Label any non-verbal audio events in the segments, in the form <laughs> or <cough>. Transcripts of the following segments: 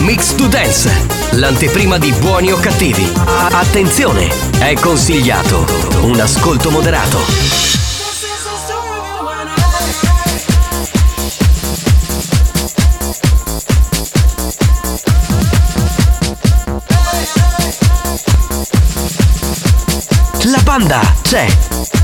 Mix to Dance, l'anteprima di buoni o cattivi. Attenzione, è consigliato un ascolto moderato. La banda c'è.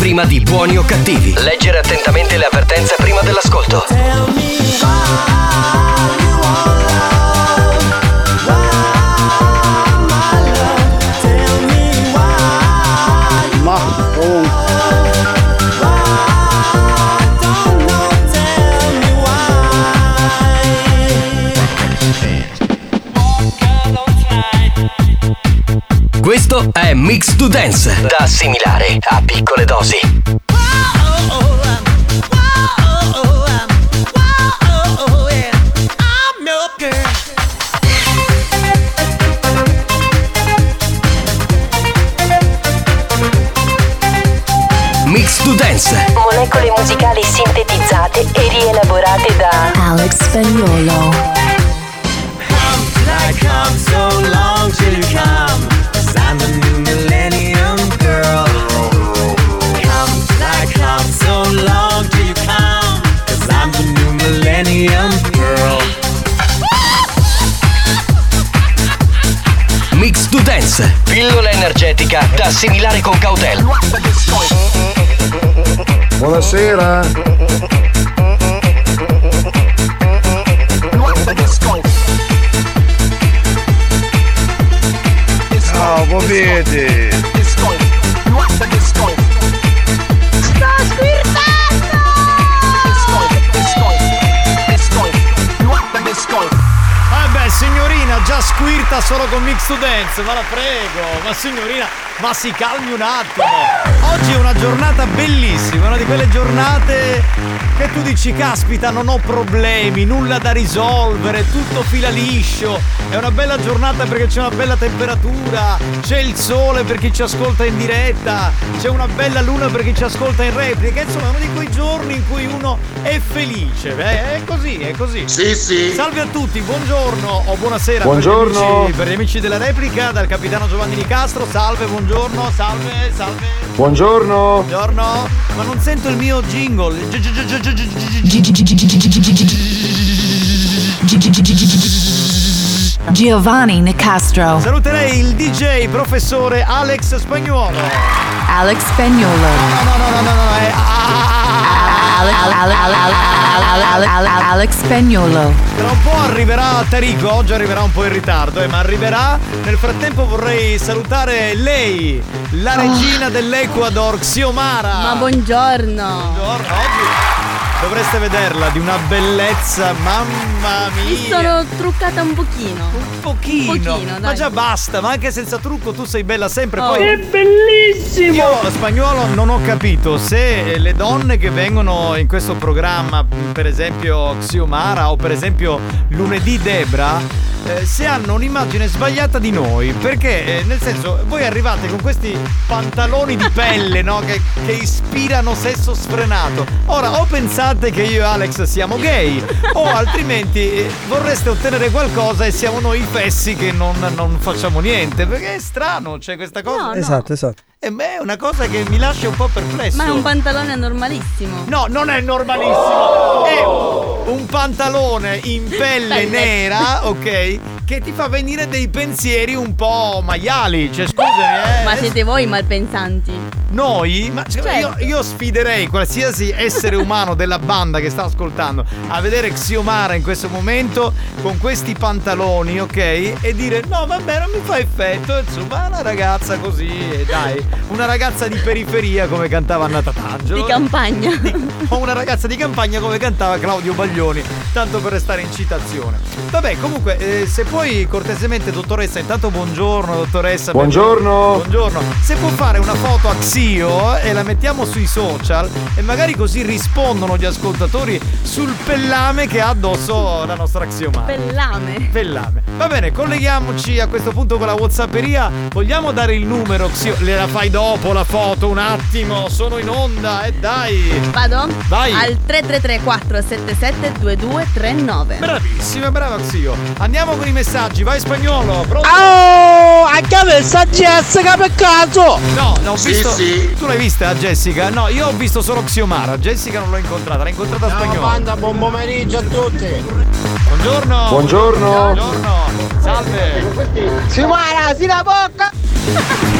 L'anteprima di buoni o cattivi. Leggere attentamente le avvertenze prima dell'ascolto. Ma oh. Questo è Mix to Dance, da assimilare assimilare con cautela. Buonasera. Ciao, popete. Eh beh, signorina, già squirta solo con Mix to Dance, ma la prego. Ma signorina, ma si calmi un attimo. Oggi è una giornata bellissima, una di quelle giornate che tu dici, caspita, non ho problemi, nulla da risolvere, tutto fila liscio. È una bella giornata perché c'è una bella temperatura, c'è il sole per chi ci ascolta in diretta, c'è una bella luna per chi ci ascolta in replica. Insomma, è uno di quei giorni in cui uno è felice. Beh, è così, è così. Sì, sì. Salve a tutti, buongiorno o buonasera Buongiorno. Per, gli amici, per gli amici della replica, dal capitano Giovanni Nicastro. Salve, buongiorno, salve, salve. Buongiorno. Buongiorno. Ma non sento il mio jingle. Gi- gi- gi- gi- gi- gi- gi- Giovanni Nicastro. Saluterei il DJ professore Alex Spagnuolo. Alex Spagnolo. No, no, no, no, no, no, è- ah, Alex Spagnolo. Tra un po' arriverà Tarico, oggi arriverà un po' in ritardo, eh, ma arriverà. Nel frattempo vorrei salutare lei, la regina dell'Ecuador, Xiomara. Ma buongiorno. Buongiorno, oggi dovreste vederla di una bellezza, mamma Mi mia. sono truccata un pochino. Un pochino, Un pochino, ma già basta, ma anche senza trucco tu sei bella sempre. Oh. Poi È bellissimo! Io spagnolo non ho capito se le donne che vengono in questo programma, per esempio Xiomara o per esempio lunedì Debra, eh, se hanno un'immagine sbagliata di noi. Perché, eh, nel senso, voi arrivate con questi pantaloni di pelle, no? Che, che ispirano sesso sfrenato. Ora, o pensate che io e Alex siamo gay, o altrimenti eh, vorreste ottenere qualcosa e siamo noi i fessi che non, non facciamo niente. Perché è strano, c'è questa cosa. Esatto, esatto. E beh, è una cosa che mi lascia un po' perplesso. Ma è un pantalone normalissimo. No, non è normalissimo. È un pantalone in pelle Pelle. nera, ok? Che ti fa venire dei pensieri un po' maiali. Cioè, scusami, eh. Ma siete voi malpensanti. Noi? Ma cioè, io, Certo. io sfiderei qualsiasi essere umano della banda che sta ascoltando a vedere Xiomara in questo momento con questi pantaloni, ok? E dire no, vabbè, non mi fa effetto. Insomma, una ragazza così, e dai, una ragazza di periferia come cantava Anna Tatangelo. Di campagna. o una ragazza di campagna come cantava Claudio Baglioni, tanto per restare in citazione. Vabbè, comunque, eh, se poi cortesemente, dottoressa, intanto buongiorno, dottoressa. Buongiorno. Buongiorno. Se può fare una foto a Xio e la mettiamo sui social e magari così rispondono gli ascoltatori sul pellame che ha addosso la nostra Xiomara. Pellame. Pellame. Va bene, colleghiamoci a questo punto con la Whatsapperia. Vogliamo dare il numero, Xio? Le la fai dopo la foto, un attimo. Sono in onda, e dai. Vado? Vai. Al 333 477 2239. Bravissima, brava Xio. Andiamo con i messaggi, vai spagnolo. Pronto? Oh, anche a me sta Jessica per caso! No, no, ho Sì, visto. sì. Tu l'hai vista Jessica? No, io ho visto solo Xiomara. Jessica non l'ho incontrata, l'ha incontrata a spagnolo. banda, buon pomeriggio a tutti! Buongiorno. Buongiorno. Buongiorno. Salve. Simara, si la bocca! <laughs>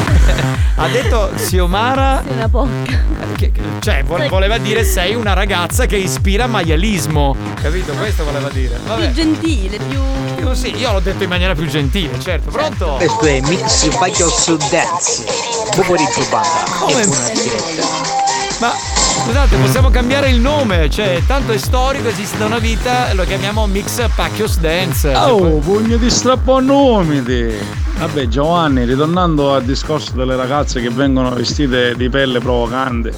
Ha detto Xiomara. Una bocca. che- cioè, vo- voleva dire sei una ragazza che ispira maialismo. Capito? Questo voleva dire. Più Vabbè. gentile, più. Io sì, io l'ho detto in maniera più gentile, certo. Pronto? Questo è Mix Bios Dance. Buon pomeriggio, banda. Come? Ma scusate, possiamo cambiare il nome? Cioè, tanto è storico, esiste da una vita, lo chiamiamo Mix Pacchios Dance. Oh, pugno di strappone umidi! Vabbè Giovanni, ritornando al discorso delle ragazze che vengono vestite di pelle provocante,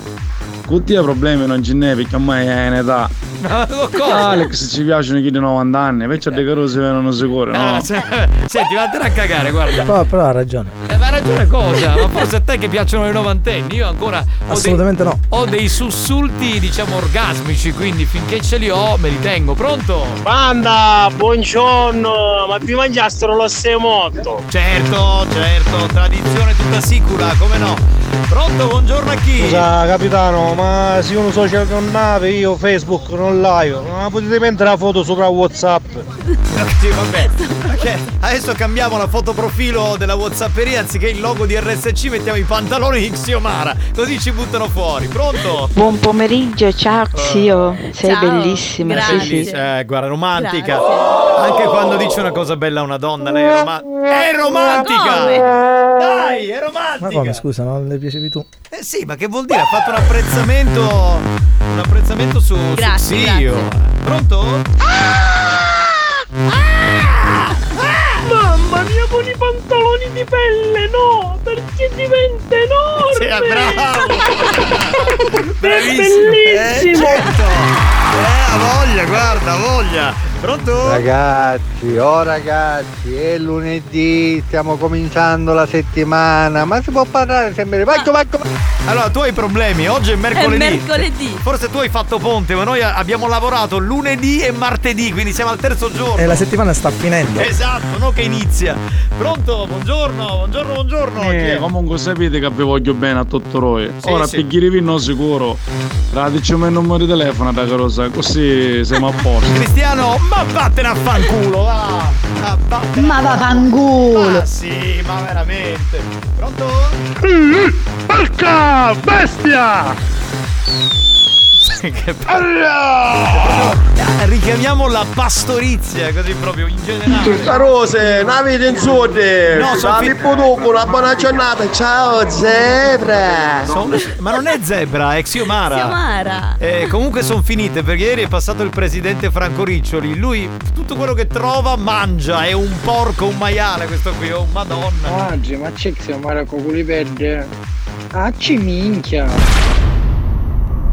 tutti i problemi non ce n'è perché ormai è in età. Ma cosa? Alex ci piacciono chi di 90 anni, invece le cose si vedono sicure, no? Ah, se- senti, vattene a cagare, guarda. Però, però ha ragione. Eh, ma hai ragione cosa? Ma forse a te che piacciono le novantenni, io ancora ho dei, Assolutamente no. ho dei sussulti, diciamo, orgasmici, quindi finché ce li ho me li tengo. Pronto? Banda, buongiorno! Ma vi mangiassero lo motto? Certo, certo, tradizione tutta sicura, come no? Pronto, buongiorno a chi? Scusa capitano, ma se uno social non nave, io Facebook non live, ma potete mettere la foto sopra Whatsapp? Sì, vabbè. Perché adesso cambiamo la foto profilo della Whatsapperia, anziché il logo di RSC mettiamo i pantaloni di Xiomara, così ci buttano fuori. Pronto? Buon pomeriggio, ciao zio, sei Ciao, bellissima, sì grazie. sì. Eh, guarda, romantica. Grazie. Anche quando dice una cosa bella a una donna, lei è, roma- è romantica! Come? Dai, è Ma romantica! come, scusa, non le piacevi tu? Eh sì, ma che vuol dire? Ha fatto un apprezzamento. Un apprezzamento su, su Grazie, Xio. grazie. Pronto? Mamma mia, con i pantaloni di pelle, no! Perché diventa enorme! Sì, bravo! <laughs> Bravissimo! bellissimo! Eh, certo. Eh, ha voglia, guarda, ha voglia! Pronto? Ragazzi, oh ragazzi, è lunedì, stiamo cominciando la settimana, ma si può parlare sempre. Vai, vai, vai. Allora, tu hai problemi, oggi è mercoledì. È mercoledì. Forse tu hai fatto ponte, ma noi abbiamo lavorato lunedì e martedì, quindi siamo al terzo giorno. E la settimana sta finendo. Esatto, non che inizia. Pronto? Buongiorno, buongiorno, buongiorno. Eh, comunque sapete che vi voglio bene a tutto noi. Sì, Ora sì. per chi non sicuro, diciamo il numero di telefono da carosa, così siamo a posto. Cristiano, ma vattene a fanculo, va! Ah, vattene Ma a- vaffanculo! Ah, sì, ma veramente. Pronto? Porca bestia! Che- <laughs> Eh, Richiamiamo la pastorizia, così proprio in generale. Carose, navite in sud. No, sono fi- dopo, una buona giornata. Ciao Zebra. Son- ma non è zebra, è Xiomara. Xiomara. Eh, comunque sono finite perché ieri è passato il presidente Franco Riccioli. Lui tutto quello che trova mangia. È un porco, un maiale questo qui, oh madonna. Oggi, ma c'è che siamo a culi perde. Ah, ci minchia.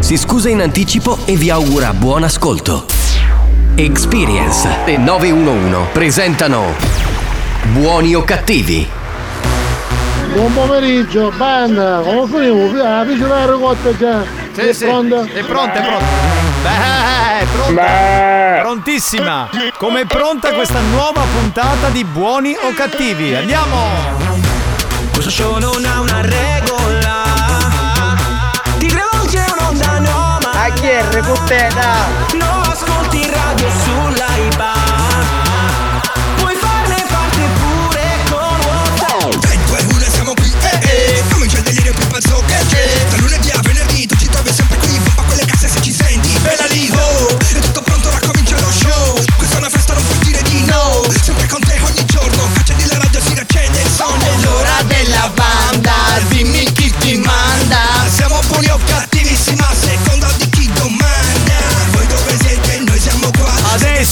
si scusa in anticipo e vi augura buon ascolto. Experience e 911 presentano Buoni o cattivi? Buon pomeriggio, banda, come finiamo? La pice la ricotta già. Sì, È sì, pronta? È pronta, è pronta. Beh, è pronta. Prontissima. Come è pronta questa nuova puntata di Buoni o Cattivi? Andiamo. Questo show non ha una regola nuova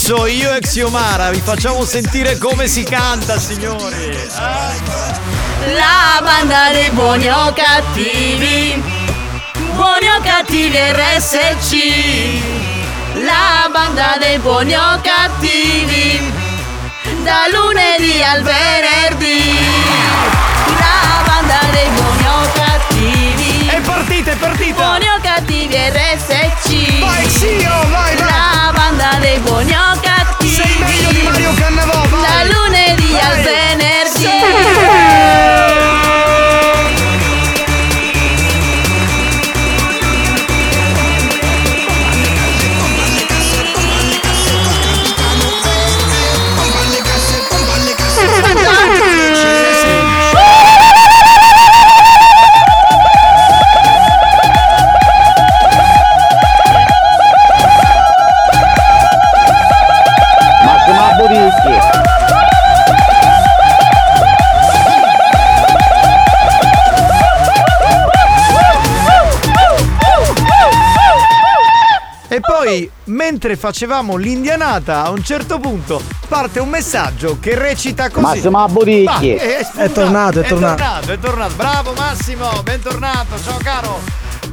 Adesso io e Xiomara vi facciamo sentire come si canta, signori. La banda dei buoni o cattivi. Buoni o cattivi RSC. La banda dei buoni o cattivi. Da lunedì al venerdì. Partita, è partita. Buoni o cattivi RSC. Vai, Xio, vai, vai. La banda dei buoni o cattivi. Sei meglio di Mario Cannavò, vai. Da lunedì al Vai. venerdì. Massimo mentre facevamo l'indianata, a un certo punto parte un messaggio che recita così. Massimo Buricchi. Ma, è, È tornato, è tornato. tornato, è tornato. Bravo Massimo, bentornato. Ciao caro.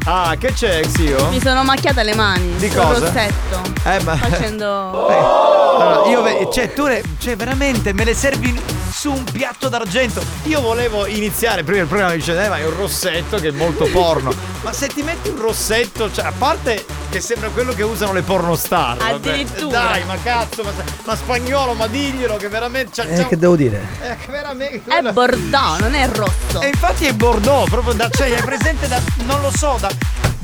Ah, che c'è, Xio? Mi sono macchiata le mani. Di cosa? rossetto. Eh, ma- Facendo. <laughs> Allora, io cioè, tu le- cioè, veramente me le servi su un piatto d'argento. Io volevo iniziare prima il programma dicendo, eh, ma è un rossetto che è molto porno. <laughs> ma se ti metti un rossetto, cioè, a parte che sembra quello che usano le pornostar. vabbè. Addirittura. Dai, ma cazzo, ma, ma spagnolo, ma diglielo che veramente. C'ha, Eh, c'ha che un- devo dire? eh, che veramente. È Bordeaux, non è rosso. E infatti è Bordeaux, proprio da, cioè, è presente da, non lo so, da,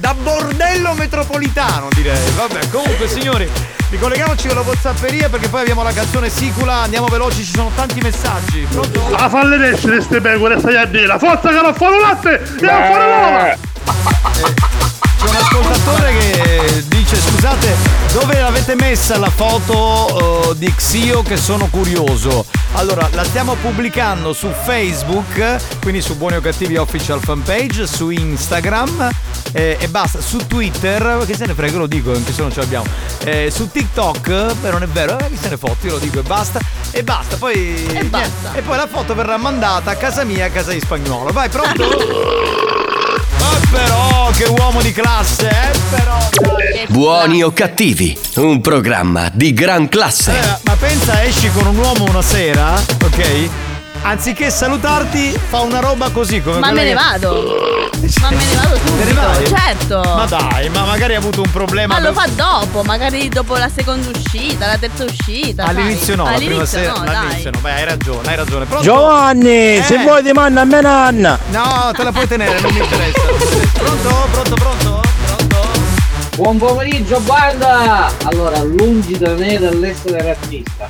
da bordello metropolitano direi. Vabbè, comunque signori, ricolleghiamoci con la Whatsapperia perché poi abbiamo la canzone Sicula, andiamo veloci, ci sono tanti messaggi. Pronto? A falle essere ste pecore, stai a dire. Forza che non fanno latte e non fanno l'uova. C'è un ascoltatore che dice scusate dove l'avete messa la foto eh, di Xio che sono curioso? Allora la stiamo pubblicando su Facebook quindi su Buoni o Cattivi Official Fanpage su Instagram eh, e basta. Su Twitter che se ne frega lo dico anche se non ce l'abbiamo? Eh, su TikTok però non è vero eh, chi se ne fotte io lo dico e basta. E basta poi E basta. e poi la foto verrà mandata a casa mia a casa di spagnolo vai pronto? <laughs> Ma però, che uomo di classe, eh? Però. Buoni o cattivi? Un programma di gran classe. Eh, ma pensa, esci con un uomo una sera, ok? Anziché salutarti, fa una roba così come Ma me ne che- vado. Ma me ne vado subito. Certo. Ma dai, ma magari ha avuto un problema. Ma lo per- fa dopo, magari dopo la seconda uscita, la terza uscita. sai. All'inizio no, la prima All'inizio sera. no, all'inizio dai. no, beh, hai ragione, hai ragione. Pronto? Giovanni, Eh. se vuoi ti manda a me nanna. No, te la puoi tenere, non mi interessa. non mi interessa. Pronto? Pronto, pronto? Buon pomeriggio banda! Allora, lungi da me dall'essere razzista.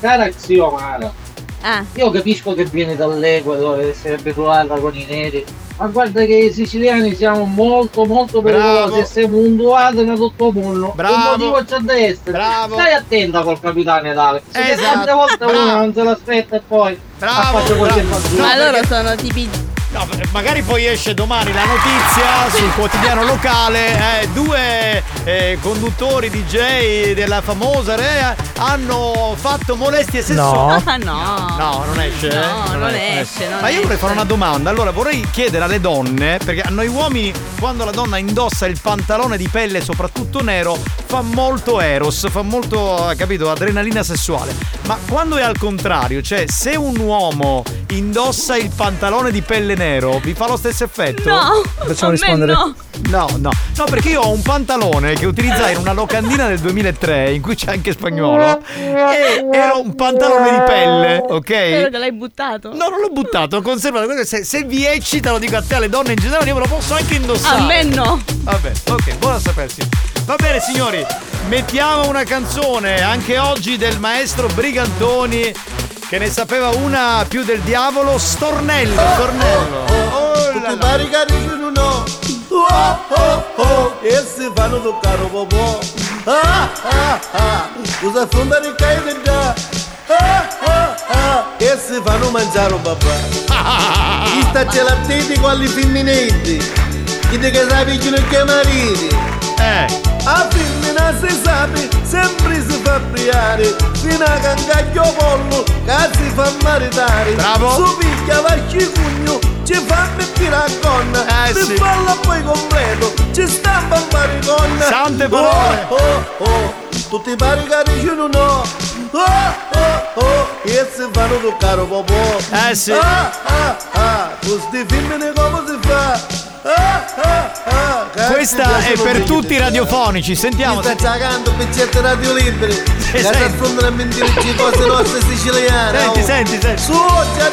Cara Xiomara, Ah. io capisco che vieni dall'Ecuador e sei abituata con i neri, ma guarda che i siciliani siamo molto molto pericolosi e siamo puntuati da tutto mondo. Bravo. Un motivo c'è da essere. Bravo. Stai attenta col capitano. Perché Esatto. tante volte uno non se l'aspetta e poi Bravo, bravo. fattore. Ma loro sono tipi. No, magari poi esce domani la notizia sul quotidiano locale, eh, due eh, conduttori DJ della famosa Rea hanno fatto molestie sessuali. Ah, no. No, non esce? eh? No, non esce, non Ma io vorrei esce. fare una domanda. Allora, vorrei chiedere alle donne, perché a noi uomini, quando la donna indossa il pantalone di pelle, soprattutto nero, fa molto eros, fa molto, eh, capito, adrenalina sessuale. Ma quando è al contrario, cioè se un uomo indossa il pantalone di pelle nero, vi fa lo stesso effetto? No, Facciamo rispondere. no. No, no, no, perché io ho un pantalone che utilizzai in una locandina del 2003 in cui c'è anche spagnolo e era un pantalone di pelle, ok? Spero che l'hai buttato. No, non l'ho buttato, ho conservato. Se, se vi eccita, lo dico a te, alle donne in generale, io me lo posso anche indossare. A me no. Vabbè, ok, buono a sapersi. Va bene, signori, mettiamo una canzone anche oggi del maestro Brigantoni che ne sapeva una più del diavolo, Stornello, Stornello. Oh, Oh oh oh. E si fanno toccare un po' Ah ah ah. Cosa affrontare il caio già. Ah ah ah. E si fanno mangiare un papà. <laughs> Chi sta gelattiti con gli femminetti Chi te che sa picchino i chiamariti Eh a femmina si sape, sempre si fa priare Fino a cancaglio pollo, che si fa maritare Bravo. Su picchia va cicugno, ci fa mettere a gonna Eh, Si sì. falla poi completo, ci stampa un mariconna Sante parole. Oh oh oh, tutti i pari carici non ho Oh oh oh, e si fanno toccare un po' Eh, sì. Ah ah ah, questi femmine come si fa? Questa è per tutti i radiofonici, sentiamo. Sta giocando piccette radio liberi Che senti. raccontano a mentire ci cose nostre siciliane Senti, oh. senti, senti. Su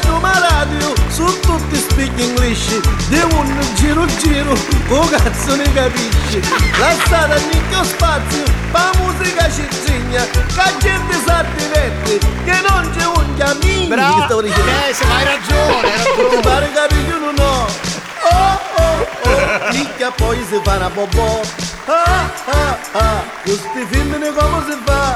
Roma Radio Su tutti speak English Devo un giro giro Oh cazzo ne capisci La strada a nicchio spazio Pa musica ci zigna Che la gente sa diverte Che non c'è un chiamino Bravo. Eh, ma hai ragione, hai ragione. Ti pare che io non ho Oh oh oh Nicchia poi si fa una bobò Ah ah ah Questi femmine come si fa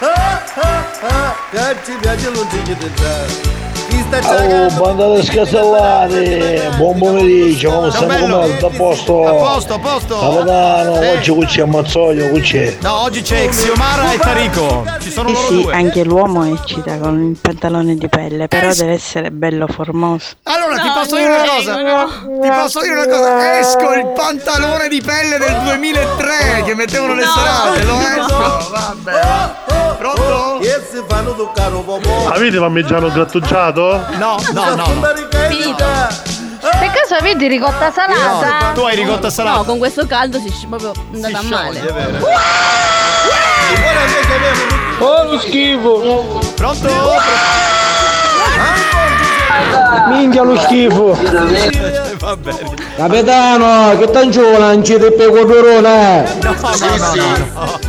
Ah ah ah Che ci piace non ci chiede già Chi sta Oh, giocando banda di scasellati, buon pomeriggio, come stiamo bello. com'è? A posto? A posto, a posto. Capitano, Sì. oggi qui c'è Mazzoglio, qui c'è. No, oggi c'è Xiomara e Tarico. Ci sono Sì, loro sì, due. anche l'uomo eccita con il pantalone di pelle, però Eh, deve essere bello formoso. Allora ti No, posso dire una cosa? no. Ti posso dire una cosa? Esco il pantalone di pelle del 2003 che mettevano le No, serate, lo no. esco. Vabbè. Pronto? E Avete parmigiano grattugiato? No, no, no. no. Finito. Per caso avete ricotta salata? Tu hai ricotta No, salata. con questo caldo si è proprio andata Si male. scioglie, è vero. Oh, che schifo! Pronto? Minchia lo schifo! Eh, <laughs> Va bene. Capitano, che tanto lanci di pecorone? No, no, no, no, no.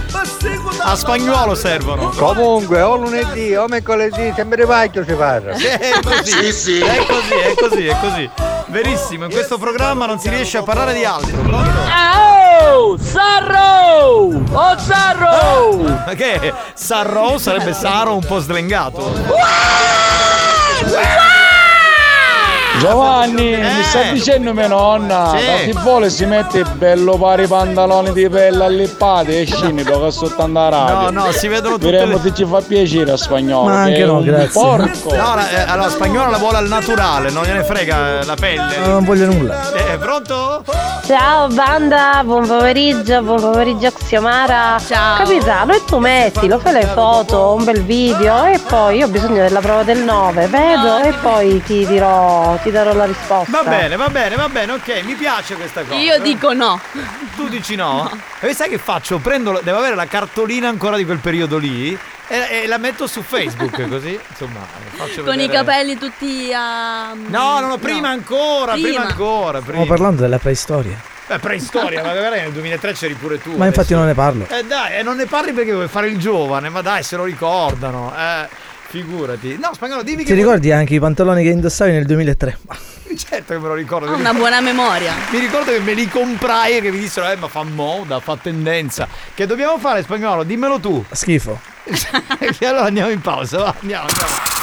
A spagnolo servono. Comunque, o lunedì o mercoledì, sempre vecchio si parla. <laughs> Sì, È così. È così, è così, è così. Verissimo, in questo programma non si riesce a parlare di altro. Pronto? Oh, Sarro! Oh, Sarro! Ma che? è? Sarro sarebbe Saro un po' slengato. Giovanni, Eh. mi sta dicendo mia nonna, Sì. da chi vuole si mette bello pari pantaloni di pelle allippati e scini che sotto radio. No, no, si vedono tutte Diremmo le- se ci fa piacere a spagnolo. Ma che anche no, grazie. Porco. No, la, eh, allora spagnolo la vuole al naturale, non gliene frega eh, la pelle. No, non voglio nulla. Eh, pronto? Ciao banda, buon pomeriggio, buon pomeriggio Xiomara. Ciao. Capitano, e tu metti, lo fai le foto, un bel video e poi io ho bisogno della prova del 9, vedo e poi ti dirò, ti darò la risposta. Va bene, va bene, va bene, ok, mi piace questa cosa. Io dico no. Tu dici no? <laughs> E sai che faccio? Prendo, devo avere la cartolina ancora di quel periodo lì e, e la metto su Facebook <laughs> così, insomma, faccio Con i vedere- capelli tutti a. No, no, no, prima ancora, prima, Prima. ancora, Stiamo prima. parlando della preistoria. Beh, preistoria, ma magari nel 2003 c'eri pure tu. Ma infatti non ne parlo. Eh dai, eh, non ne parli perché vuoi fare il giovane, ma dai, se lo ricordano. Eh, figurati. No, spagnolo, dimmi Ti che ricordi anche i pantaloni che indossavi nel 2003? <laughs> Certo che me lo ricordo. Ha mi una buona memoria. Mi ricordo che me li comprai e che mi dissero, eh, ma fa moda, fa tendenza. Che dobbiamo fare, spagnolo? Dimmelo tu. Schifo. <laughs> e allora andiamo in pausa, va, andiamo, andiamo.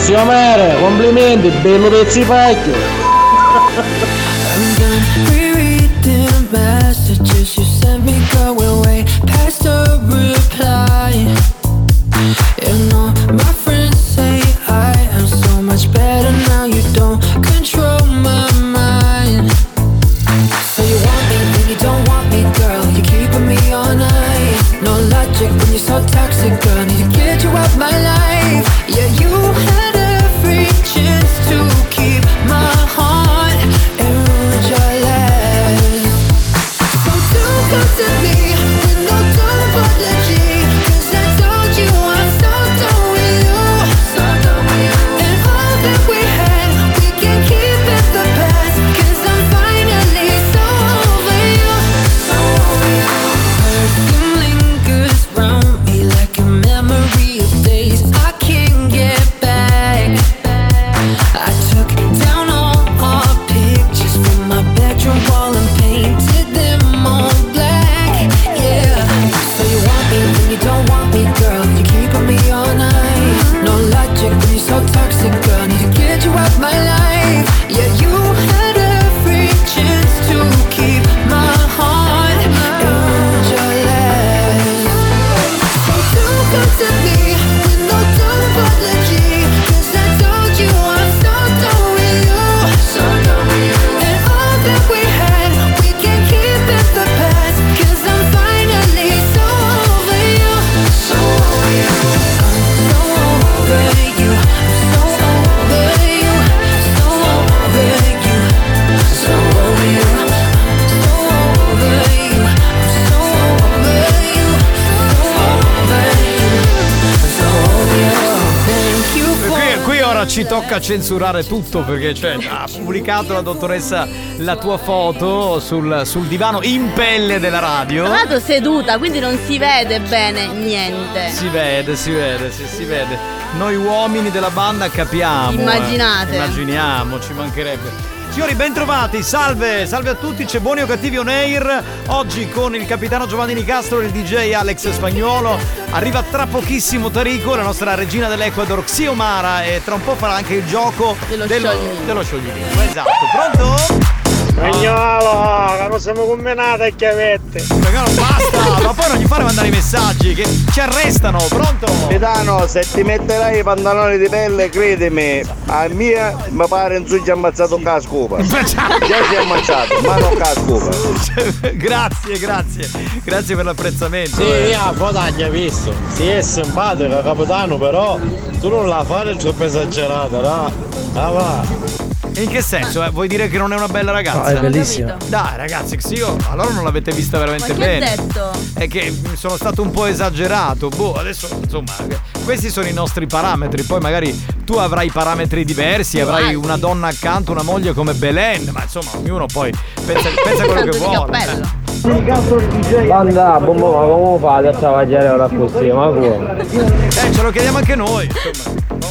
Signore, complimenti, bello pezzi <laughs> censurare tutto perché cioè, ha pubblicato la dottoressa la tua foto sul, sul divano in pelle della radio. Tra l'altro seduta, quindi non si vede bene niente. Si vede, si vede, si, si vede. Noi uomini della banda capiamo. eh. Immaginate. Immaginiamo, ci mancherebbe. Signori, bentrovati, salve, salve a tutti, c'è Buoni o Cattivi on Air. Oggi con il capitano Giovanni Nicastro e il DJ Alex Spagnuolo. Arriva tra pochissimo Tarico, la nostra regina dell'Ecuador, Xiomara, e tra un po' farà anche il gioco Dello dello, scioglilingua. dello. Esatto, pronto? Spagnolo, che non siamo combinati a chiavette. Spagnolo, basta! Ma poi non gli fare mandare i messaggi che ci arrestano, pronto? Capitano, se ti metterai i pantaloni di pelle, credimi, a mia mi pare in su già ammazzato un cascupa. <laughs> Già si è ammazzato, ma non cascupa. <laughs> grazie, grazie. <laughs> Grazie per l'apprezzamento. Sì, eh. via, potaglia visto. Sì, è simpatica, capitano, però tu non la fare troppo esagerata, no? Ah, va. In che senso? eh? Vuoi dire che non è una bella ragazza? No, è bellissima. Dai, ragazzi, sì, io allora non l'avete vista veramente Ma chi ha bene. detto? È che sono stato un po' esagerato. Boh, adesso insomma, questi sono i nostri parametri. Poi magari tu avrai parametri diversi, avrai una donna accanto, una moglie come Belen, ma insomma, ognuno poi pensa, pensa quello <laughs> che vuole. Banda, bombo, ma come fate a travagliare ora così? Ma come? Eh, ce lo chiediamo anche noi.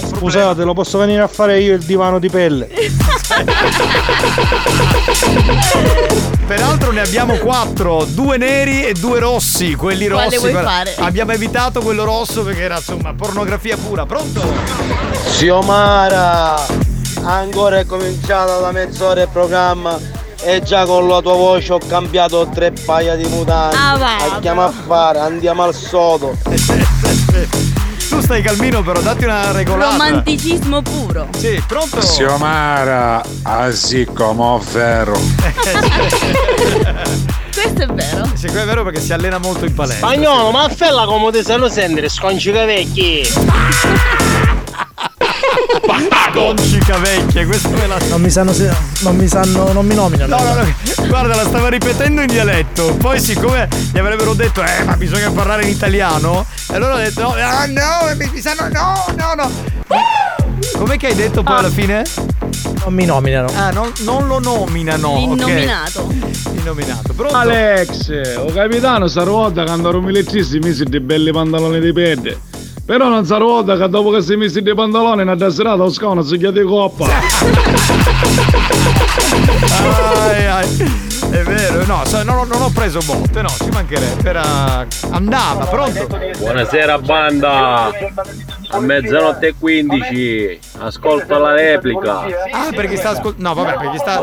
Scusate, lo posso venire a fare io il divano di pelle? <laughs> Peraltro ne abbiamo quattro, due neri e due rossi, quelli Quale rossi. vuoi guarda, fare? Abbiamo evitato quello rosso perché era insomma pornografia pura. Pronto? Xiomara, ancora è cominciata da mezz'ora il programma e già con la tua voce ho cambiato tre paia di mutande. Ah. Andiamo a fare, andiamo al sodo. Tu stai calmino però, datti una regolata. Romanticismo puro. Sì, pronto? Xiomara, così come ho vero. <laughs> Questo è vero. Sì, quello è vero perché si allena molto in palestra. Spagnolo, ma fella come ti sanno sentire, sconcica vecchi. <laughs> Concica vecchia, questo me la. Non mi sanno se- non mi sanno. non mi nominano. No, no, no, guarda, la stava ripetendo in dialetto. Poi, siccome gli avrebbero detto, eh, ma bisogna parlare in italiano, e allora ha detto, no, ah, no, mi, mi sanno, no, no, no. Com'è che hai detto poi alla fine? Non mi nominano. Ah, non, non lo nominano. ok. L'innominato. Innominato. Pronto? Alex, o capitano, sta ruota che andò elettricissimi mesi di belli pantaloni di pelle. Però non sa ruota che dopo che si messi dei pantaloni una serata o scono si chiede coppa. Ai, ai. È vero, no, non, ho- non ho preso botte, no, ci mancherebbe. Era... Andava, pronto? Buonasera banda! A mezzanotte e 15, ascolta la replica. Ah, perché sta ascoltando. No, vabbè, perché sta.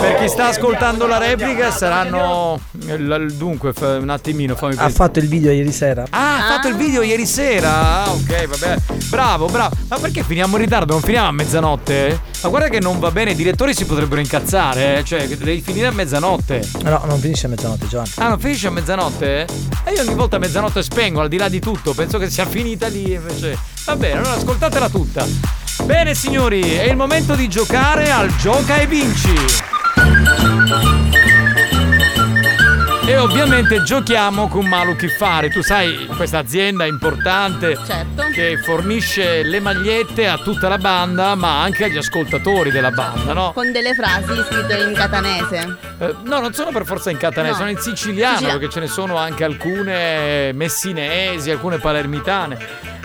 Per chi sta ascoltando la replica saranno. Dunque, un attimino, fammi Ha pensare. fatto il video ieri sera. Ah, ha fatto il video ieri sera? Ah, ok, vabbè. Bravo, bravo. Ma perché finiamo in ritardo? Non finiamo a mezzanotte? Ma guarda che non va bene, i direttori si potrebbero incazzare, eh. Cioè, devi finire a mezzanotte. No, non finisce a mezzanotte, Giovanni. Ah, non finisce a mezzanotte? E io ogni volta a mezzanotte spengo, al di là di tutto. Penso che sia finita lì, invece. Va bene, allora ascoltatela tutta. Bene, signori, è il momento di giocare al Gioca e Vinci. E ovviamente giochiamo con Malu Kiffari. Tu sai, questa azienda importante Certo. che fornisce le magliette a tutta la banda, ma anche agli ascoltatori della banda, no? Con delle frasi scritte in catanese. Eh, no, non sono per forza in catanese, No. sono in siciliano, Siciliano. perché ce ne sono anche alcune messinesi, alcune palermitane.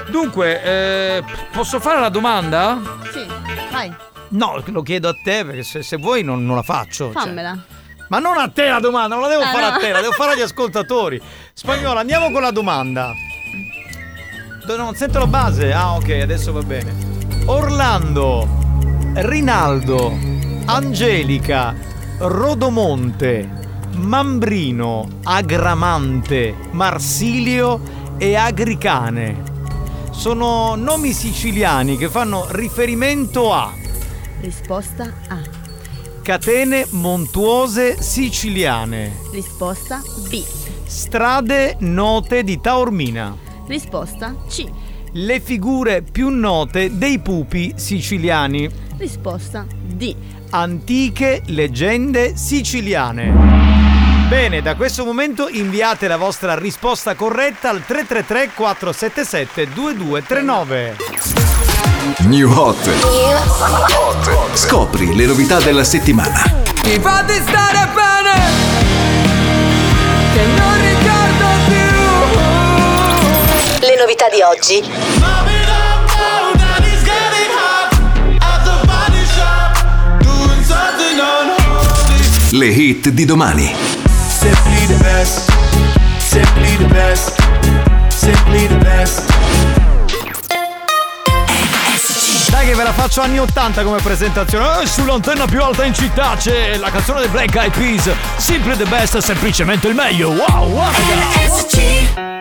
Dunque, eh, posso fare la domanda? Sì, vai, No, lo chiedo a te, perché se, se vuoi non, non la faccio. cioè. Ma non a te la domanda, non la devo Ah, fare no. a te, la devo fare agli ascoltatori. Spagnolo, andiamo con la domanda. Do- Non sento la base. Ah, ok, adesso va bene. Orlando, Rinaldo, Angelica, Rodomonte, Mambrino, Agramante, Marsilio e Agricane. Sono nomi siciliani che fanno riferimento a Risposta A. catene montuose siciliane. Risposta B. Strade note di Taormina. Risposta C. Le figure più note dei pupi siciliani. Risposta D. Antiche leggende siciliane. Bene, da questo momento inviate la vostra risposta corretta al 333 477 2239. New Hot. Scopri le novità della settimana. Mi fate stare bene Che non ricordo più Le novità di oggi. Le hit di domani. Simply the best Simply the best Simply the best Dai che ve la faccio anni 80 come presentazione. Eh, sull'antenna più alta in città c'è la canzone dei Black Eyed Peas. Simply the best, semplicemente il meglio. Wow, wow. Ah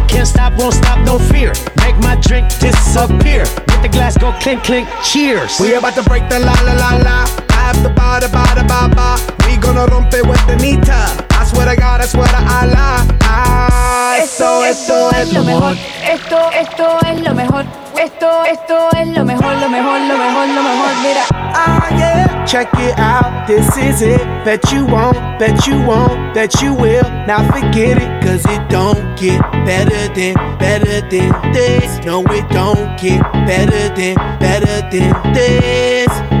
Can't stop, won't stop, no fear. Make my drink disappear. Let the glass go clink, clink, cheers. We about to break the la la la la. Have the ba ba. We gonna rompe with the nita. I swear to God, I swear to Allah. Ah, esto, esto es lo mejor. Esto, esto es lo mejor. Esto, esto es lo mejor, lo mejor, lo mejor, lo mejor. Mira. Ah, yeah. Check it out, this is it. Bet you won't, bet you won't, bet you will. Now forget it, cause it don't get better than, better than this. No, it don't get better than, better than this.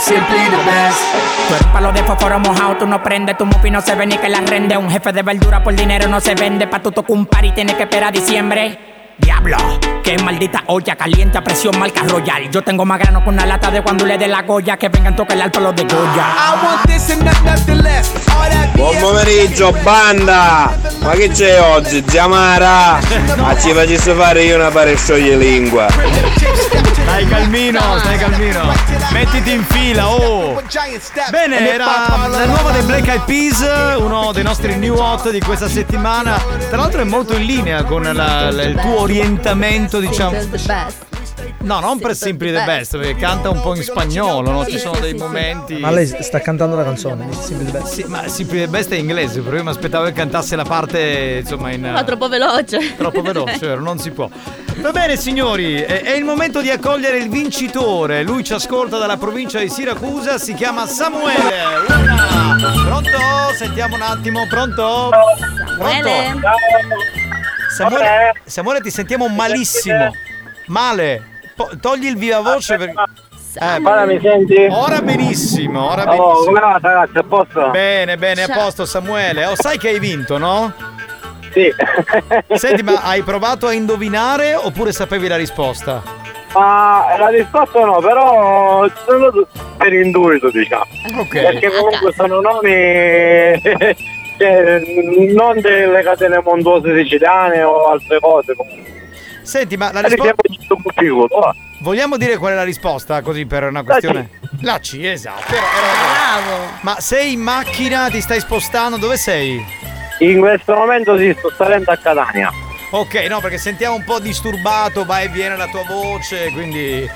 simply the best. Tú eres palo de fósforo mojado, tú no prendes, tu mufi no se ve ni que la rende. Un jefe de verdura por dinero no se vende, pa' tu tocar un par y tienes que esperar diciembre. Diablo, qué maldita olla caliente a presión marca royal. Yo tengo más grano con una lata de cuando le dé la goya que vengan tocar el palo de Goya. I want this and not- nothing less. All that Buon pomeriggio, banda! Ma che c'è oggi? Giamara! Ma ci facessi fare io una pare lingua. Stai calmino, stai calmino. Mettiti in fila, oh. Bene, era la nuova dei Black Eyed Peas, uno dei nostri new hot di questa settimana. Tra l'altro è molto in linea con la- la- il tuo orientamento, diciamo. No, non per Simply the Best, perché canta un po' in spagnolo, no? Ci sono dei momenti. Ma lei sta cantando la canzone, Simply the Best. Sì, ma Simply the Best è inglese, però io mi aspettavo che cantasse la parte, insomma, in. Ma troppo veloce. Troppo veloce, vero? Non si può. Va bene, signori, è, il momento di accogliere il vincitore. Lui ci ascolta dalla provincia di Siracusa, si chiama Samuele. Una. Pronto? Sentiamo un attimo, pronto? Samuele. Samuele, Samuele, ti sentiamo malissimo. Male. Po- togli il viva voce per... Eh, Ora mi senti? Ora benissimo, ora Oh, benissimo. come va ragazzi, a posto? Bene, bene, a Ciao. posto Samuele. Oh, sai che hai vinto, no? Sì. Senti, ma <laughs> hai provato a indovinare oppure sapevi la risposta? Ma la risposta no, però sono per intuito diciamo. Ok. Perché comunque sono nomi cioè, non delle catene montuose siciliane o altre cose. comunque. Senti, ma la risposta. Vogliamo dire qual è la risposta? Così per una questione. La C, esatto. Era- era- Bravo. Ma sei in macchina, ti stai spostando? Dove sei? In questo momento sì, sto salendo a Catania. Ok, no, perché sentiamo un po' disturbato, va e viene la tua voce, quindi.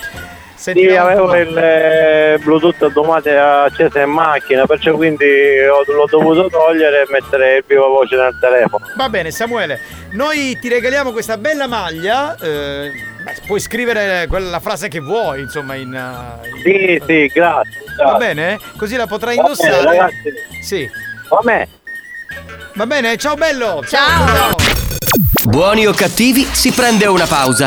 Sì, sentiamo un avevo il eh, Bluetooth domate acceso in macchina, perciò quindi ho- l'ho dovuto togliere e mettere il viva voce nel telefono. Va bene, Samuele, noi ti regaliamo questa bella maglia. eh, beh, puoi scrivere quella, la frase che vuoi, insomma, in. eh, in- Sì, sì, grazie. Va bene? Così la potrai Va bene, indossare. ragazzi. Sì. Va bene. Va bene, ciao bello. Ciao. Buoni o cattivi, si prende una pausa.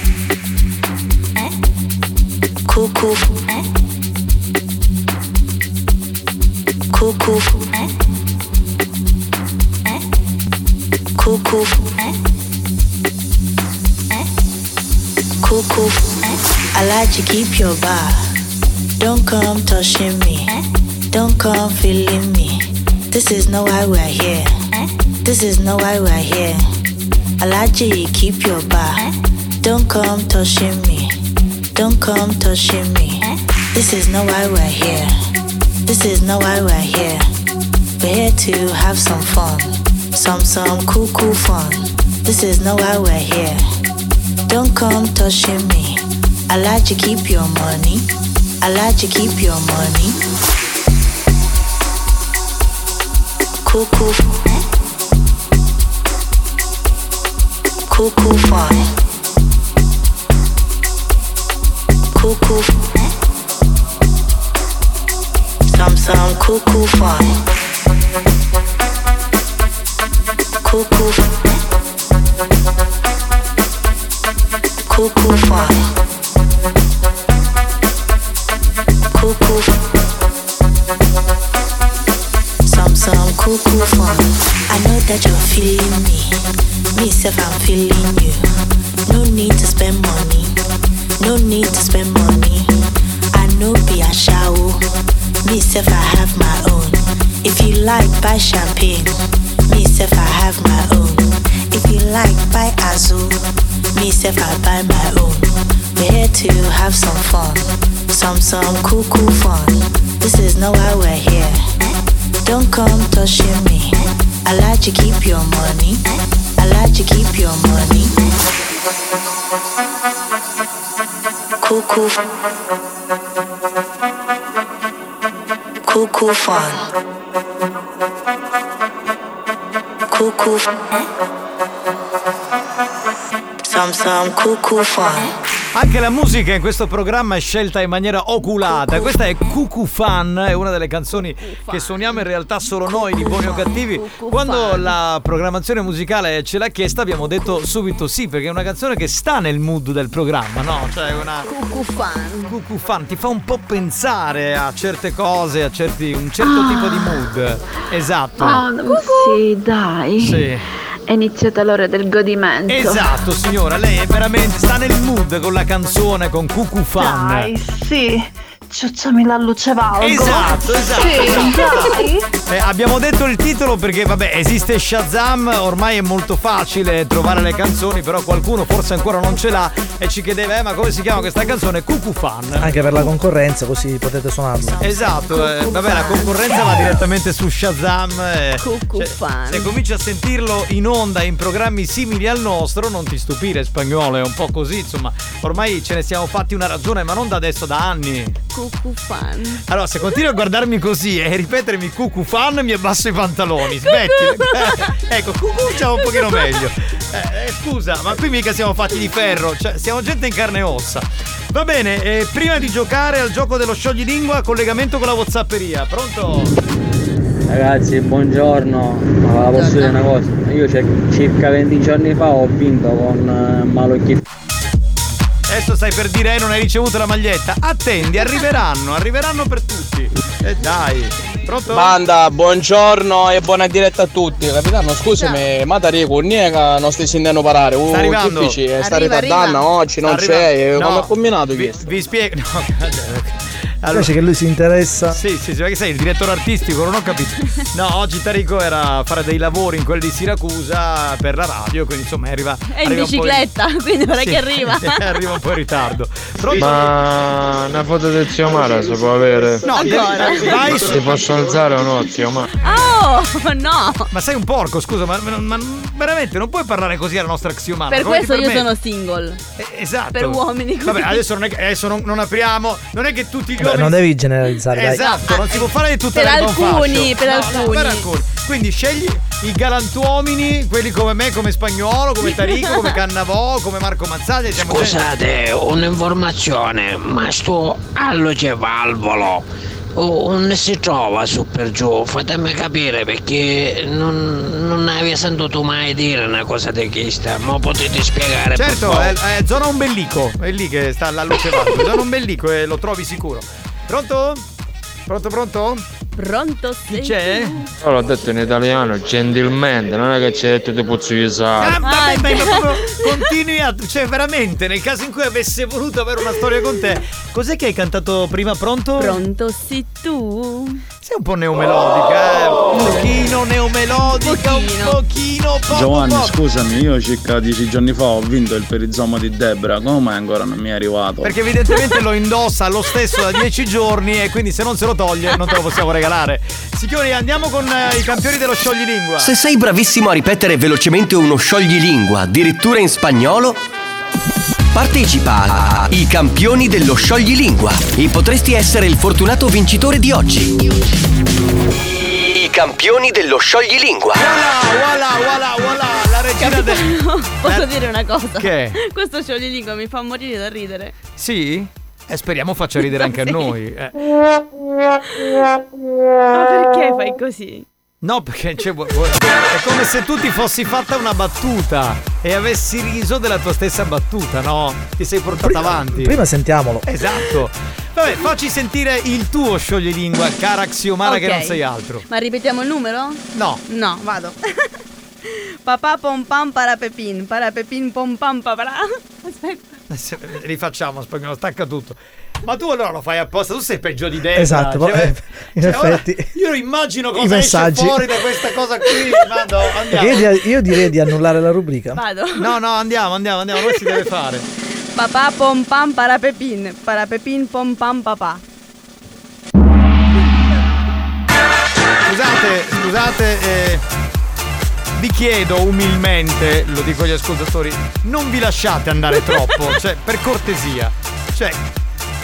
Cuckoo Cuckoo Cuckoo Cuckoo I keep your bar. Don't come touching me. Don't come feeling me. This is not why we're here. This is not why we're here. I like to keep your bar. Don't come touching me Don't come touching me. This is not why we're here. This is not why we're here. We're here to have some fun. Some, some cool, cool fun. This is not why we're here. Don't come touching me. I like to keep your money. I like to keep your money. Cool, cool. Cool, cool fun. Cuckoo. Some some cuckoo fun. Cuckoo. Cuckoo fun. Cuckoo. Some some cuckoo fun. I know that you're feeling me. Me self I'm feeling you. No need to spend money. No need to spend money. I know be a shower. Me self I have my own. If you like buy champagne. Me self I have my own. If you like buy Azul. Me self I buy my own. We're here to have some fun. Some some cool cool fun. This is not why we're here. Don't come touching me. I like to keep your money. I like to keep your money. Cuckoo. Cuckoo fun. Cuckoo. Some some cuckoo fun. Anche la musica in questo programma è scelta in maniera oculata. Questa è Cuckoo Fan, è una delle canzoni che suoniamo in realtà solo noi di Buoni o Cattivi. Quando la programmazione musicale ce l'ha chiesta abbiamo detto subito sì, perché è una canzone che sta nel mood del programma, no? Cioè una Cuckoo fan. Cuckoo Fan ti fa un po' pensare a certe cose, a certi, un certo tipo di mood. Esatto. Oh, sì, dai. Sì. È iniziata l'ora del godimento. Esatto, signora, lei è veramente sta nel mood con la canzone con Cuckoo Fan. Dai, sì. Ciucciami la luce valgo. Esatto, esatto. Sì, esatto. dai. Eh, abbiamo detto il titolo perché vabbè esiste Shazam, ormai è molto facile trovare le canzoni, però qualcuno forse ancora non ce l'ha e ci chiedeva eh, ma come si chiama questa canzone? Cuckoo Fan. Anche per la concorrenza, così potete suonarla. Esatto, eh, vabbè la concorrenza va direttamente su Shazam. eh, Cuckoo cioè, Fan. Se cominci a sentirlo in onda in programmi simili al nostro, non ti stupire spagnolo, è un po' così, insomma, ormai ce ne siamo fatti una ragione, ma non da adesso, da anni. Cuckoo fan. Allora, se continui a guardarmi così e ripetermi cucù fan, mi abbasso i pantaloni. Smetti. Eh, ecco, cucù c'è un pochino meglio. Eh, eh, scusa, ma qui mica siamo fatti di ferro, cioè siamo gente in carne e ossa. Va bene, eh, prima di giocare al gioco dello scioglilingua, collegamento con la Whatsapperia. Pronto? Ragazzi, buongiorno. Ma posso dire una cosa? Io cir- circa 20 giorni fa ho vinto con eh, Malocchi. Adesso stai per dire eh, non hai ricevuto la maglietta. Attendi, arriveranno, arriveranno per tutti. E dai. Pronto? Banda, buongiorno e buona diretta a tutti. Capitano, scusami, ma Dario, con Niega non stai sentendo parare. Uh, Sta arrivando. che dici? Sta ritardando oggi, non c'è. Come No. ha combinato Vi, questo? vi spiego. <laughs> No, Invece che lui si interessa. Sì, sì, sì, perché sei il direttore artistico, non ho capito. <laughs> No, oggi Tarico era a fare dei lavori in quel di Siracusa per la radio, quindi insomma arriva. È in bicicletta, <laughs> quindi non è Sì, che arriva. <laughs> arriva un po' in ritardo. Pronto? Ma una foto del zio Mara si può avere? No, Ancora? vai su- Ti posso alzare o no, zio Mara? Oh, no! Ma sei un porco, scusa, ma, ma- ma veramente non puoi parlare così alla nostra axiomana. Per come questo io sono single. Esatto. Per uomini così. Vabbè, adesso, non, è che- adesso non, non apriamo. Non è che tutti gli Beh, uomini. non devi generalizzare, dai. Esatto, non si può fare di tutte Per le alcuni, per No, no, alcuni. per alcuni. Quindi scegli i galantuomini, quelli come me, come Spagnolo, come Tarico, come Cannavò, come Marco siamo Scusate, un'informazione, ma sto alluce valvolo oh, non si trova su per giù, fatemi capire perché non, non avevi sentito mai dire una cosa di questa, ma potete spiegare Certo, è, è zona ombelico, è lì che sta la luce. <laughs> Zona ombelico e lo trovi sicuro. Pronto? Pronto, pronto? Pronto, Chi sei c'è? tu? Io l'ho detto in italiano, gentilmente, non è che c'è detto ti pozzo usare. Ah, vabbè, ma ma proprio continui a. Cioè, veramente, nel caso in cui avesse voluto avere una storia con te, cos'è che hai cantato prima? Pronto? Pronto, sì tu? Sei un po' neomelodica, eh? Un pochino neomelodica, un pochino poco Giovanni, poco. scusami, io circa dieci giorni fa ho vinto il perizoma di Debra, come mai ancora non mi è arrivato? Perché evidentemente lo indossa lo stesso da 10 giorni e quindi se non se lo toglie non te lo possiamo regalare. Signori, andiamo con eh, i campioni dello scioglilingua. Se sei bravissimo a ripetere velocemente uno scioglilingua, addirittura in spagnolo, partecipa a I campioni dello scioglilingua e potresti essere il fortunato vincitore di oggi. I campioni dello scioglilingua. Voilà, voilà, voilà, la regina del. Posso dire una cosa? Che? Questo scioglilingua mi fa morire da ridere. Sì? E speriamo faccia ridere anche a <laughs> noi. eh. Ma perché fai così? No, perché cioè, vu- vu- è come se tu ti fossi fatta una battuta e avessi riso della tua stessa battuta, no? Ti sei portata avanti. Prima sentiamolo. Esatto. Vabbè, facci sentire il tuo scioglilingua, cara Xiomara, che Ok. non sei altro. Ma ripetiamo il numero? No. No, vado. <laughs> Papà pom pam para pepin, para pepin pom pam papà. <laughs> Aspetta. Rifacciamo, spagnolo, stacca tutto. Ma tu allora lo fai apposta, tu sei peggio di Debra. Esatto, cioè, eh, in cioè, effetti. io immagino I cosa esce messaggi. fuori da questa cosa qui. Vado, io, di- io direi di annullare la rubrica. Vado. No, no, andiamo, andiamo, andiamo, come si deve fare? Papà pom pam para pepin, para pepin pom pam papà. Scusate, scusate, eh, vi chiedo umilmente, lo dico agli ascoltatori, non vi lasciate andare troppo, cioè per cortesia. Cioè,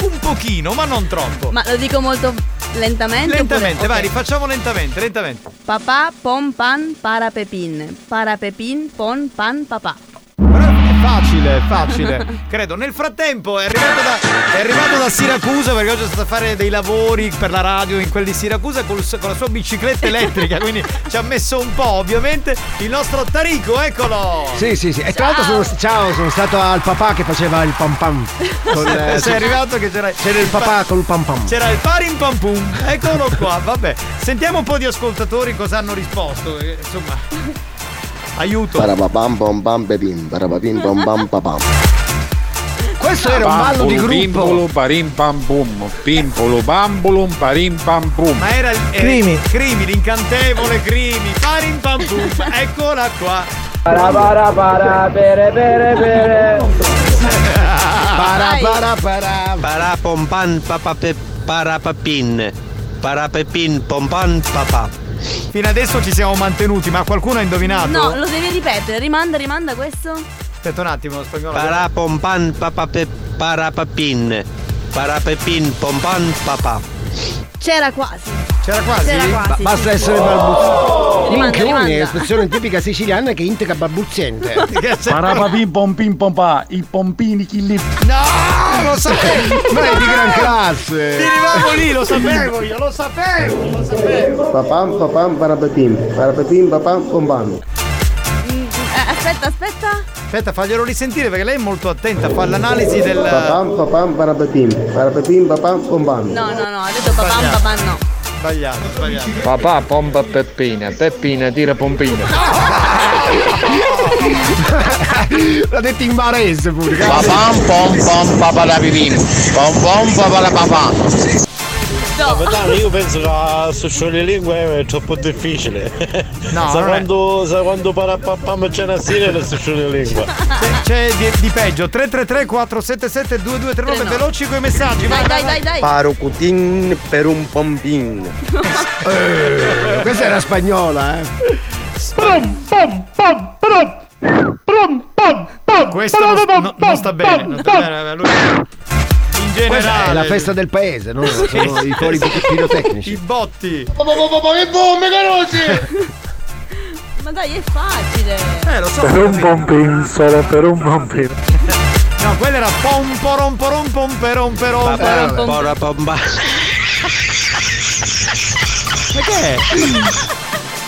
un pochino, ma non troppo. Ma lo dico molto lentamente. Lentamente, oppure- vai, ok. rifacciamo lentamente, lentamente. Papà pom pan para pepin, para pepin pon pan papà. È facile, facile. <laughs> Credo. Nel frattempo è arrivato, da, è arrivato da Siracusa perché oggi è stato a fare dei lavori per la radio in quel di Siracusa col- con la sua bicicletta elettrica. quindi ci ha messo un po', ovviamente, il nostro Tarico, eccolo! Sì, sì, sì. E tra l'altro sono, ciao, sono stato al papà che faceva il pam pam. <laughs> Con, eh, Sei arrivato che c'era. C'era il papà col pam pam. C'era il parim pam pum. Eccolo qua, vabbè. Sentiamo un po' di ascoltatori cosa hanno risposto. eh, Insomma. Aiuto. Parapapam pom pam pepim, parapapim pom pam papam. Questo era un ballo di gruppo. Pimpolo parim pam pum. Pimpolo bambulum parim pam pum. Ma era il eh, Crimi. Crimi, l'incantevole Crimi. Parim pam pum. <laughs> Eccola qua. Para para para pere pere pere. Para para para. Para pompan papa pe, para papin. Para pepin pompan papà. Fino adesso ci siamo mantenuti, ma qualcuno ha indovinato? No, lo devi ripetere. Rimanda, rimanda questo. Aspetta un attimo, spagnolo. Para pompan papa pe, para papin. Para pepin pompan papà. C'era quasi. C'era quasi? C'era quasi. Ba- basta essere balbuziente. Rimanda, Minchioni è rimanda. espressione <laughs> tipica siciliana che integra balbuziente. Parapapim pompim pompa, i pompini chi li. No, lo sapevo! Ma è di gran classe. Arrivavo lì, lo sapevo io, lo sapevo, lo sapevo. Papam papam parapapim, parapapim papam pom pam. Eh, aspetta, aspetta. Aspetta, faglielo risentire perché lei è molto attenta, fa l'analisi del. Papam papam parapapim, parapapim papam pom pam. No, no, no, ha detto papà, papà no. Sbagliato, sbagliato. Papà pompa Peppina, Peppina tira pompina. <laughs> L'ha detto in barese pure. Papam pom pom paparapipim. Pom pom paparapapà. Capitano, io penso che a sociolingua è troppo difficile. No, sa quando, sa quando parapappam c'è una sirena la sociolingua. C'è di, di peggio 333 477 2239 veloci coi messaggi vai, Dai, dai, dai. Parocutin per un pompin. <laughs> Eh, questa era spagnola, eh. Questo non, no- non sta bene, non sta bene. Lui, in generale, Questa è la festa del paese, no? Sono i fuori I pirotecnici. botti. Che bombe, carosi! <laughs> Ma dai, è facile. Eh, lo so. Per un pompin, solo per un pompin. <laughs> No, quella era pom porom porom pom perom perom. Parapomba. Ma che è?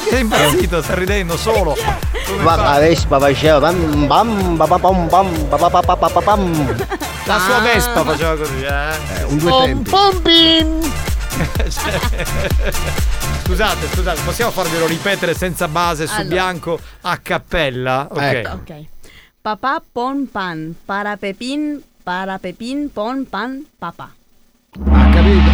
Sei impazzito, sta ridendo solo. Come Ma fa? la Vespa faceva bam bam ba ba pam bam ba ba ba ba ba ba La sua Vespa faceva così, eh. un due tempi. Pompin! Scusate, scusate, possiamo farvelo ripetere senza base su Allora. bianco a cappella? Ok. Ecco. Ok. Papà pon pan. Para pepin. Para pepin pon pan. Papà. Ha capito?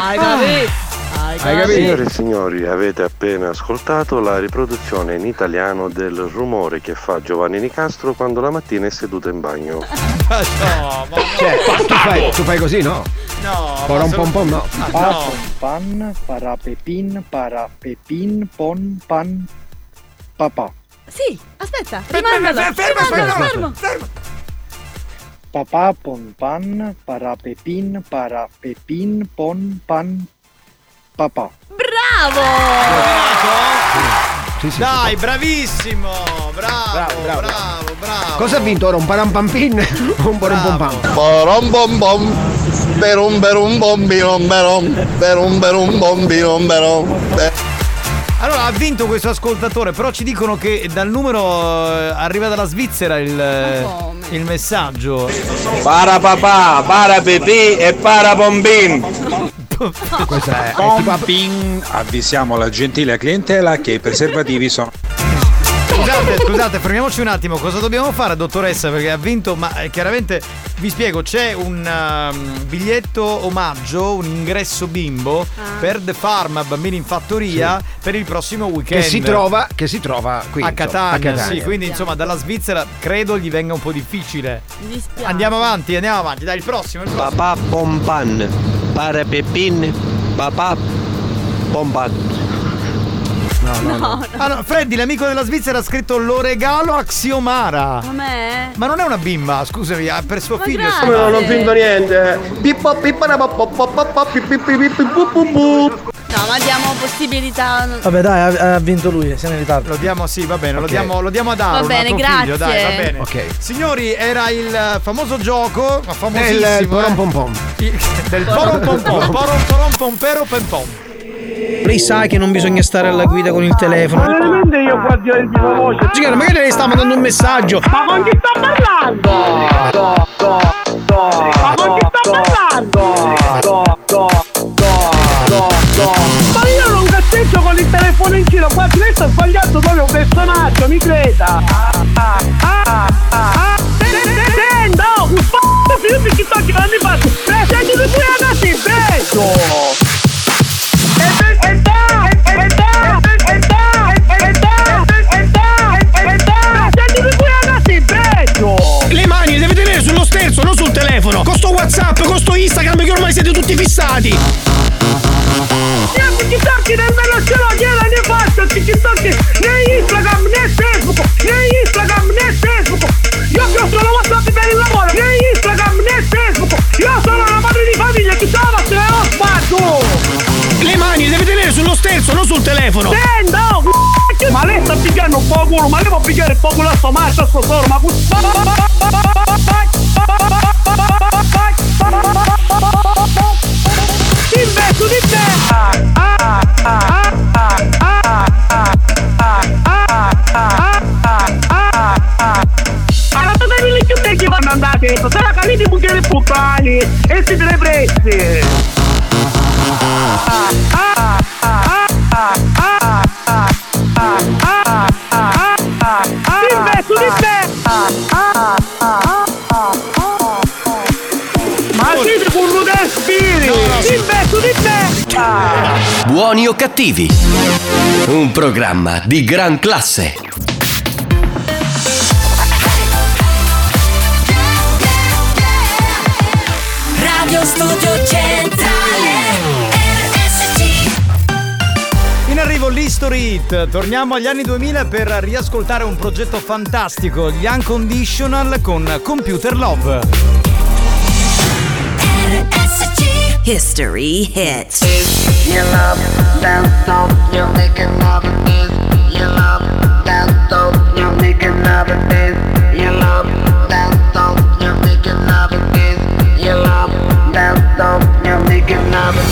Hai capito? Hai capito? Signore e signori, avete appena ascoltato la riproduzione in italiano del rumore che fa Giovanni Nicastro quando la mattina è seduto in bagno. <laughs> No, ma Cioè, tu fai, tu fai così, no? no, Porom pom pom, no. Ah, no. Pan, para pepin, para pepin, pon, pan, papà. Sì, aspetta. Ferma, Rimandalo. ferma, ferma, fermo. Papà pon pan, para pepin, para pepin, pon, pan, papà. Bravo! Sì, sì, Dai, bravissimo! Bravo, bravo, Bravo, bravo, bravo. bravo. Cosa ha vinto ora? Un parampampin o un porom pom pam? Porom bom bom. Perum perum bom birom berom. Perum perum bom birom berom. Be- Allora, ha vinto questo ascoltatore, però ci dicono che dal numero eh, arriva dalla Svizzera il, eh, il messaggio. Para papà, para pipì e para bombin. Questa è, è tipo avvisiamo la gentile clientela che i preservativi sono Scusate, scusate, fermiamoci un attimo. Cosa dobbiamo fare, dottoressa? Perché ha vinto, ma eh, chiaramente vi spiego: c'è un um, biglietto omaggio, un ingresso bimbo per The Farm Bambini in Fattoria per il prossimo weekend. che si trova, che si trova qui a Catania, a Catania. sì, quindi insomma dalla Svizzera credo gli venga un po' difficile. Mi. Andiamo avanti, andiamo avanti, dai, il prossimo, il prossimo. Papà pompan. Para pepin. Papà pompan. No, no. Ah no, Freddy, l'amico della Svizzera, ha scritto lo regalo a Xiomara. Com'è? Ma non è una bimba, scusami, ah, per suo Ma figlio. grazie. Come non ho vinto niente. Pippo pu. No, ma diamo possibilità. Vabbè dai, ha, ha vinto lui, siamo in ritardo. Lo diamo, sì, va bene, lo, Ok. diamo, lo diamo a Daro. Va un bene, altro figlio, grazie. dai, va bene. Ok. Signori, era il eh, famoso gioco, ma È famosissimo. il porom eh, pom pom. il- del porom pom pom, porom porom pom pom. Lei sa che non bisogna stare alla guida con il telefono. veramente io qua di il mio voce. Signora, magari lei sta mandando un messaggio. Ma con chi sta parlando? Do, do, do, Ma con chi sta parlando? Do. Ma io non cazzeggio con il telefono in giro, qua lei sta sbagliando proprio un personaggio, mi creda. Ah, ah, ah. Senta, un figlio di chi sto girando in faccia. Senti tu pure ragazzi, beso. WhatsApp, con sto Instagram, che ormai siete tutti fissati. Niente TikTok nemmeno ce l'ho, gliela ne faccio TikTok né Instagram né Facebook né Instagram né Facebook. Io che ho solo WhatsApp per il lavoro né Instagram né Facebook. Io sono una madre di famiglia chi stava se ho sbaglio. Le mani le deve tenere sullo sterzo, non sul telefono. Senta oh, c***o, Ma lei sta picchiando un po' culo Ma lei può picchiare un po' culo a sto macho a sto solo Ma Investo di te. Ah, ah, ah, ah, ah, ah, ah, ah, ah, che vanno andate? Sarà caliti bucchiere puttani E si ah, ah, ah, ah, Buoni o cattivi? Un programma di gran classe. Radio Studio Centrale RSC In arrivo l'History Hit, torniamo agli anni 2000 per riascoltare un progetto fantastico, gli Unconditional con Computer Love. History Hit You love. You love tanto, you're making love. You love this. You love you're.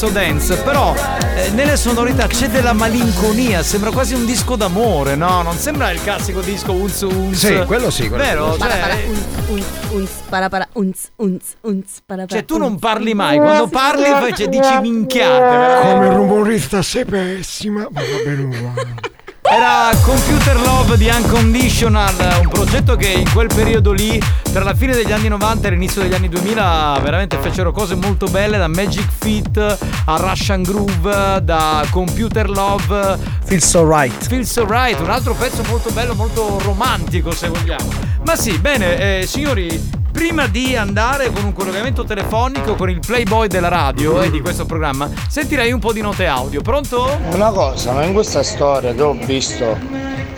Pezzo dance, però eh, nelle sonorità c'è della malinconia, sembra quasi un disco d'amore, no? Non sembra il classico disco unz unz. Sì, quello sì, quello Vero? sì. Cioè, para, unz, unz, unz, para para, unz, unz, unz, para para. cioè, tu non parli mai, quando parli fai, cioè, dici minchiate. Come rumorista sei pessima, ma va bene uguale. Era Computer Love di Unconditional, un progetto che in quel periodo lì, tra la fine degli anni 90 e l'inizio degli anni 2000, veramente fecero cose molto belle, da Magic Fit a Russian Groove, da Computer Love. Feels so right. Feels so right, un altro pezzo molto bello, molto romantico se vogliamo. Ma sì, bene, eh, signori, prima di andare con un collegamento telefonico con il playboy della radio e di questo programma, sentirei un po' di note audio. Pronto? Una cosa, ma in questa storia che ho visto,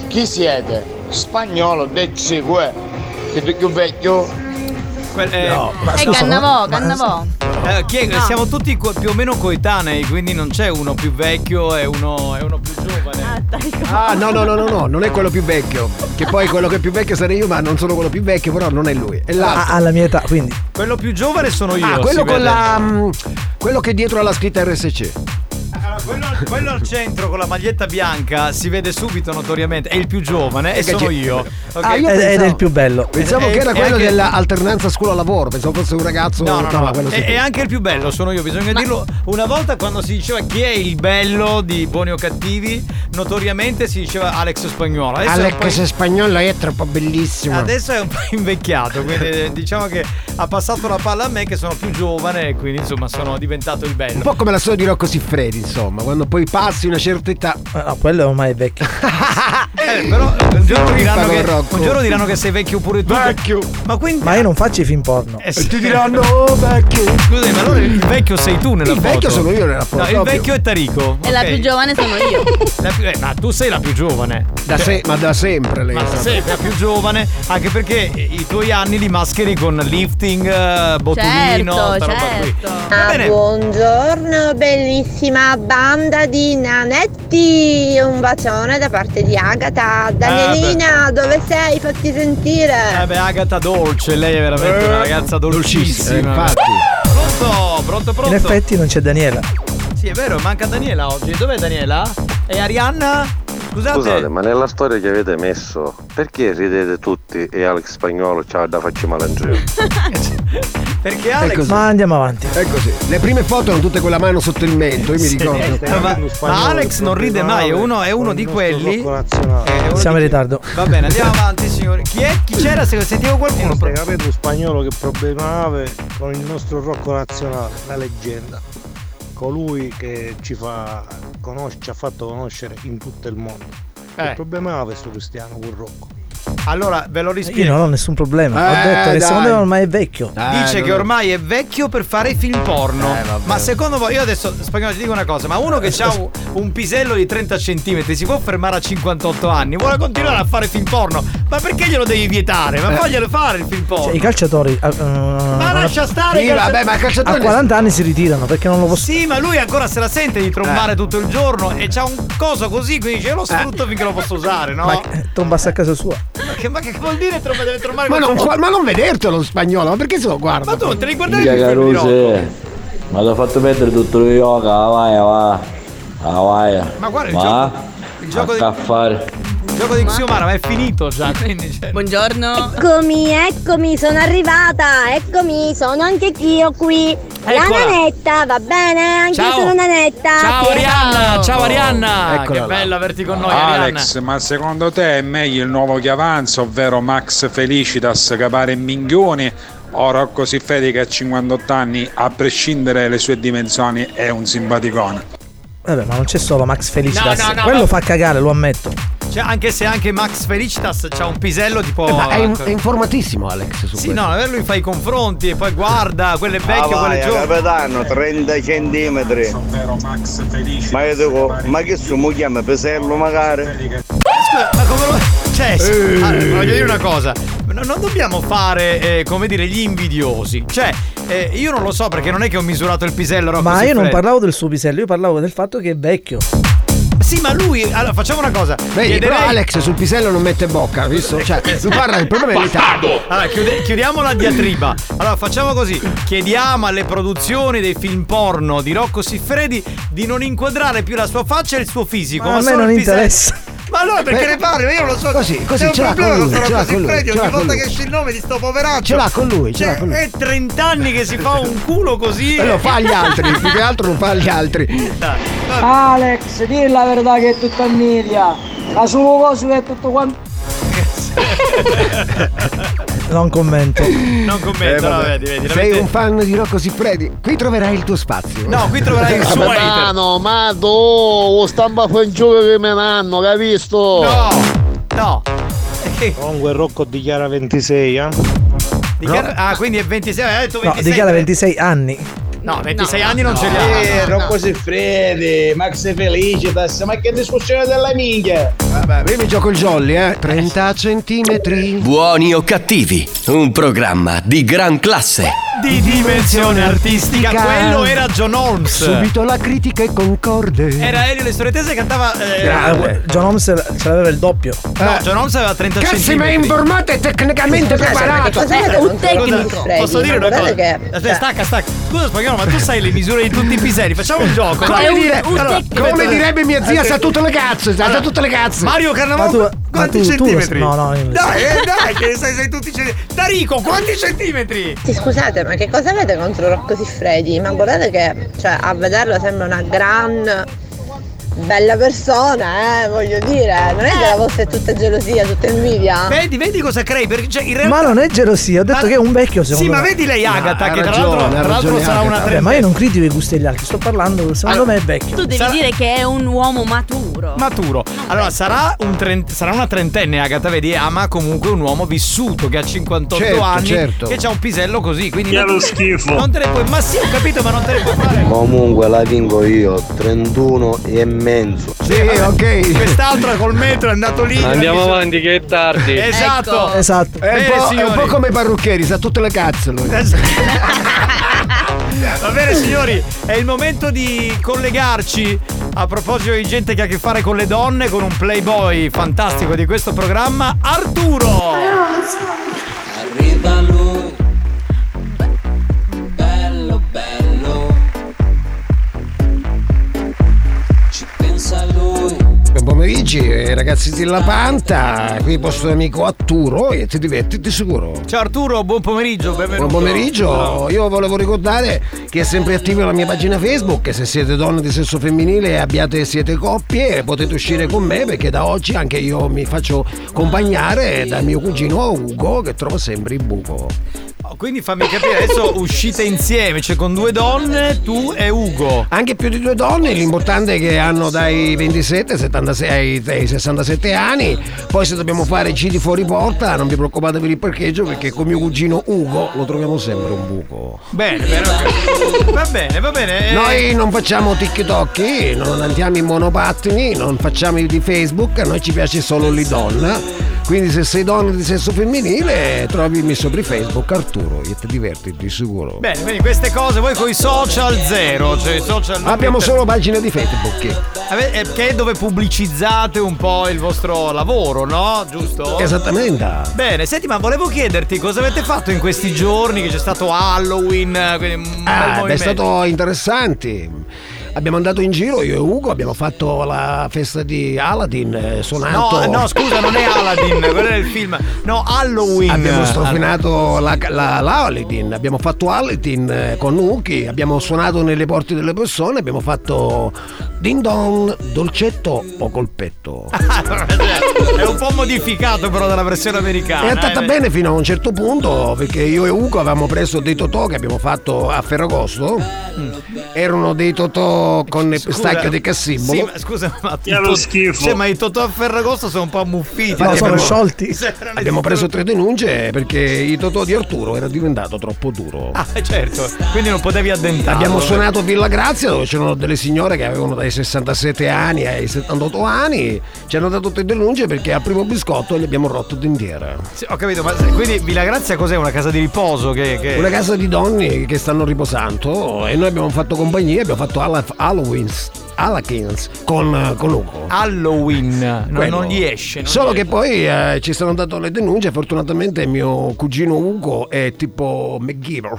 chi siete? Spagnolo, decigue, siete più vecchio? No, E Cannavò, Cannavò. Eh, chi è? No. Siamo tutti co- più o meno coetanei, quindi non c'è uno più vecchio e uno, e uno più giovane. Ah, no, no, no, no, no, non è quello più vecchio. Che poi quello che è più vecchio sarei io, ma non sono quello più vecchio, però non è lui. È l'altro. Ah, alla mia età, quindi. Quello più giovane sono io. Ah, quello con vede. la. mm, quello che dietro ha la scritta RSC. Quello, quello al centro con la maglietta bianca si vede subito notoriamente, è il più giovane e sono io. ok? Ah, io Ed- ed è pensavo- il più bello. Pensavo E- che era e quello anche- dell'alternanza scuola-lavoro, pensavo fosse un ragazzo. No, no, no, quello sì. è, è anche il più bello, sono io, bisogna dirlo. Una volta quando si diceva chi è il bello di Buoni o Cattivi, notoriamente si diceva Alex Spagnuolo. Adesso è un po' Alex Spagnolo è troppo bellissimo. Adesso è un po' invecchiato, quindi eh, diciamo che ha passato la palla a me che sono più giovane e quindi insomma sono diventato il bello. Un po' come la storia di Rocco Siffredi, insomma, quando poi passi una certa età. No, quello ormai è vecchio. <laughs> Eh, però un giorno, diranno che, un giorno diranno che sei vecchio pure tu. Vecchio. Ma quindi. Ma io non faccio i film porno. Eh, sì. Ti diranno, oh vecchio. Scusami, ma allora il vecchio sei tu nella Il foto. vecchio sono io nella foto, No, il vecchio è Tarico. E la più giovane sono io. La più- eh, ma tu sei la più giovane. Da Cioè, se- ma da sempre lei. Ma sa. sei la più giovane, anche perché i tuoi anni li mascheri con lifting, eh, botulino, Certo, sta roba qui. certo. Va bene. buongiorno, bellissima banda di nanetti. Un bacione da parte di Agata. Danielina, dove sei? Fatti sentire. Eh beh, Agata Dolce, lei è veramente una ragazza dolcissima. Eh, infatti. Pronto, pronto, pronto. In effetti non c'è Daniela. Sì, è vero, manca Daniela oggi. Dov'è Daniela? E Arianna? Scusate. Scusate, ma nella storia che avete messo, perché ridete tutti e Alex Spagnolo c'ha da farci male in giro? <laughs> Perché Alex. Ma andiamo avanti. È così. Le prime foto erano tutte con la mano sotto il mento, io mi Sì. ricordo. Eh, ma, ma Alex non ride mai, è uno, è uno di quelli. è uno Siamo in ritardo. Va bene, andiamo avanti, signori. Chi è? Chi c'era? Se sentivo qualcuno. Stai capendo spagnolo che problema ave con il nostro Rocco nazionale, la leggenda. Colui che ci fa conosce, ci ha fatto conoscere in tutto il mondo. Eh. Che problema ha questo cristiano con Rocco? Allora, ve lo Io rispiego. non ho nessun problema. Eh, ho detto che dai. secondo me ormai è vecchio. Dice Eh, che non- ormai è vecchio per fare film porno. Eh, ma secondo voi, io adesso spagnolo ti dico una cosa: ma uno che ha un, un pisello di 30 cm si può fermare a 58 anni? Vuole continuare a fare film porno? Ma perché glielo devi vietare? Ma Eh. faglielo fare il film porno. Cioè, I calciatori eh, eh, ma lascia stare Sì, i calci- vabbè, ma il a calciatore. 40 anni si ritirano perché non lo posso. Sì, ma lui ancora se la sente di Eh. trombare tutto il giorno e c'ha un coso così, quindi dice io lo sfrutto finché lo posso usare, no? Ma eh, trombasse a casa sua. Ma che, ma che vuol dire tromba? Deve trombare Ma non, ma non vedertelo lo spagnolo, ma perché se lo guarda? Ma tu non te li guardavi Minchia più? Caruse, ma ti ho fatto perdere tutto lo yoga, vai, va. Ah, vai. Ma guarda il Va. gioco- il gioco di- fare. Il gioco di Xiomara, ma è finito già, <laughs> quindi cioè, Buongiorno. Eccomi, eccomi, sono arrivata. Eccomi, sono anche io qui. La Eccola. nanetta, va bene? Anche io Ciao. sono nanetta. Ciao. Arianna, ciao Arianna. Eccola che là. bello averti con noi, Arianna. Alex, ma secondo te è meglio il nuovo che avanza, ovvero Max Felicitas che pare minchioni o Rocco Siffredi che a 58 anni, a prescindere dalle sue dimensioni, è un simpaticone? Vabbè, ma non c'è solo Max Felicitas. No, no, no, Quello fa cagare, lo ammetto. Cioè, anche se anche Max Felicitas c'ha un pisello tipo. Eh, ma è, in- è informatissimo Alex su Sì, questo. no, lui fa i confronti e poi guarda, quello è vecchio, ah, quello è vai, giovane. capitano, 30 centimetri. Ma io dico, ma che su mi chiama pesello magari? Scusa, ma come lo. Cioè, Eh. allora, voglio dire una cosa. No- Non dobbiamo fare, eh, come dire, gli invidiosi. Cioè, eh, io non lo so perché non è che ho misurato il pisello Ma io non parlavo del suo pisello, io parlavo del fatto che è vecchio. Sì, ma lui. Allora, facciamo una cosa. Vedi, Chiederei- però Alex sul pisello non mette bocca, visto? Cioè, <laughs> lui parla del problema è l'età. Allora, chiude- chiudiamo la diatriba. Allora, facciamo così: chiediamo alle produzioni dei film porno di Rocco Siffredi di non inquadrare più la sua faccia e il suo fisico. Ma a me non il pisello. interessa. Ma allora perché Beh, ne parli? Ma io non lo so. così, così, C'è un ce l'ha problema con lui, con ce l'ha Ogni volta lui. che esce il nome di sto poveraccio. Ce l'ha con lui, ce l'ha Cioè, con lui. È 30 anni che si fa un culo così. E lo fa agli altri, <laughs> più che altro lo fa agli altri. Alex, di la verità che è tutta media. La sua cosa è tutto quanto. <laughs> Non commento. Non Eh, commento, no, vabbè. vedi, vedi. Sei un fan di Rocco Siffredi? Qui troverai il tuo spazio. No, qui troverai il <laughs> suo hater. Capitano, ma tu, lo stampa gioco che me ne hanno, capisto? No, no. Eh, Comunque Rocco dichiara 26, eh? dichiara- Ah, quindi è 26. Hai detto 26. No, dichiara 26 anni. No, 26 anni non ce li ha. Eh, Rocco Siffredi, Max Felicitas, ma che discussione della minchia! Vabbè, io mi gioco il jolly, eh. 30 centimetri. Buoni o cattivi, un programma di gran classe. Di dimensione artistica. Quello era John Holmes. Subito la critica è concorde. Era Elio Le Storie Tese che cantava. eh, Grande. John Holmes ce l'aveva il doppio. No, John Holmes aveva 30 Cazzo, centimetri. ma è informato e tecnicamente preparato. un tecnico. Posso dire una cosa? Aspetta, cioè, stacca, stacca. Scusa, spagnolo, ma tu sai le misure di tutti i piselli. Facciamo un gioco. Come, dire- un allora, come direbbe mia zia, sa tutte le cazze, sa, tutte le cazze. Mario tu- ma quanti tu- tu centimetri? no, no, so. Dai, eh, dai, che sai, sei tutti centimetri. Tarico, quanti centimetri? Sì, scusate, ma che cosa avete contro Rocco Siffredi? Ma guardate che, cioè, a vederlo sembra una gran bella persona, eh, voglio dire. Non è che la vostra è tutta gelosia, tutta invidia. Vedi, vedi cosa crei? Perché cioè, in realtà. Ma non è gelosia, ho detto Ma- che è un vecchio secondo Sì, me. ma vedi lei Agata, ha che tra ragione, l'altro, ha tra l'altro sarà una trenta. ma io non critico i gusti degli altri, sto parlando, secondo me è vecchio. Tu devi Sarà- dire che è un uomo maturo. Maturo. Allora, sarà, un trent- sarà una trentenne, Agata, vedi, ama comunque un uomo vissuto che ha 58 Certo, anni. certo. Che ha un pisello così. Quindi Che è non, lo schifo. non te ne puoi. Ma sì, ho capito, ma non te ne puoi fare. Comunque la vinco io, 31 e mezzo. Sì, ok. Quest'altro col metro è andato lì. Andiamo avanti che è tardi. Esatto. Ecco. Esatto. È un, Bene, po', è un po' come i parrucchieri, sa tutte le cazze lui. <laughs> <laughs> Va bene signori, è il momento di collegarci a proposito di gente che ha a che fare con le donne con un playboy fantastico di questo programma, Arturo. Arriva lui, Buon pomeriggio, eh, ragazzi della Panta, qui posto amico Arturo e ti diverti di sicuro. Ciao Arturo, buon pomeriggio, benvenuto. Buon pomeriggio, io volevo ricordare che è sempre attiva la mia pagina Facebook se siete donne di sesso femminile e abbiate siete coppie potete uscire con me perché da oggi anche io mi faccio accompagnare da mio cugino Ugo che trovo sempre il buco. Quindi fammi capire, adesso uscite insieme, cioè con due donne, tu e Ugo. Anche più di due donne, l'importante è che hanno dai 27 76, ai- ai 67 anni. Poi se dobbiamo fare giri fuori porta, non vi preoccupate per il parcheggio perché con mio cugino Ugo lo troviamo sempre un buco. Bene, bene. Va bene, va bene. eh, Noi non facciamo TikTok, non andiamo in monopattini, non facciamo i di Facebook, a noi ci piace solo l'idonna. Quindi se sei donna di sesso femminile, trovimi sopra Facebook Arturo e ti diverti di sicuro. Bene, quindi queste cose voi con i social zero, cioè i social non Abbiamo mette- solo pagine di Facebook. Eh, Che è dove pubblicizzate un po' il vostro lavoro, no? Giusto? Esattamente. Bene, senti, ma volevo chiederti cosa avete fatto in questi giorni che c'è stato Halloween, quindi un bel Ah, beh, è stato interessante. Abbiamo andato in giro, io e Ugo, abbiamo fatto la festa di Aladdin, eh, suonato. No, no, scusa, non è Aladdin, <laughs> quello è il film. No, Halloween. Abbiamo strofinato la, la, la Aladdin, abbiamo fatto Aladdin eh, con Uki, abbiamo suonato nelle porte delle persone, abbiamo fatto Din Don, dolcetto o colpetto. <laughs> È un po' modificato però dalla versione americana. È andata eh. bene fino a un certo punto perché io e Ugo avevamo preso dei totò che abbiamo fatto a Ferragosto. Erano dei totò con Scusa, pistacche di Sì, cassimbolo. ma scusa, ma lo schifo. Cioè, ma i Totò a Ferragosto sono un po' ammuffiti. No, Perché sono <laughs> abbiamo- sciolti. Sembrano Abbiamo preso tre denunce perché il totò di Arturo era diventato troppo duro. Ah, certo. Quindi non potevi addentare. Abbiamo suonato a Villa Grazia dove c'erano delle signore che avevano dai 67 anni ai 78 anni. Ci hanno dato tre denunce perché al primo biscotto gli abbiamo rotto d'indiera. Sì, ho capito, ma quindi Villa Grazia cos'è? Una casa di riposo? Che, che- Una casa di donne che stanno riposando e noi abbiamo fatto compagnia, abbiamo fatto Halla- Halloween. Halloween con, con Ugo. Halloween. No, non gli esce. non Solo gli che poi eh, ci sono dato le denunce, fortunatamente mio cugino Ugo è tipo MacGyver.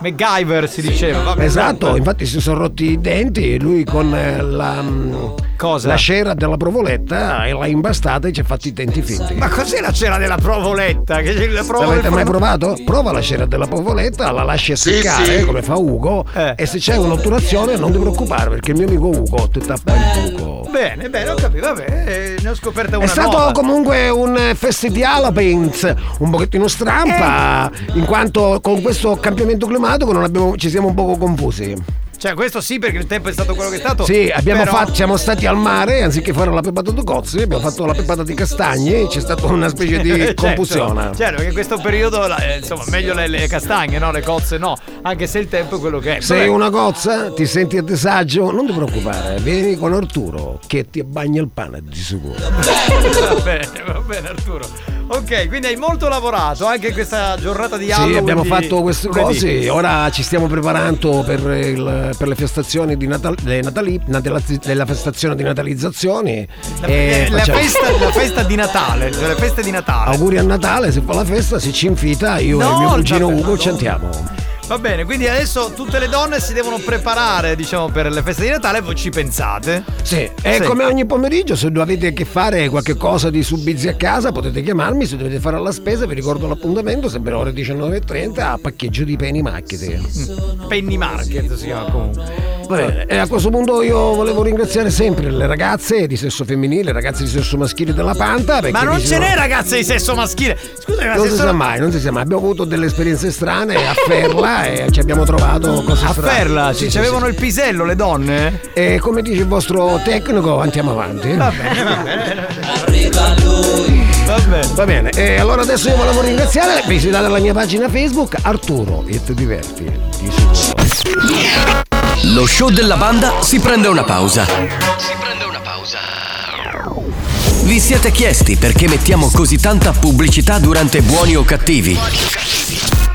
MacGyver si diceva. vabbè, Esatto, infatti si sono rotti i denti e lui con eh, la, mm, Cosa? la cera della provoletta e l'ha imbastata e ci ha fatto i denti finti. Ma cos'è la cera della provoletta? Che c'è la provoletta L'avete mai provato? Prova la cera della provoletta, la lasci seccare sì. come fa Ugo Eh. e se c'è un'otturazione non ti preoccupare perché il mio amico Ugo ti tappa il buco. Bene, bene, ho capito, vabbè, eh, ne ho scoperta una È stato nuova. comunque un festival di Halloween un pochettino strampa Eh. in quanto con questo cambiamento climatico non abbiamo- ci siamo un poco confusi. Cioè, questo sì, perché il tempo è stato quello che è stato. Sì, abbiamo però- fatto, siamo stati al mare, anziché fare la pepata di cozze, abbiamo fatto la pepata di castagne, c'è stata una specie di <laughs> Certo, confusione. Certo, perché in questo periodo, eh, insomma, meglio le, le castagne, no? Le cozze no. Anche se il tempo è quello che è. Sei una cozza, ti senti a disagio, non ti preoccupare, vieni con Arturo che ti bagna il pane di sicuro. va bene, va bene Arturo. Ok, quindi hai molto lavorato anche in questa giornata di Sì, Halloween. abbiamo di fatto queste cose, ora ci stiamo preparando per, il- per le festazioni di Natal, le natali- natalizzi- della festazione di natalizzazioni. La, e eh, la facciamo- festa, la festa di Natale, cioè le feste di Natale. Auguri a Natale, se fa la festa si ci invita, io No, e mio cugino Ugo no. ci andiamo. Va bene, quindi adesso tutte le donne si devono preparare, diciamo, per le feste di Natale voi ci pensate. Sì, e come ogni pomeriggio, se avete a che fare qualche cosa di subizzi a casa, potete chiamarmi. Se dovete fare la spesa, vi ricordo l'appuntamento, sempre ore 19.30 a paccheggio di Penny Market. Penny Market si chiama comunque. Va bene, e a questo punto io volevo ringraziare sempre le ragazze di sesso femminile, le ragazze di sesso maschile della Panta. perché Ma non ce n'è ragazze di sesso maschile. Scusami, ma Non si sono... sa mai, non si sa mai. Abbiamo avuto delle esperienze strane a <laughs> Ferla e ci abbiamo trovato cose A strane. Ferla, Sì, ci sì, avevano sì. il pisello le donne? E come dice il vostro tecnico, andiamo avanti. Va bene, va bene. Arriva lui. Va bene. Va bene, e allora adesso io volevo ringraziare, visitate la mia pagina Facebook, Arturo, e ti diverti, di sicuro. Lo show della banda si prende una pausa. Vi siete chiesti perché mettiamo così tanta pubblicità durante buoni o cattivi?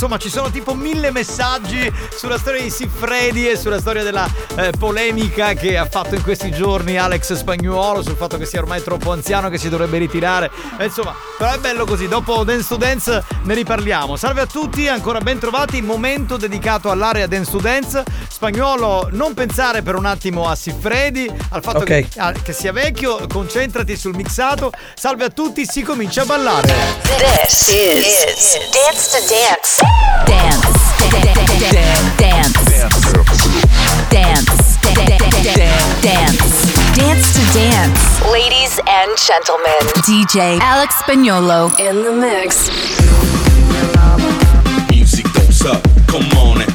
Insomma, ci sono tipo mille messaggi sulla storia di Siffredi e sulla storia della eh, polemica che ha fatto in questi giorni Alex Spagnuolo sul fatto che sia ormai troppo anziano, che si dovrebbe ritirare. E insomma, però è bello così. Dopo Dance to Dance ne riparliamo. Salve a tutti, ancora ben trovati. Momento dedicato all'area Dance to Dance. Spagnuolo, non pensare per un attimo a Siffredi, al fatto Ok. che, ah, che sia vecchio, concentrati sul mixato. Salve a tutti, si comincia a ballare. This is, Dance to Dance. Dance. Dance. Dance. Dance. Dance to Dance. Ladies and gentlemen, DJ Alex Spagnolo in the mix. Music goes up, come on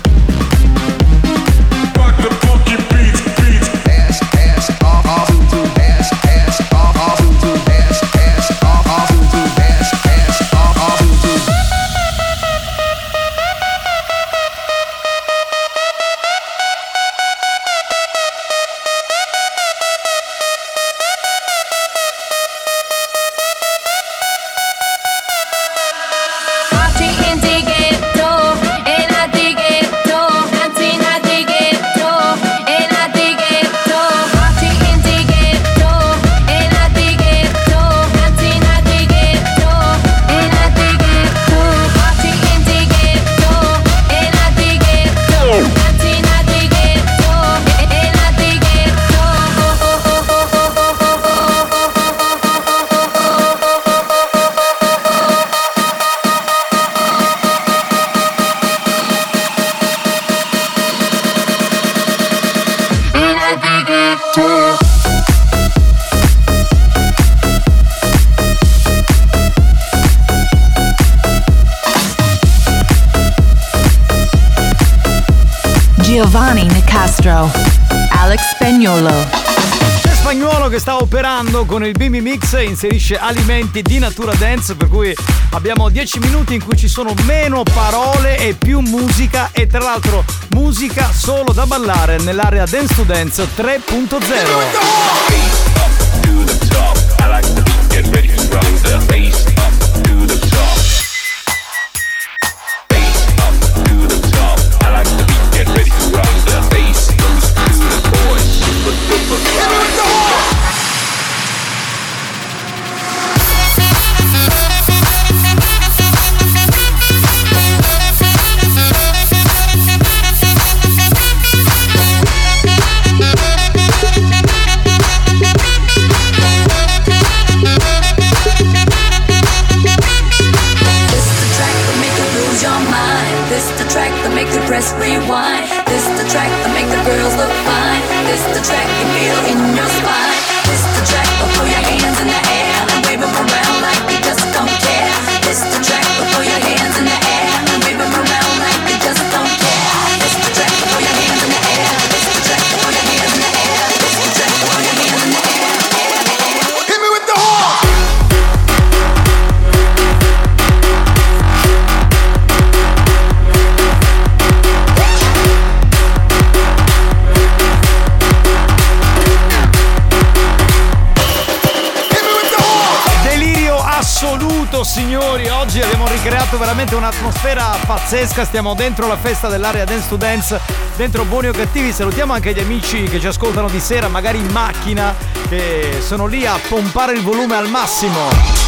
Spagnolo. C'è Spagnuolo che sta operando con il Bimbi Mix e inserisce alimenti di natura dance, per cui abbiamo 10 minuti in cui ci sono meno parole e più musica e tra l'altro musica solo da ballare nell'area Dance to Dance 3.0. veramente un'atmosfera pazzesca. Stiamo dentro la festa dell'area Dance to Dance, dentro Buoni o Cattivi. Salutiamo anche gli amici che ci ascoltano di sera, magari in macchina, che sono lì a pompare il volume al massimo.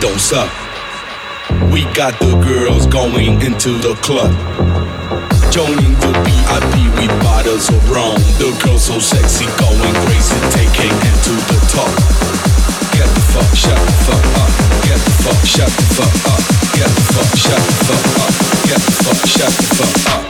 Don't suck. We got the girls going into the club. Joining the VIP with bottles of rum. The girls so sexy, going crazy, taking into the top. Get the fuck, shut the fuck up. Get the fuck, shut the fuck up. Get the fuck, shut the fuck up. Get the fuck, shut the fuck up.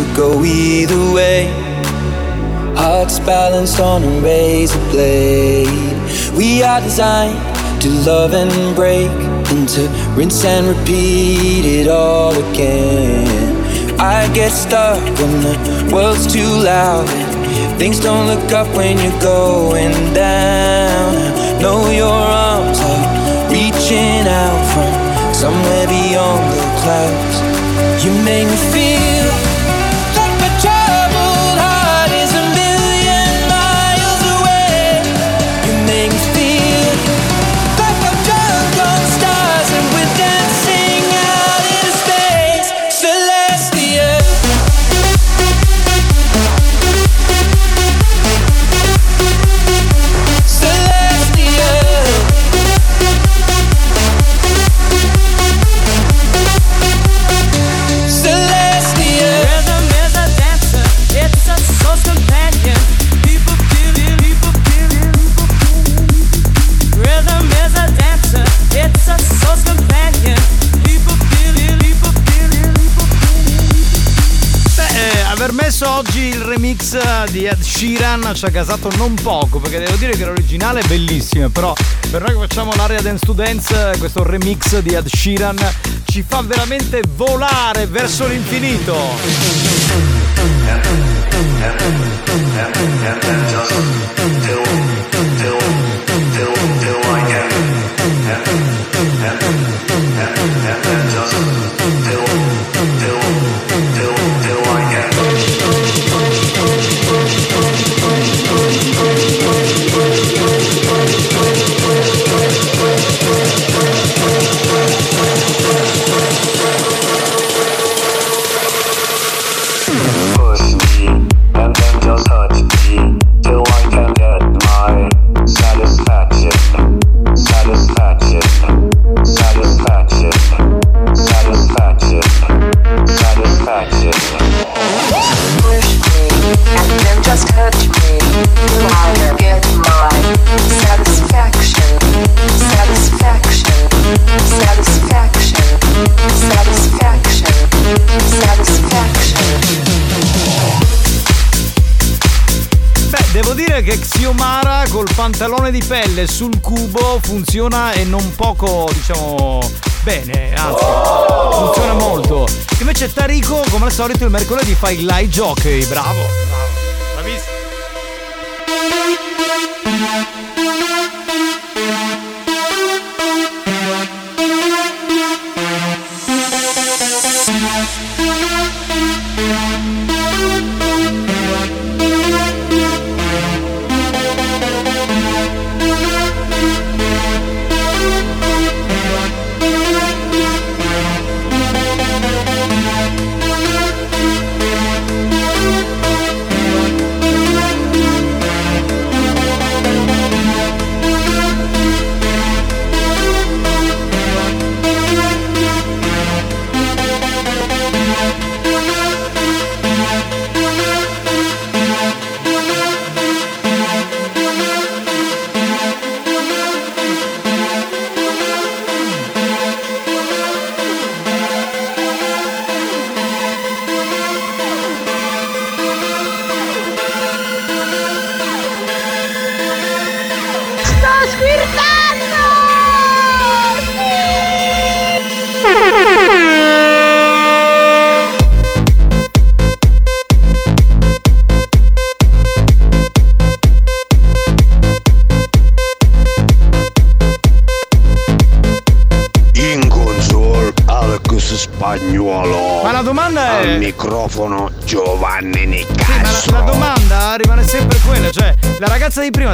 Could go either way. Hearts balanced on a razor blade. We are designed to love and break, and to rinse and repeat it all again. I get stuck when the world's too loud. Things don't look up when you're going down. Know your arms are reaching out from somewhere beyond the clouds. You make me feel di Ed Sheeran ci ha gasato non poco, perché devo dire che l'originale è bellissimo, però per noi che facciamo l'area Dance to Dance, questo remix di Ed Sheeran ci fa veramente volare verso l'infinito. Push non poco, diciamo, bene, anzi, funziona molto. Invece Tarico, come al solito, il mercoledì fa il live jockey, bravo.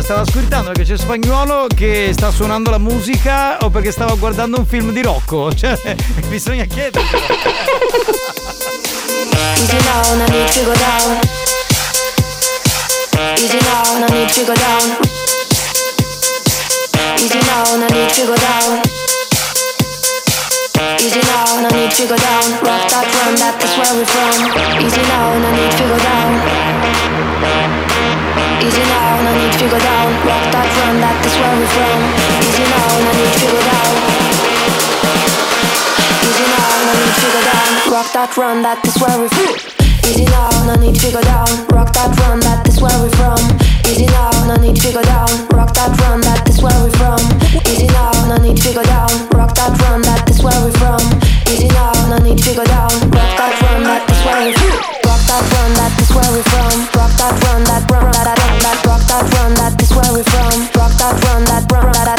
Stava squirtando perché c'è spagnolo che sta suonando la musica o perché stava guardando un film di Rocco? <laughs> Cioè, bisogna chiedere. Easy now, no need to go down. Easy now, no need to go down. Easy now, no need to go down. Easy now, no need to go down. Rock that run, that is where we're from. Easy now, no need to go down. Easy now, no need to go down. Rock that run, that is where we're from. Easy now, no need to go down. Easy now, no need to go down. Rock that run, that is where we're from. Easy now, no need to go down. Rock that run, that is where we're from. Easy now, no need to go down. Rock that run, that is where we're from. Easy now, no need to go down. Rock that run, that is where we're from. Easy now, no need to go down. Rock that run, that is where we're from. Rock that run, that is where we're from. That run, that run, that that that. Rock that run, that is where we're from. Rock that run, that run, that.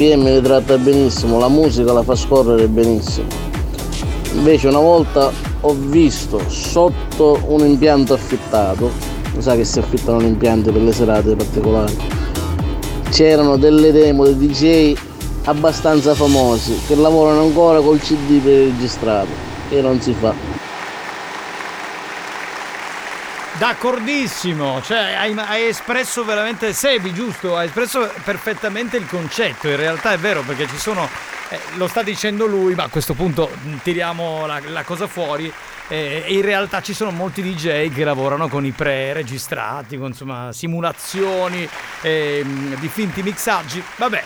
BPM li tratta benissimo, la musica la fa scorrere benissimo. Invece una volta ho visto sotto un impianto affittato, sa che si affittano gli impianti per le serate particolari, c'erano delle demo dei DJ abbastanza famosi che lavorano ancora col CD preregistrato e non si fa. D'accordissimo, cioè hai, hai espresso veramente Sebi, giusto? Hai espresso perfettamente il concetto. In realtà è vero perché ci sono, eh, lo sta dicendo lui, ma a questo punto mh, tiriamo la, la cosa fuori. eh, in realtà ci sono molti DJ che lavorano con i pre-registrati, con insomma simulazioni ehm, di finti mixaggi. Vabbè,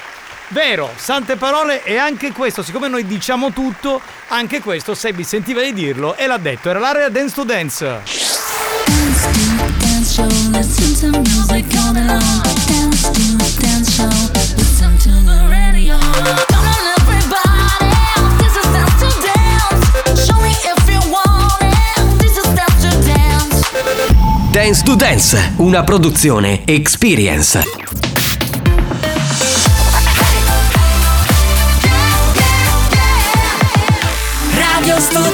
Vero, sante parole e anche questo, siccome noi diciamo tutto, anche questo Sebi sentiva di dirlo e l'ha detto, era l'area Dance to Dance. Dance show, listen to music all day long. Dance to dance show, listen to the radio. Come on, everybody, this is dance to dance. Show me if you want it. This is dance to dance. Dance to Dance, una produzione Experience. Radio Studio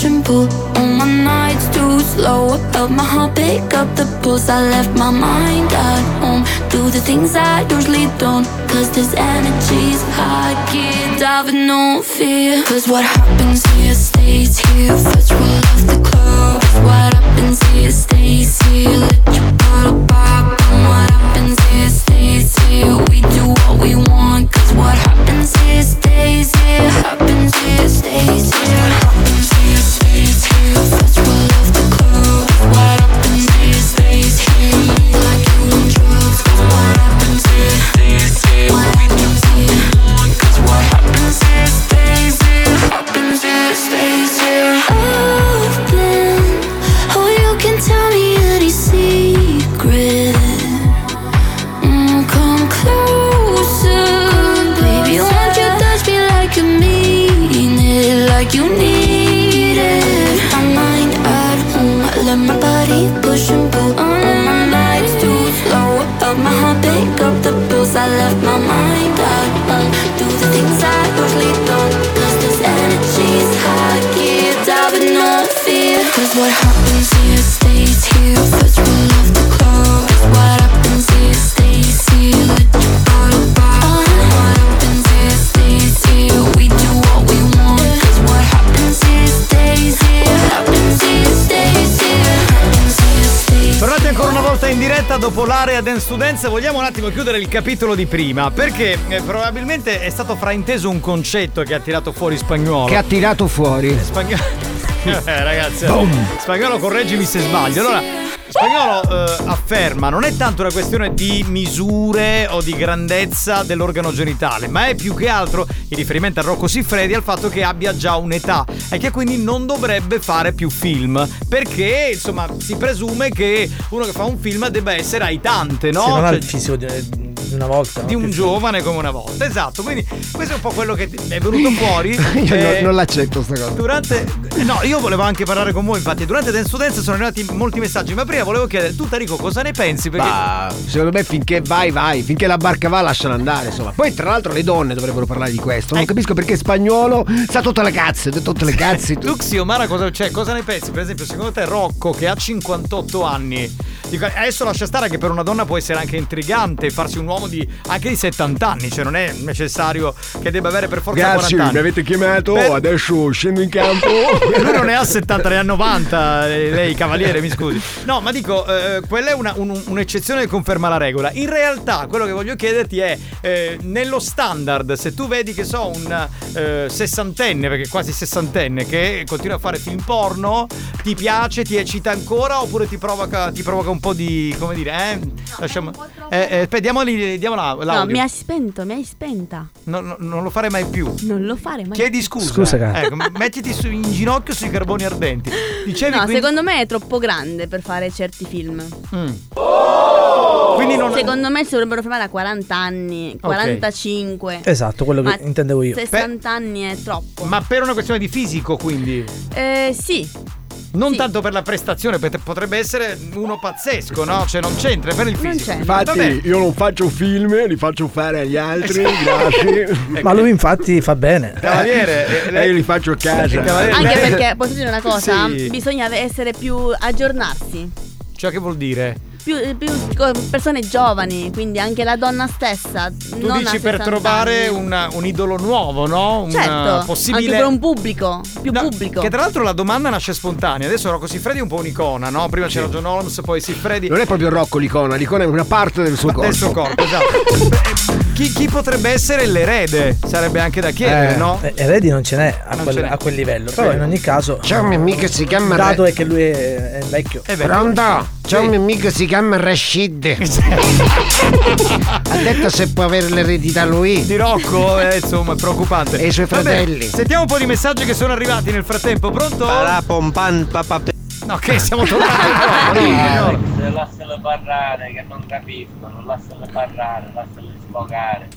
Push and pull. On my nights too slow. I felt my heart pick up the pulse. I left my mind at home. Do the things I usually don't. Cause this energy's high. Get out with no fear. Cause what happens here stays here. First roll off the club. What happens here stays here. Let your bottle pop. And what happens here stays here. We do what we want. Cause what happens here stays here. Happens here stays here. Dance. Vogliamo un attimo chiudere il capitolo di prima perché eh, probabilmente è stato frainteso un concetto che ha tirato fuori spagnolo. Che ha tirato fuori. Spagnolo. <laughs> <laughs> Eh, ragazzi, Boom. spagnolo correggimi se sbaglio. Allora, spagnolo eh, afferma non è tanto una questione di misure o di grandezza dell'organo genitale, ma è più che altro in riferimento a Rocco Siffredi al fatto che abbia già un'età e che quindi non dovrebbe fare più film. Perché, insomma, si presume che uno che fa un film debba essere aitante, no? Se non Cioè, il fisico di, una volta. di no? un giovane come una volta, esatto. Quindi questo è un po' quello che è venuto <laughs> fuori. Io Eh, non, non l'accetto sta cosa. Durante. Eh, No, io volevo anche parlare con voi, infatti. Durante Dance to Dance sono arrivati molti messaggi. Ma prima volevo chiedere, tu Tarico, cosa ne pensi? Perché. Bah, secondo me finché vai, vai, finché la barca va lasciano andare, insomma. Poi tra l'altro le donne dovrebbero parlare di questo. Non capisco perché spagnolo sa tutte le cazze, tutte le cazze. <laughs> Tu, Xiomara, cosa, cioè, cosa ne pensi? Per esempio, secondo te Rocco, che ha 58 anni, dico, adesso lascia stare che per una donna può essere anche intrigante farsi un uomo di anche di 70 anni, cioè non è necessario che debba avere per forza Grazie, 40 anni. mi avete chiamato, Beh- adesso scendo in campo. <laughs> Lui non ne ha 70, ne ha 90. eh, Lei, cavaliere, mi scusi. No, ma dico, eh, quella è una- un- un'eccezione che conferma la regola. In realtà, quello che voglio chiederti è: eh, nello standard, se tu vedi che so un eh, sessantenne, perché quasi sessantenne, che continua a fare film porno, ti piace, ti eccita ancora oppure ti provoca, ti provoca un po' di. come dire, eh? Lasciamo. Eh, eh, aspetta, diamoli, diamo la- No, mi hai spento, mi hai spenta. No, no, non lo farei mai più. Non lo fare mai. Chiedi scusa. Scusa, cara. Ecco, mettiti su- in ginocchio sui carboni ardenti. Dicevi No, quindi... secondo me è troppo grande per fare certi film. Mm. Quindi non Secondo me si dovrebbero fermare a 40 anni, 45. Esatto, quello Ma che intendevo io. 60 anni è troppo. Ma per una questione di fisico, quindi. Eh, sì. Non tanto per la prestazione, perché potrebbe essere uno pazzesco, no? Cioè non c'entra è per il fisico. Infatti, Vabbè. io non faccio film, li faccio fare agli altri, grazie. <laughs> Ma lui infatti fa bene. Cavaliere, <laughs> E io li faccio a casa. Anche perché, posso dire una cosa? Sì. Bisogna essere più aggiornarsi. Cioè, che vuol dire? Più, più persone giovani, quindi anche la donna stessa. Tu dici per 60 trovare anni. un, un idolo nuovo, no? Un Certo, possibile. anche per un pubblico, più No, pubblico. Che tra l'altro la domanda nasce spontanea. Adesso Rocco Siffredi è un po' un'icona, no? Prima c'era John Holmes, poi Siffredi. Non è proprio Rocco l'icona, l'icona è una parte del suo corpo. Del suo corpo, esatto. <laughs> Chi, chi potrebbe essere l'erede? Sarebbe anche da chiedere, Eh, no? Eredi non ce n'è a, quel, ce n'è. a quel livello. Però Sì. in ogni caso. C'è un mio amico che si chiama Il dato Re- è che lui è, è vecchio. Pronto? C'è un mio amico che si chiama Rashid. <laughs> ha detto se può avere l'eredità lui. Di Rocco, eh, insomma, è preoccupante. E i suoi Vabbè, fratelli. sentiamo un po' di messaggi che sono arrivati nel frattempo. Pronto? No, che siamo tornati <laughs> no, signor? Se lascialo parlare, che non capiscono, lascialo parlare, lascialo sfogare.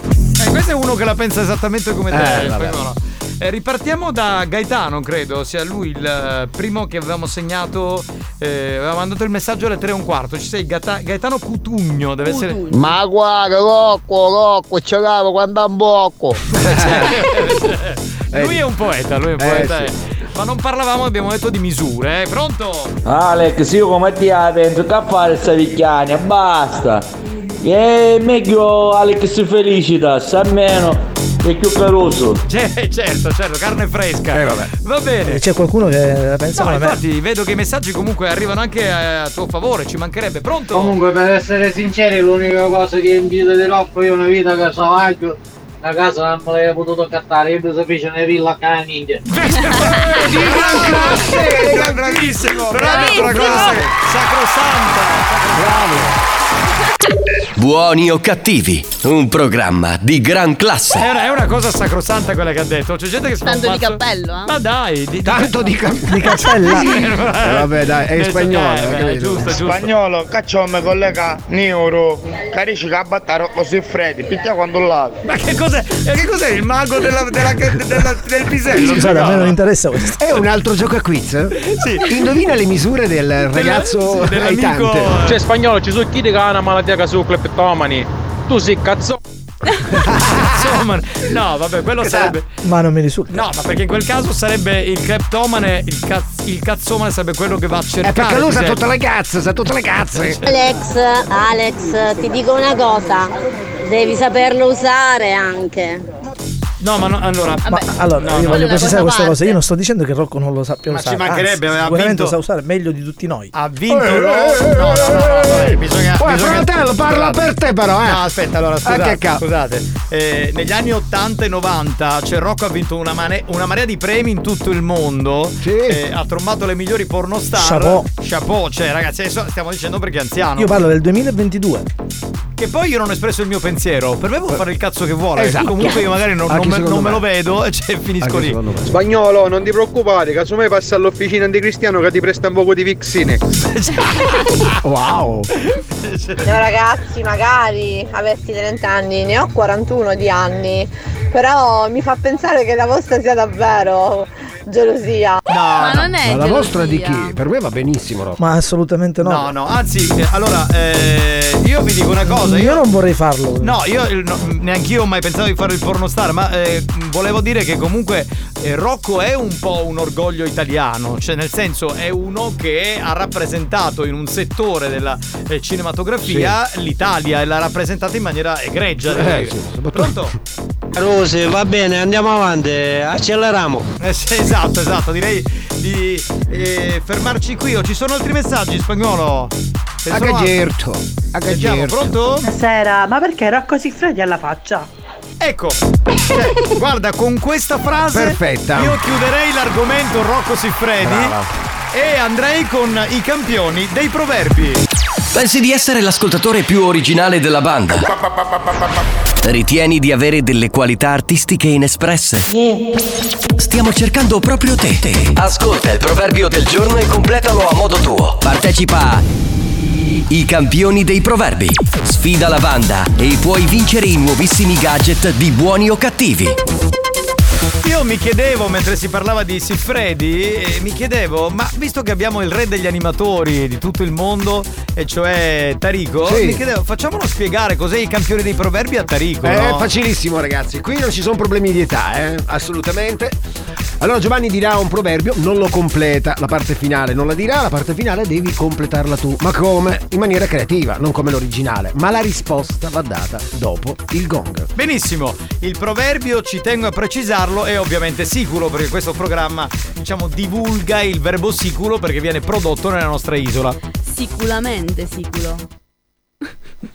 Eh, questo è uno che la pensa esattamente come te. Eh, vabbè. Spagnolo. Eh, ripartiamo da Gaetano, credo sia lui il eh, primo che avevamo segnato. Eh, aveva mandato il messaggio alle 3 e un quarto. Ci sei Gata- Gaetano Cutugno, deve essere. Ma guarda, Rocco, Rocco, ce l'avevo quando un bocco. <laughs> lui è un poeta, lui è un Eh, poeta. sì. Ma non parlavamo, abbiamo detto di misure, eh. Pronto? Alex, io come ti la penso, che fare sta vicchiania, basta. E meglio Alex Felicitas, almeno è più caruso. Cioè, certo, certo, carne fresca. Eh, vabbè. Va bene. C'è qualcuno che la pensa No, come me. infatti vedo che i messaggi comunque arrivano anche a tuo favore, ci mancherebbe. Pronto? Comunque per essere sinceri l'unica cosa che invito di Rocco io una vita che so anche la casa non me l'avevo potuto cattare, io mi sapisce ne villa a casa ninja. <laughs> Bravissimo, bravissimo, bravissimo. Sacrosanta. Bravo. Buoni o cattivi, un programma di gran classe. È una, è una cosa sacrosanta quella che ha detto. C'è gente che si fa un Tanto di mazzo- cappello, eh? Ma dai, di, Tanto di, ca- di <laughs> cappella. Eh, vabbè, dai, è in Eh, spagnolo, eh, capito? giusto, giusto. Spagnolo, cacciamo collega Neuro. Carici che abbattare così freddi, picchia quando lavi. Ma che cos'è? eh, Che cos'è il mago della, della- della- del pisello? Scusate, a me non interessa questo. È un altro gioco a quiz? Sì. Indovina le misure del ragazzo aitante. Cioè spagnolo ci sono chi che ha una malattia che su cleptomani. Tu sei cazzo. Insomma, no, vabbè, quello sarebbe. Ma non mi risulta. No, ma perché in quel caso sarebbe il kleptomane, il, caz- il cazzomane sarebbe quello che va a cercare. È perché lui sa piselli. tutte le cazze, sa tutte le cazze. Alex, Alex, ti dico una cosa, devi saperlo usare anche. No, ma no, allora. Ma allora, no, io no. voglio precisare cosa questa cosa. parte. Io non sto dicendo che Rocco non lo sappia Ma ci usare. mancherebbe, anzi, sicuramente vinto- lo sa usare meglio di tutti noi. Ha vinto lo. No, no, no, no, no, bisogna. Uè, bisogna- fratello, parla per te però, eh. No, aspetta, allora Ah, scusate, cazzo. scusate. Eh, negli anni 80 e 90 cioè Rocco ha vinto una, mane- una marea di premi in tutto il mondo. Eh, ha trombato le migliori pornostar. Chapeau. Chapeau, cioè ragazzi, adesso stiamo dicendo perché è anziano. Io parlo del 2022. Che poi io non ho espresso il mio pensiero. Per me può fare il cazzo che vuole. Esatto. Comunque io magari non, non me, non me me. lo vedo e <laughs> cioè, finisco lì. Spagnolo, non ti preoccupare, casomai passa all'officina anticristiano che ti presta un poco di Vixine. <laughs> Wow. No ragazzi, magari avessi 30 anni, ne ho 41 di anni, però mi fa pensare che la vostra sia davvero gelosia. Ma non è Ma la vostra di chi? Per me va benissimo, Rocco. Ma assolutamente no. No, no, anzi, eh, allora, eh, io vi dico una cosa. Io non vorrei farlo. No, io il- no, neanch'io ho mai pensato di fare il pornostar, ma eh, volevo dire che comunque eh, Rocco è un po' un orgoglio italiano, cioè nel senso è uno che ha rappresentato in un settore della eh, cinematografia l'Italia e l'ha rappresentata in maniera egregia. Eh, sì, soprattutto- Pronto? Rose, va bene, andiamo avanti, acceleriamo. Eh, sì, esatto, esatto, direi di eh, fermarci qui. Oh, ci sono altri messaggi, spagnolo? Sono altri? Agagerto. Agagerto. pronto? Buonasera, ma perché ero così freddi alla faccia? Ecco, cioè, guarda, con questa frase Perfetta. io chiuderei l'argomento Rocco Siffredi Brava. E andrei con i campioni dei proverbi. Pensi di essere l'ascoltatore più originale della banda? Ritieni di avere delle qualità artistiche inespresse? Stiamo cercando proprio te. Ascolta il proverbio del giorno e completalo a modo tuo. Partecipa a I campioni dei proverbi. Sfida la banda e puoi vincere i nuovissimi gadget di buoni o cattivi. Io mi chiedevo, mentre si parlava di Siffredi, eh, mi chiedevo, ma visto che abbiamo il re degli animatori di tutto il mondo, e cioè Tarico, Sì. mi chiedevo, facciamolo spiegare cos'è i campioni dei proverbi a Tarico, È no? facilissimo ragazzi, qui non ci sono problemi di età, eh? assolutamente. Allora Giovanni dirà un proverbio, non lo completa, la parte finale non la dirà, la parte finale devi completarla tu. Ma come? In maniera creativa, non come l'originale. Ma la risposta va data dopo il gong. Benissimo, il proverbio ci tengo a precisarlo è ovviamente siculo perché questo programma diciamo divulga il verbo siculo perché viene prodotto nella nostra isola. Sicuramente siculo.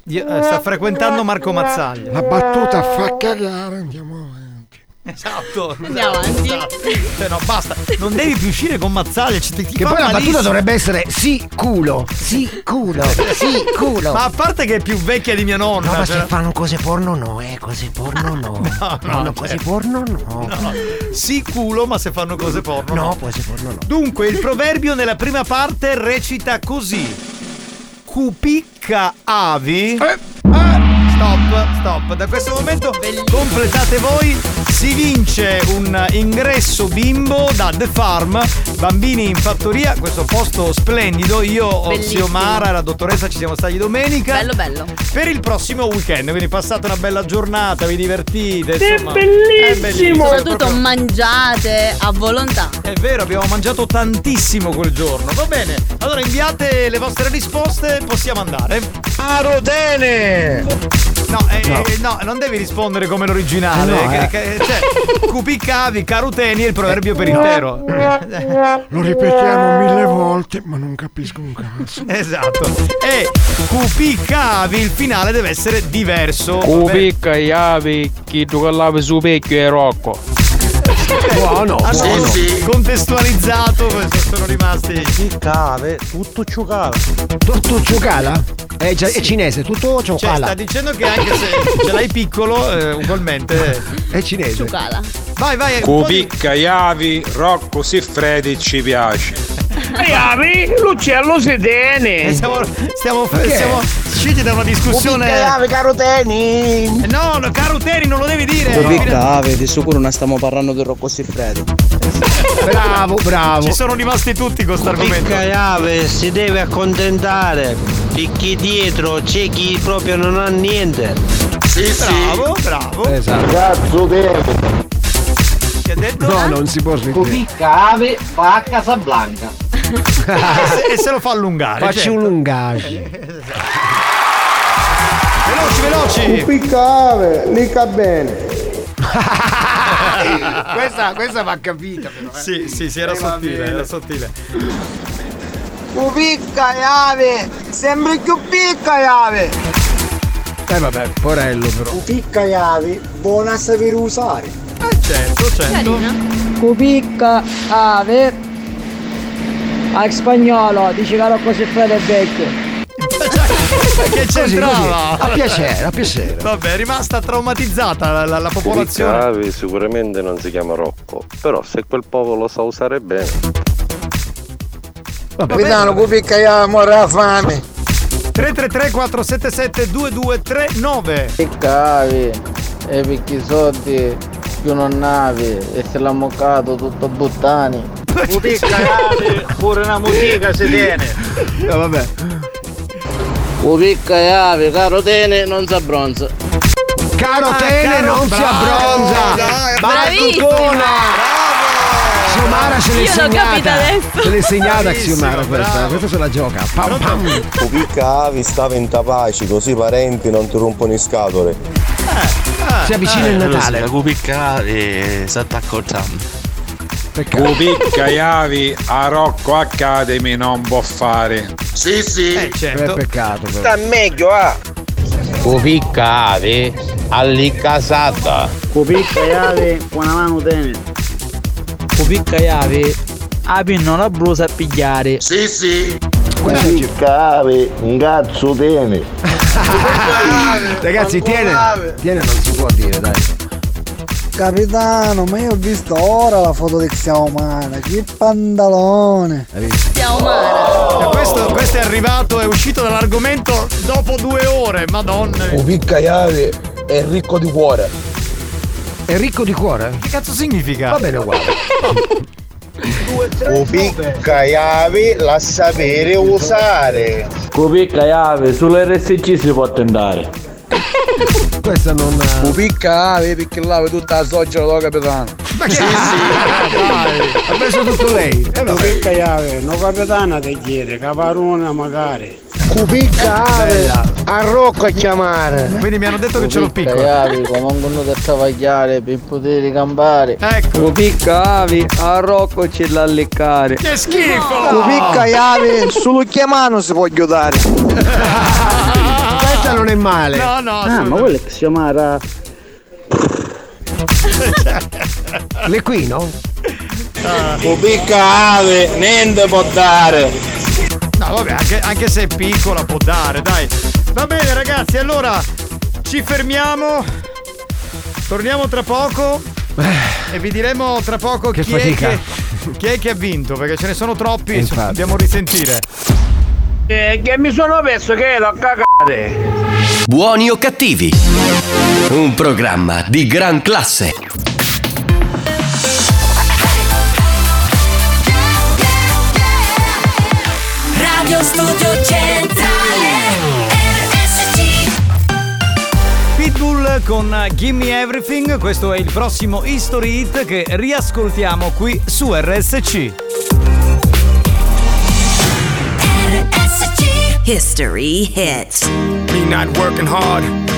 Eh, sta frequentando Marco Mazzaglia. La battuta fa cagare, andiamo avanti. Esatto. Andiamo avanti. Cioè no, basta, non devi più uscire con Mazzaglia, ci- ti, ti Che poi la battuta dovrebbe essere sì culo, sì culo, sì <laughs> culo. Ma a parte che è più vecchia di mia nonna. No, ma cioè- se fanno cose porno no, eh, cose porno no. <laughs> No, no, Fanno cose certo. porno no. No, sì culo, ma se fanno cose porno. No, cose porno no. Dunque, il proverbio nella prima parte recita così: Cupicca avi. Stop, stop. Da questo momento completate voi. Si vince un ingresso bimbo da The Farm, bambini in fattoria, questo posto splendido. Io, Bellissimo. zio Mara e la dottoressa ci siamo stati domenica. Bello bello. Per il prossimo weekend, quindi passate una bella giornata, vi divertite. È insomma. bellissimo! È bellissimo. Soprattutto proprio- mangiate a volontà. è vero, abbiamo mangiato tantissimo quel giorno. Va bene, allora inviate le vostre risposte, possiamo andare. Arotene! No, eh, No. eh, no, non devi rispondere come l'originale. Eh no, che- eh. che- cioè, cupiccavi, caruteni è il proverbio per intero. <laughs> Lo ripetiamo mille volte, ma non capisco un cazzo. esatto. E cupicavi, il finale deve essere diverso. Cupicca, Iavi, chi tu che lavi su vecchio e Rocco. Buono, Hanno buono. contestualizzato, questo sono rimasti. Cave, tutto ciocala. Tutto ciocala? È, già- è cinese, tutto Cioè, ciocala. sta dicendo che anche se ce l'hai piccolo, eh, ugualmente. È cinese. Ciucala. Vai, vai. po' di- Iavi, Rocco, Siffredi ci piace. Iavi, l'uccello si Eh, tiene. Stiamo, stiamo, Perché? siamo usciti da una discussione. caroteni. Eh, No, no, caro Teri, non lo devi dire. Cave, di sicuro non stiamo parlando di Rocco Siffredi. Bravo, bravo. Ci sono rimasti tutti con questo argomento. Cupicca Iave si deve accontentare perché dietro c'è chi proprio non ha niente. Sì, bravo, bravo. Esatto. Cazzo devo. Che ha detto? No, non si può smettere. Cupicca ave fa a Casablanca. E <laughs> se, e se lo fa allungare. Facci certo. un lungage. Veloci, veloci. Piccave, mica bene. <laughs> questa, questa va capita però. eh. Sì, sì, sì, era Eh, sottile, era sottile. Picca Iave, sembri più picca Iave. Eh vabbè, porello però. Picca Iave, buona a sapere usare. Eh, certo, certo. Cupicca ave. Al spagnolo, dice che Rocco Siffredi è vecchio. che Così, così. c'entrava? A piacere, a piacere. Vabbè, è rimasta traumatizzata la, la- la popolazione. Cavi sicuramente non si chiama Rocco, però se quel popolo lo sa usare bene. Capitano, picca Iave, muore la fame. 333 477 2239 Piccavi, e picchi soldi, maschio non nave e se l'ha moccato tutto buttani. Musica, pure una musica si tiene. Eh, vabbè. Upicca e ave, caro tene, non si abbronza. Caro Tene non si abbronza! Battutona! Xiomara ce l'hai Io l'ho capita segnata! adesso. Ce l'hai segnata Xiomara questa, questa se la gioca. Pam pam! Pupicca Avi stava in tapaci, così i parenti non ti rompono le scatole. Si avvicina il Natale. La cupicca e si attacca al tram. Cupicca Iavi a Rocco Academy non può fare. Sì, sì. È peccato però. Sta meglio, ah. Cupicca ave all'icasata. Upicca e ave, con una mano tene. Upicca e ave, api non la brusa a pigliare. Sì, sì. Cupicca ave, un cazzo tene. <laughs> Ragazzi, tiene, tiene non si può dire, dai. Capitano, ma io ho visto ora la foto di Xiaomara, che pantalone. E questo, questo è arrivato, è uscito dall'argomento dopo due ore, madonna. Cupicca Iave è ricco di cuore. È ricco di cuore? Che cazzo significa? Va bene uguale. <laughs> Cupicca Iave la sapere usare. Cupicca Iave, sull'RSC si può tentare. Questa non. Cupicca ave perché là vedi tutta la soggia do capitano. Ma che sì, Ha messo tutto lei. Eh, vabbè. Upicca e ave, no capitana ti chiede, caparona magari. Cupicca ave, a Rocco a chiamare. Quindi mi hanno detto che ce l'ho piccolo. avi, come vengono da travagliare per poter campare. Ecco. Cupicca avi, a Rocco ce l'ha leccare. Che schifo! Cupicca e avi, solo chiamano si può aiutare. <laughs> Questa non è male. No, no. Ah, ma quello è Xiomara. <laughs> L'equino? Cupicca ave, niente può dare. No, vabbè, anche, anche se è piccola può dare, dai. Va bene, ragazzi, allora ci fermiamo. Torniamo tra poco. E vi diremo tra poco Che chi è che, chi è che ha vinto, perché ce ne sono troppi, E infatti. dobbiamo risentire. Eh, che mi sono perso che ero a cagare. Buoni o cattivi? Un programma di gran classe. Radio Studio Centrale RSC Pitbull con Gimme Everything, questo è il prossimo History Hit che riascoltiamo qui su RSC. History hits. Me not working hard.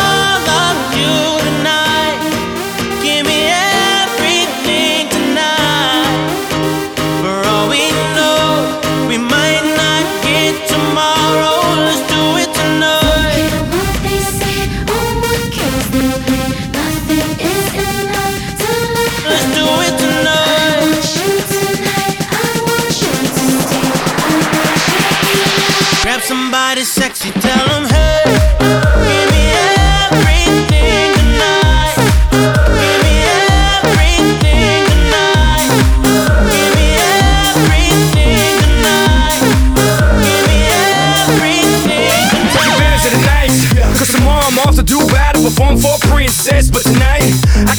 somebody sexy, tell them hey.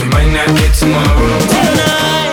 We might not get tomorrow. tonight.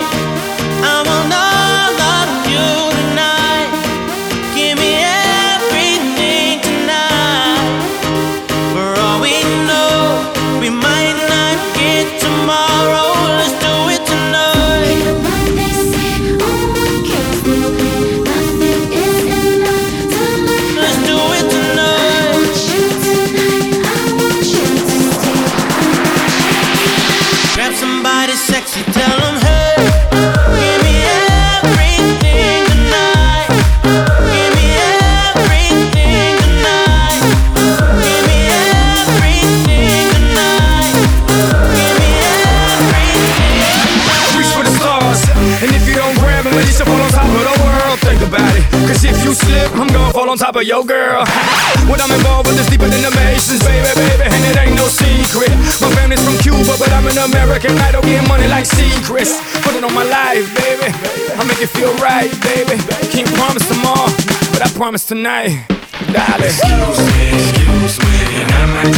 Slip, I'm gonna fall on top of your girl. <laughs> what I'm involved with is deeper than the Masons, baby, baby. And it ain't no secret. My family's from Cuba, but I'm an American idol getting money like secrets. Put it on my life, baby. I make it feel right, baby. Can't promise tomorrow, but I promise tonight. Darling. Excuse me, excuse me, and I might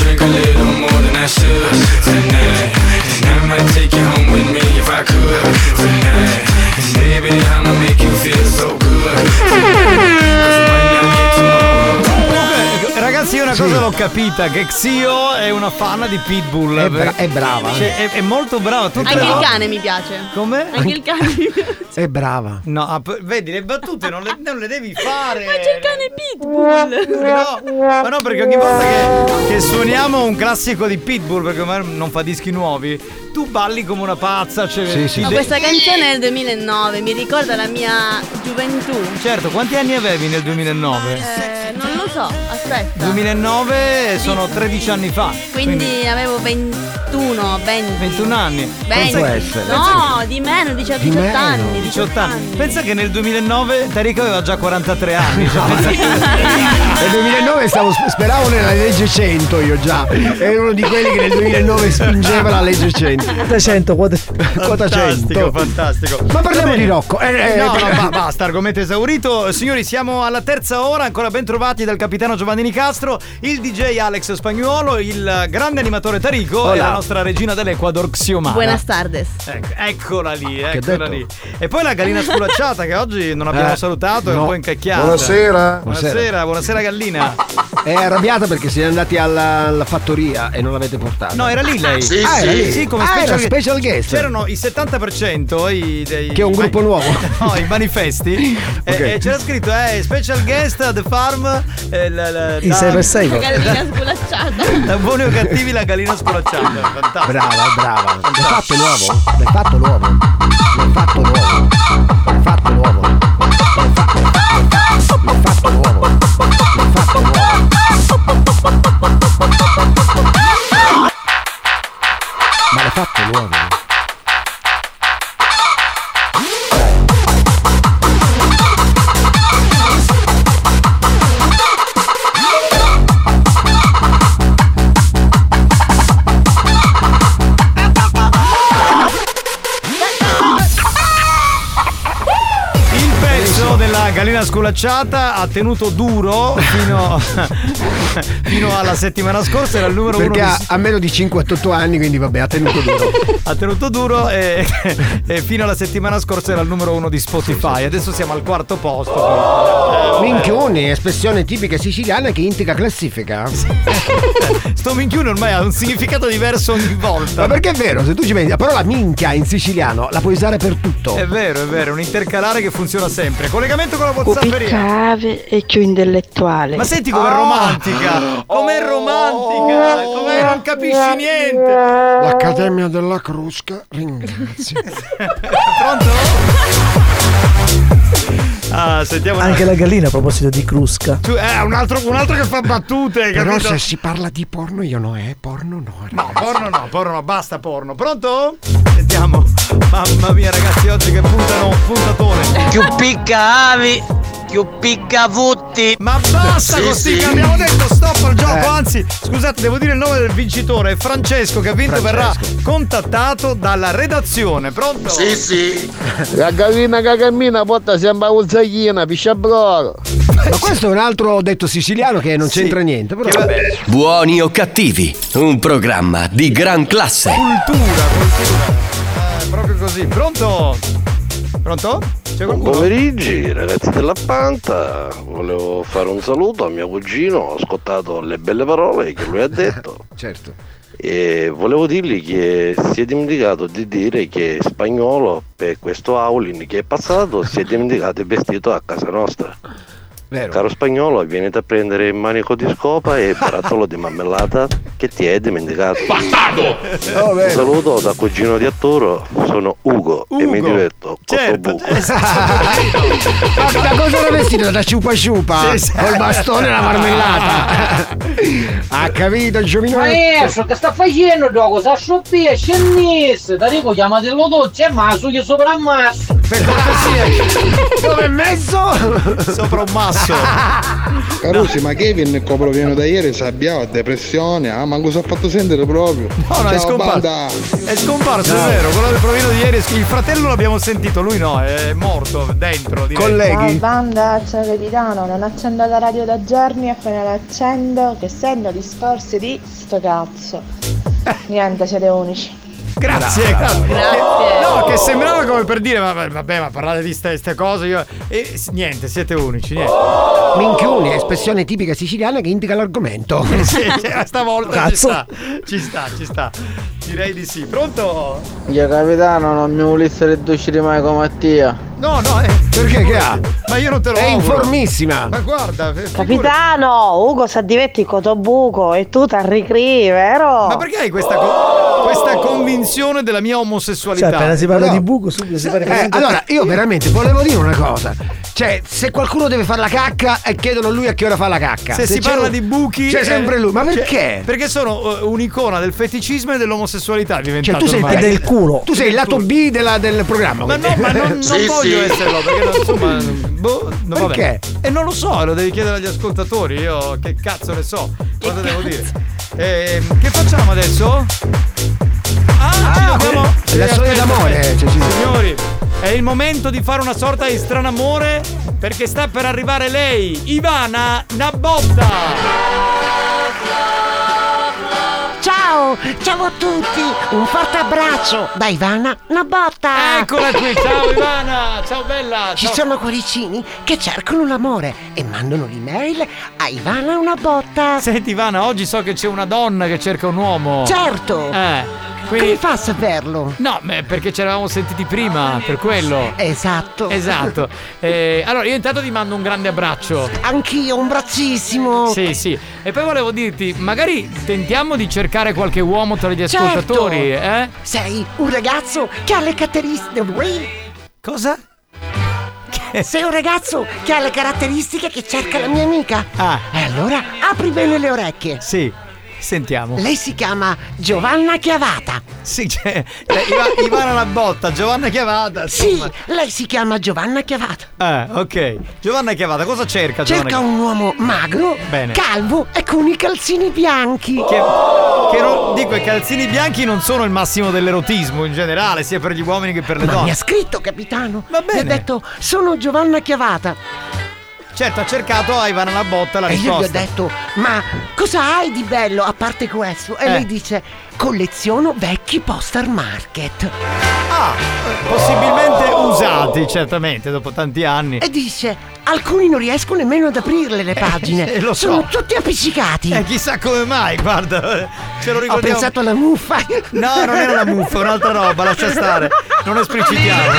una cosa l'ho capita: che Xio è una fan di Pitbull. È bra- è brava. Cioè, è, è molto brava. Tutte Anche le- il cane mi piace. Come? Anche il cane mi piace. <laughs> È brava. No, ah, vedi, le battute non le, non le devi fare. Ma c'è il cane Pitbull. No, ma no, perché ogni volta che, che suoniamo un classico di Pitbull, perché ormai non fa dischi nuovi, tu balli come una pazza. Cioè, ti Ma de- questa canzone è del 2009, mi ricorda la mia gioventù. Certo, quanti anni avevi nel 2009? Eh, non lo so, aspetta. 2009 sono 13 anni fa. Quindi avevo 21, 20. 21 anni. 20. Può essere. No, di meno, 18, 18 anni. 18 anni. Pensa che nel 2009 Tarico aveva già 43 anni. Cioè, <laughs> Nel 2009 stavo, speravo nella legge 100 io già. Ero uno di quelli che nel 2009 spingeva la legge 100. Quota 100, quota, quota 100. Fantastico, fantastico. Ma parliamo di Rocco. Eh, eh, no, no, ba- basta, argomento esaurito. Signori, siamo alla terza ora, ancora ben trovati dal capitano Giovanni Nicastro, il DJ Alex Spagnuolo, il grande animatore Tarico e Hola. la nostra regina dell'Ecuador Xiomara. Buenas tardes. Ecco, eccola lì, Che eccola lì. E poi la gallina sculacciata che oggi non abbiamo Eh, salutato, è no. un po' incacchiata. Buonasera. Buonasera, buonasera gallina. <laughs> È arrabbiata perché siete andati alla, alla fattoria e non l'avete portata. No, era lì lei. ah, era lì. Sì, come Ah, special, era special guest. C'erano i 70% i, dei, Che è un gruppo nuovo. <laughs> No, i manifesti. <laughs> E- Ok. E, c'era scritto eh, special guest at the farm. eh, la, la, I da- 6 6. La gallina <laughs> sculacciata. Da buoni o cattivi la gallina sculacciata. Fantastico. Brava, brava. L'hai fatto nuovo? L'hai fatto nuovo? L'hai fatto nuovo? L'hai fatto nuovo? L'hai fatto L'hai fatto nuovo? L'hai fatto nuovo? Ma l'hai fatto nuovo? Sculacciata ha tenuto duro fino, <laughs> <laughs> fino alla settimana scorsa. Era il numero Perché uno ha, di- ha meno di 5-8 anni, quindi vabbè, ha tenuto duro. <laughs> ha tenuto duro e, <laughs> e fino alla settimana scorsa era il numero uno di Spotify. Adesso siamo al quarto posto. Minchione, espressione tipica siciliana che indica classifica. Sto minchione ormai ha un significato diverso ogni volta. Ma perché è vero, se tu ci pensi, la parola minchia in siciliano la puoi usare per tutto. È vero, è vero, è un intercalare che funziona sempre. Collegamento con la Whatsapperia. Cave e più intellettuale. Ma senti com'è Ah. romantica! Com'è romantica! Com'è non capisci niente! L'Accademia della Crusca ringrazia. <laughs> Pronto? Ah, sentiamo Anche la gallina a proposito di Crusca. Tu, eh, un altro, un altro che fa battute, Però capito? se si parla di porno io no, eh, porno no. No, porno no, porno no, basta porno. Pronto? Sentiamo. Mamma mia ragazzi, oggi che puntano, puntatone. Più picca avi, più picca vutti. Ma basta Sì, così, sì. abbiamo detto stop al gioco, Eh. anzi, scusate, devo dire il nome del vincitore, Francesco che ha vinto verrà contattato dalla redazione. Pronto? Sì, sì. La gallina che cammina porta sembra un zaghina, piscia bloro. Ma questo è un altro detto siciliano che non c'entra niente, però vabbè. Buoni o cattivi, un programma di gran classe. Cultura, cultura. Eh, proprio così. Pronto? Pronto? Buon pomeriggio ragazzi della Panta, volevo fare un saluto a mio cugino, ho ascoltato le belle parole che lui ha detto <laughs> certo. e volevo dirgli che si è dimenticato di dire che spagnolo per questo Aulin che è passato si è dimenticato il vestito a casa nostra. Vero. Caro spagnolo, vieniti a prendere il manico di scopa e il <laughs> barattolo di marmellata che ti hai dimenticato. Oh, Un saluto da cugino di Arturo, sono Ugo, e mi Ugo. diverto. Certo, Cotto buco. <laughs> Ma da cosa era vestito? Da ciupa ciupa? Sì, sì. Col bastone e la marmellata. <laughs> ha capito, Giovino? Maestro, che sta facendo gioco? Sa scioppi e scennisse. Da dico chiamatello dolce e maso che sopra ammasso. Per cortesia. Dove è messo? Sopra un masso. <laughs> Carusi, ma Kevin il copro pieno da ieri sabbiava, depressione, ah, manco si è fatto sentere proprio. No, no, è scomparso. banda. È scomparso, Ciao. è vero. Quello del provino di ieri. Il fratello l'abbiamo sentito, lui no, è morto dentro. direi. Ciao banda, ciao capitano, non accendo la radio da giorni, appena l'accendo che sento discorsi di sto cazzo. <laughs> Niente, siete unici. Grazie, Grazie. grazie. Eh, No, che sembrava come per dire, ma vabbè, ma parlate di queste cose. Io... E niente, siete unici, niente. Minchioni, espressione tipica siciliana che indica l'argomento. Sì, sì, stavolta ci sta, ci sta, ci sta. Direi di sì. Pronto? Io capitano non mi volesse riducere mai come Mattia. No, no, eh, Perché che ha? Ma io non te lo È auguro. informissima. Ma guarda, f- Capitano, Ugo sa diverti cotobuco e tu t'arricri, vero? Ma perché hai questa, co- questa convinzione della mia omosessualità? Cioè, appena si parla No. di buco, subito si parla Eh, allora, io veramente volevo dire una cosa. Cioè, se qualcuno deve fare la cacca e chiedono a lui a che ora fa la cacca. Se, si c'è parla un- di buchi C'è eh, sempre lui. Ma cioè, perché? perché sono eh, un'icona del feticismo e dell'omosessualità Cioè, diventato tu sei ormai. del culo. Tu sei il lato B della- del programma. Ma no, ma non, <laughs> non Sì, voglio sì. esserlo perché non, insomma, boh, no, vabbè. Perché? E non lo so, lo devi chiedere agli ascoltatori. Io che cazzo ne so, cosa devo dire. Ehm, che facciamo adesso? Ah, ci dobbiamo. la sì, storia d'amore, aspetta. cioè, Signori, è il momento di fare una sorta di strano amore perché sta per arrivare lei, Ivana Nabotta. Ciao, ciao a tutti, un forte abbraccio da Ivana Nabotta. Eccola qui, ciao <laughs> Ivana, ciao bella. Ci ciao. sono cuoricini che cercano l'amore e mandano l'email a Ivana una botta. Senti Ivana, oggi so che c'è una donna che cerca un uomo. Certo. Eh. Come fa a saperlo? No, beh, perché ci eravamo sentiti prima, per quello. Esatto. Esatto. Eh, allora, io intanto ti mando un grande abbraccio. Anch'io, un brazzissimo. Sì, sì. E poi volevo dirti, magari tentiamo di cercare qualche uomo tra gli Certo. ascoltatori, eh? Sei un ragazzo che ha le caratteristiche. Cosa? Sei un ragazzo che ha le caratteristiche che cerca la mia amica. Ah. E allora apri bene le orecchie. Sì, sentiamo. Lei si chiama Giovanna Chiavata. Sì, c'è. eh, Iva- Ivana la botta, Giovanna Chiavata. Sì, insomma. lei si chiama Giovanna Chiavata. Eh, ok. Giovanna Chiavata, cosa cerca Giovanna Cerca un uomo magro, Bene. calvo e con i calzini bianchi. Che, che non, dico, i calzini bianchi non sono il massimo dell'erotismo in generale, sia per gli uomini che per le Ma mi donne. ha scritto, capitano. Va bene. Mi ha detto, sono Giovanna Chiavata. Certo, ha cercato a Ivana la botta la e io gli ho risposta. detto, ma cosa hai di bello a parte questo? E Eh. lei dice, colleziono vecchi poster market. Ah, possibilmente usati, certamente, dopo tanti anni. E dice, alcuni non riesco nemmeno ad aprirle le pagine. eh, lo so. Sono tutti appiccicati. Eh, chissà come mai, guarda, ce lo Ho ricordiamo. pensato alla muffa. No, non era la muffa, è un'altra roba, lascia stare. Non esplicitiamo.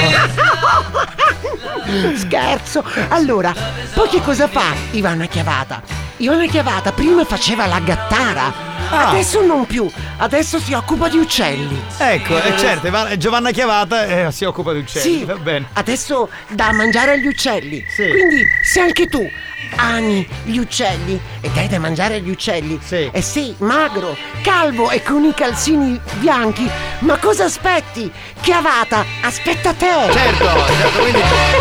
Scherzo! Allora, poi che cosa fa Ivana Chiavata? Ivana Chiavata prima faceva la gattara, Ah. adesso non più, adesso si occupa di uccelli. Ecco, eh, certo, Giovanna Chiavata eh, si occupa di uccelli. Sì, Va bene. adesso dà a mangiare agli uccelli. Sì. Quindi, se anche tu ami gli uccelli e dai da mangiare agli uccelli, e sei magro, calvo e con i calzini bianchi, ma cosa aspetti? Chiavata, aspetta te! Certo, certo, quindi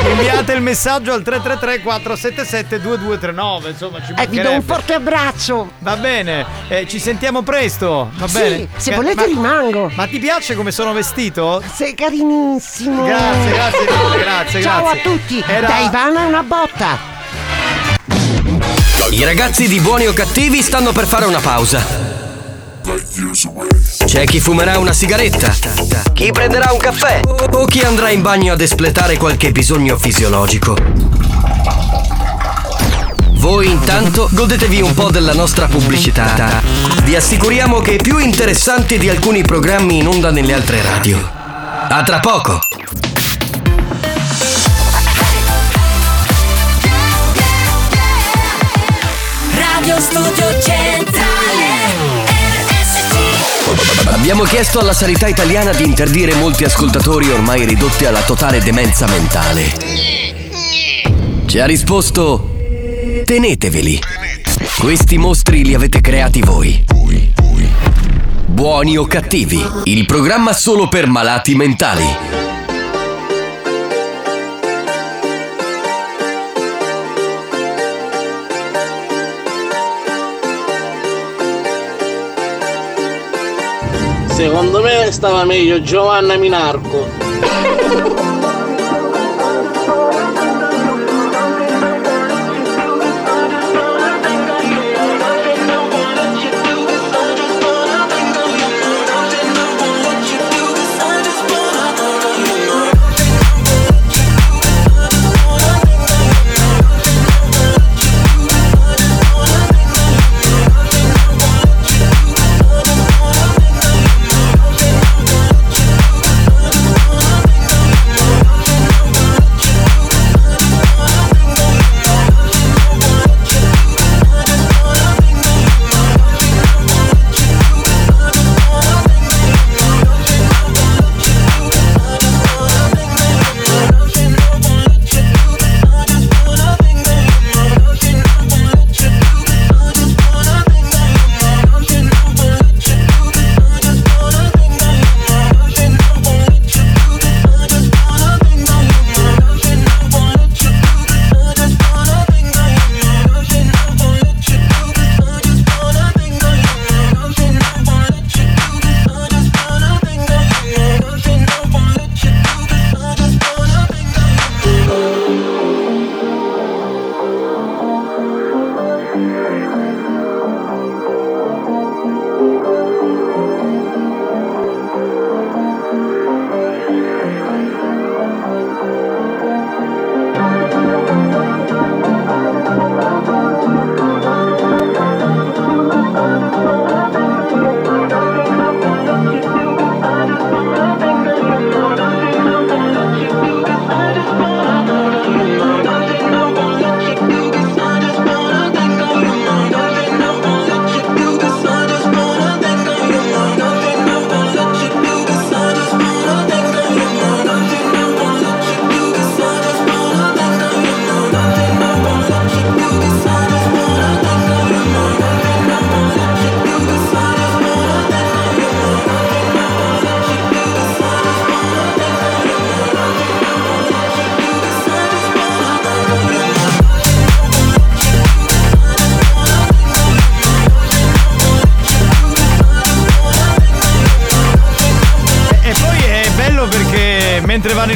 inviate il messaggio al 333 477 2239, insomma, ci E Eh, vi do un forte abbraccio! Va bene, eh, ci sentiamo presto, va Sì, bene? se Eh, volete ma, rimango. ma ti piace come sono vestito? Sei carinissimo! Grazie, grazie mille, grazie, Ciao grazie. a tutti! Era- Da Ivana una botta! I ragazzi di buoni o cattivi stanno per fare una pausa. C'è chi fumerà una sigaretta, chi prenderà un caffè o chi andrà in bagno ad espletare qualche bisogno fisiologico. Voi intanto godetevi un po' della nostra pubblicità. Vi assicuriamo che è più interessante di alcuni programmi in onda nelle altre radio. A tra poco! Radio Studio Centrale Abbiamo chiesto alla sanità italiana di interdire molti ascoltatori ormai ridotti alla totale demenza mentale. Ci ha risposto: Teneteveli. Questi mostri li avete creati voi. Buoni o cattivi, il programma solo per malati mentali. Secondo me stava meglio Giovanna Minarco.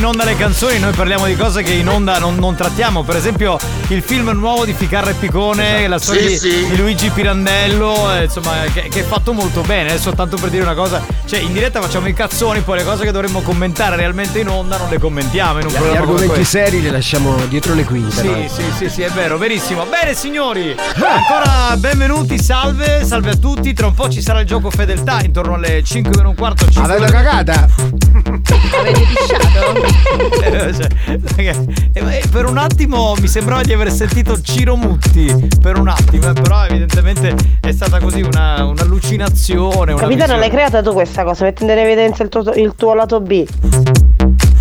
In onda le canzoni noi parliamo di cose che in onda non, non trattiamo. Per esempio il film nuovo di Ficarra e Picone, la storia Sì, di, sì. di Luigi Pirandello, eh, insomma, che, che è fatto molto bene. Adesso tanto per dire una cosa, cioè in diretta facciamo i cazzoni, poi le cose che dovremmo commentare realmente in onda non le commentiamo in un Gli programma come argomenti seri li lasciamo dietro le quinte. Sì, no? sì, sì, sì, è vero, verissimo. Bene, signori, ancora benvenuti, salve, salve a tutti. Tra un po' ci sarà il gioco fedeltà intorno alle 5 meno un quarto. 5 Avete cagata? Avete Eh, cioè, eh, eh, per un attimo mi sembrava di aver sentito Ciro Mutti. Per un attimo, però evidentemente è stata così una, un'allucinazione. Una Capitano, visione. l'hai creata tu questa cosa, mettendo in evidenza il tuo, il tuo lato B.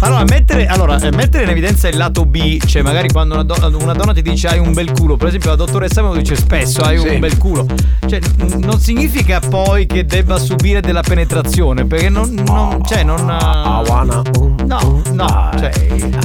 Allora mettere, allora, eh, mettere in evidenza il lato B, cioè magari quando una, do- una donna ti dice hai un bel culo, per esempio la dottoressa me lo dice spesso hai Sì. un bel culo, cioè n- non significa poi che debba subire della penetrazione, perché non, non cioè non... No, no, cioè,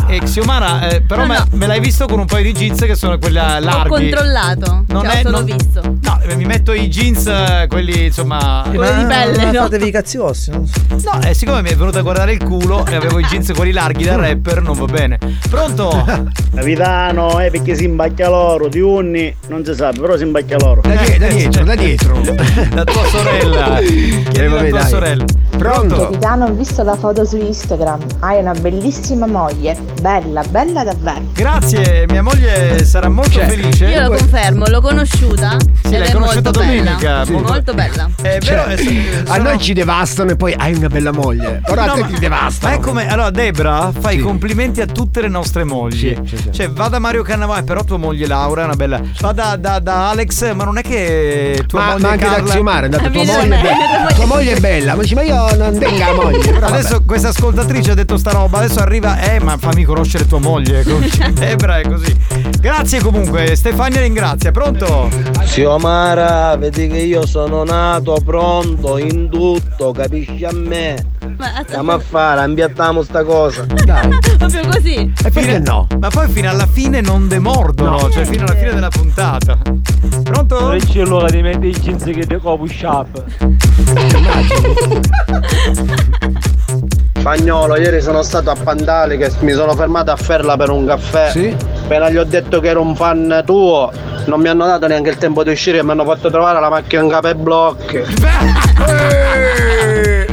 e Xiomara, eh, però No, me, no. me l'hai visto con un paio di jeans che sono quelle Ho larghi. controllato. Non cioè, è- ho non- visto. No, eh, mi metto i jeans, quelli insomma. Quelli di pelle, no? Fatevi i cazzi vostri. non so. No, eh, siccome mi è venuto a guardare il culo e avevo i jeans quelli larghi da rapper, non va bene. Pronto? Capitano, eh, perché si imbacchia loro, di unni non si sa, però si imbacchia loro. Da, die- da dietro, da dietro. Da tua sorella. Chiedi Eh, vabbè, alla tua dai. sorella. Pronto? Capitano, ho visto la foto su Instagram. Hai una bellissima moglie. Bella, bella davvero. Grazie, mia moglie sarà molto Cioè, felice. Io lo confermo, l'ho conosciuta. Sì, ed l'hai è conosciuta molto domenica. Bella. Molto bella. È Cioè, vero, è- a noi ci devastano e poi hai una bella moglie. Ora No, te ma- ti Ma devastano. è come. Allora, Debra, fai Sì. i complimenti a tutte le nostre mogli. Sì, sì, sì. Cioè, va da Mario Cannavale, però tua moglie Laura è una bella. Va da, da- da Alex, ma non è che tua Ma, moglie ma anche Carla... da Xiomara è andata tua moglie, è bella. tua moglie è bella ma dici ma io non tengo la moglie però vabbè. Adesso questa ascoltatrice ha detto sta roba, adesso arriva, eh, ma fammi conoscere tua moglie. <laughs> conosci <laughs> Debra è così. Grazie comunque, Stefania ringrazia. Pronto? Xiomara, vedi che io sono nato pronto in tutto, capisci a me? Andiamo a fare, ambiattiamo sta cosa. <laughs> Proprio così. E perché no? Ma poi fino alla fine non demordono, cioè fino alla fine della puntata. Pronto? Non c'è l'ora di mettere i jeans che ti copo sharp. Spagnolo, ieri sono stato a Pandali che mi sono fermato a Ferla per un caffè. Sì. Appena gli ho detto che ero un fan tuo, non mi hanno dato neanche il tempo di uscire e mi hanno fatto trovare la macchina in capo e blocchi. <laughs>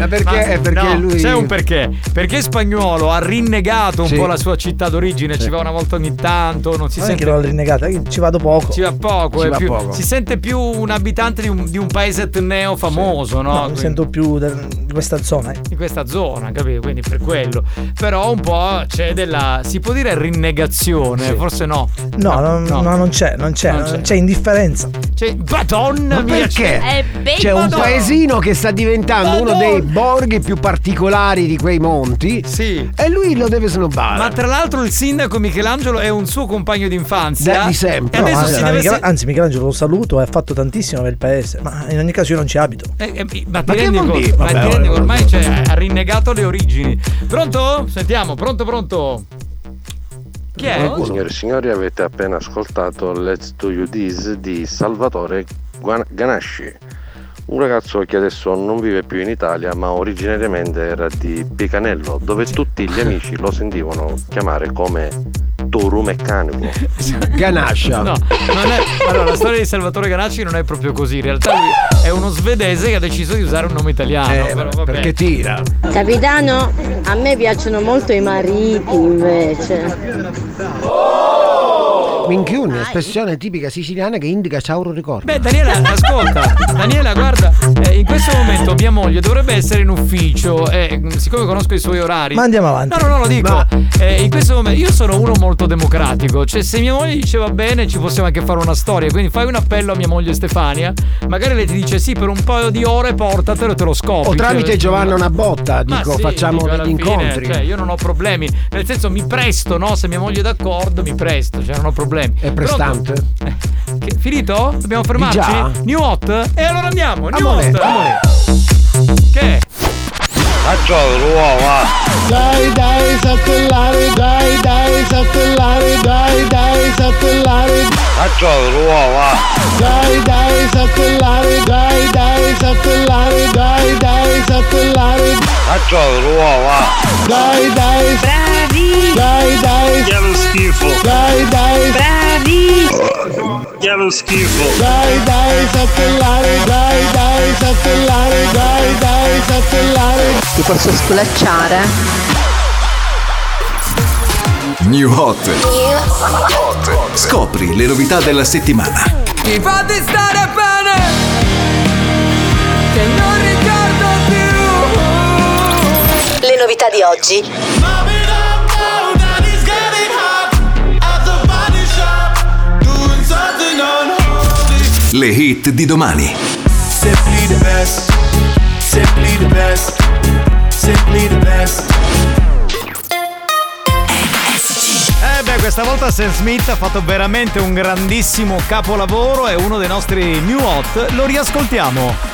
Ma perché? È perché no, lui. C'è un perché. Perché Spagnuolo ha rinnegato un Sì. po' la sua città d'origine, ci va una volta ogni tanto, non si Non è sente che l'ho rinnegata, ci vado poco. Ci va poco, Ci è va più- poco. si sente più un abitante di un, di un paese etneo famoso, no? No, mi sento più del- di questa zona. eh. in questa zona, capito? Quindi per quello. Però un po' c'è della. si può dire rinnegazione, Sì. forse no. No, non, no, non c'è, non c'è, Non c'è. c'è indifferenza. C'è. Madonna Ma mia! perché? È bello. C'è un Madonna. paesino che sta diventando uno dei borghi più particolari di quei monti. Sì. E lui lo deve snobbare. Ma tra l'altro il sindaco Michelangelo è un suo compagno d'infanzia. Da- di sempre. E No, adesso anzi, si no, se- anzi, Michelangelo lo saluto ha fatto tantissimo per il paese. Ma in ogni caso io non ci abito. eh, eh, ma ti Ma rendi conto? Ma ti rendi conto? ormai cioè, ha rinnegato le origini. Pronto? Sentiamo, pronto, pronto. Chi è? Signore e signori, avete appena ascoltato Let's Do You This di Salvatore Guan- Ganasci, un ragazzo che adesso non vive più in Italia, ma originariamente era di Picanello, dove tutti gli amici lo sentivano chiamare come Toru Meccanico. <laughs> Ganascia. No, non è, allora la storia di Salvatore Ganacci non è proprio così. In realtà lui è uno svedese che ha deciso di usare un nome italiano. Eh, però vabbè. perché tira. Capitano, a me piacciono molto i mariti invece. Minchione, espressione tipica siciliana che indica ciauro ricordo. Beh, Daniela, ascolta, Daniela, guarda, eh, in questo momento mia moglie dovrebbe essere in ufficio e mh, siccome conosco i suoi orari. Ma andiamo avanti. No, no, no, lo dico. eh, in questo momento io sono uno molto democratico. Cioè, se mia moglie diceva bene, ci possiamo anche fare una storia. Quindi fai un appello a mia moglie Stefania. Magari lei ti dice sì, per un paio di ore portatelo e te lo scopri. O tramite Cioè, Giovanna una botta, Ma dico, sì, facciamo dico, degli fine, incontri. Cioè, io non ho problemi. Nel senso, mi presto, no? Se mia moglie è d'accordo, mi presto. Cioè, non ho problemi. È prestante? Eh, che- finito? Dobbiamo fermarci? già? New hot? E allora andiamo, new Amore, hot. amore. Che? Facciolo, uova. Dai dai satellare, dai dai satellare, dai dai satellare, Facciolo, uova. dai dai satellare, dai dai satellare, dai dai satellare, Facciolo, uova. dai dai Bravi! dai dai Che schifo. Lo schifo. dai dai satellare, dai dai satellare, dai dai satellare. Ti posso sculacciare? New Hot. Scopri le novità della settimana. Mi fate stare bene Che non ricordo più Le novità di oggi. Le hit di domani. Simply the best Simply the best Simply the best Eh beh, questa volta Sam Smith ha fatto veramente un grandissimo capolavoro, è uno dei nostri new hot, lo riascoltiamo.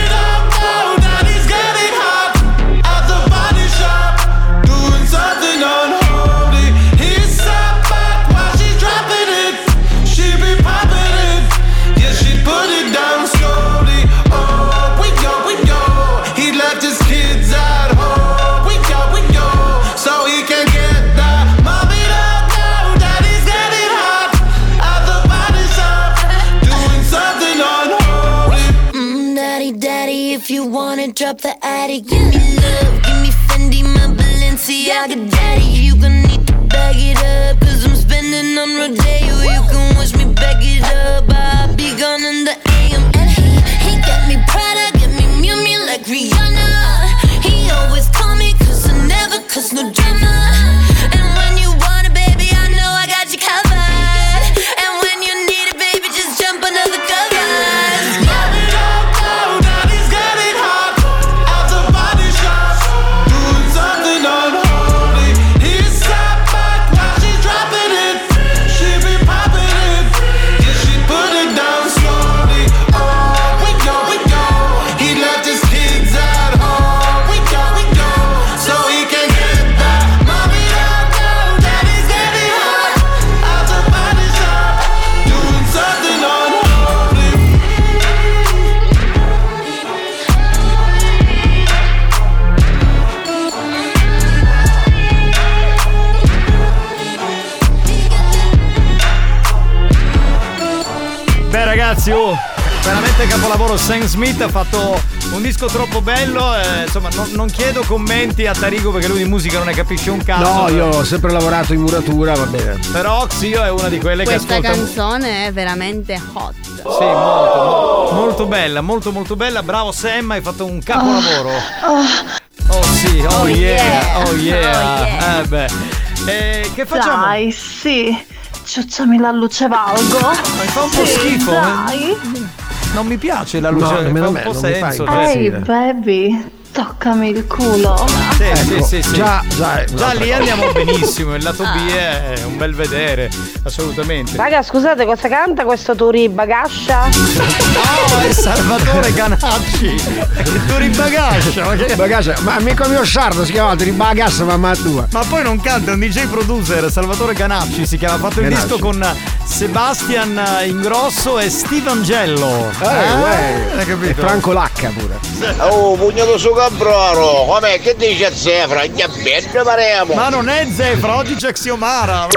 capolavoro. Sam Smith ha fatto un disco troppo bello. eh, insomma, non, non chiedo commenti a Tarigo perché lui di musica non ne capisce un cazzo. No, io ho sempre lavorato in muratura, va bene. Però Xio è una di quelle Questa che ascolta. canzone è veramente hot. Sì, molto, mo- molto bella, molto molto bella. Bravo Sam, hai fatto un capolavoro. Oh sì, oh, Oh, yeah, yeah. oh yeah. Oh, yeah. Eh beh. Eh, che facciamo? Dai, sì. Ciucciami la luce valgo. Ma fa un po' Sì, schifo. eh. Non mi piace la No, luce, nemmeno fa un me, po' non senso. Ehi, cioè. baby, toccami il culo. Sì, Ecco, sì, sì, sì. già- già Già lì cosa. andiamo benissimo. Il lato B è un bel vedere, assolutamente. Raga, scusate, cosa canta questo Turi Bagascia? No, è Salvatore Ganacci. Il tuo ribagascia. Ma, che- Bagaglia, ma amico mio Sciardo si chiama Ribagassa mamma tua. ma poi non canta, è un DJ producer, Salvatore Ganacci si chiama. Ha fatto il disco con Sebastian Ingrosso e Steve Angello. Eh, uè. Hai capito? E Franco Lacca pure. Oh, pugnato su cabroro, com'è che dice Zefra? Gli abbette paremo. Ma non è Zefra, oggi c'è Xiomara.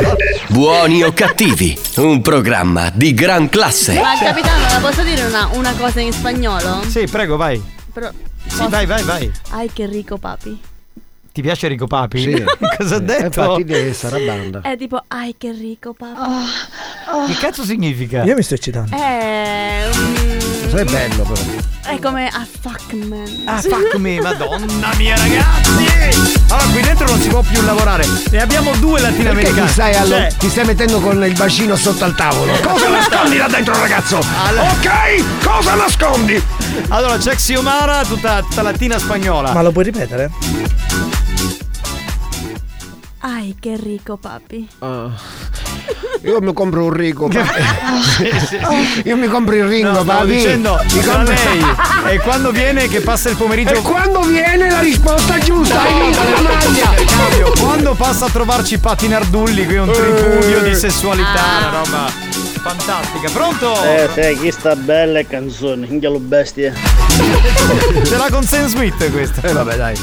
Buoni o cattivi, un programma di gran classe. Ma capitano, la posso dire una, una cosa in spagnolo? Sì, prego, vai. Però, Sì, vai, vai, vai. Ai che ricco papi. Ti piace Rico Papi? Sì. <laughs> Cosa ha Eh, detto? Infatti deve essere a banda. È tipo ai che ricco papi. Che cazzo significa? Io mi sto eccitando. Mm, Questo è bello però. è come a fuck man. Ah, fuck me, madonna mia ragazzi! Allora, qui dentro non si può più lavorare. Ne abbiamo due latinoamericani. ti stai, allo- Cioè, ti stai mettendo con il bacino sotto al tavolo? Cosa nascondi là dentro ragazzo? Allora- Ok, cosa nascondi? allora, c'è Xiomara, tutta, tutta latina spagnola. Ma lo puoi ripetere? Ai che ricco papi. Ah. Io mi compro un rico. Sì, sì, sì. Io mi compro il ringo, No, stavo papi. dicendo Mi compro- lei e quando viene che passa il pomeriggio E quando viene la risposta giusta? Hai vinto la maglia! Cambio, quando passa a trovarci Patti Nardulli qui è un tripudio di sessualità, una roba fantastica. Pronto? Eh, te, chi sta bella e canzone, inghia bestie. Ce l'ha con Sam Smith questa. Eh vabbè dai.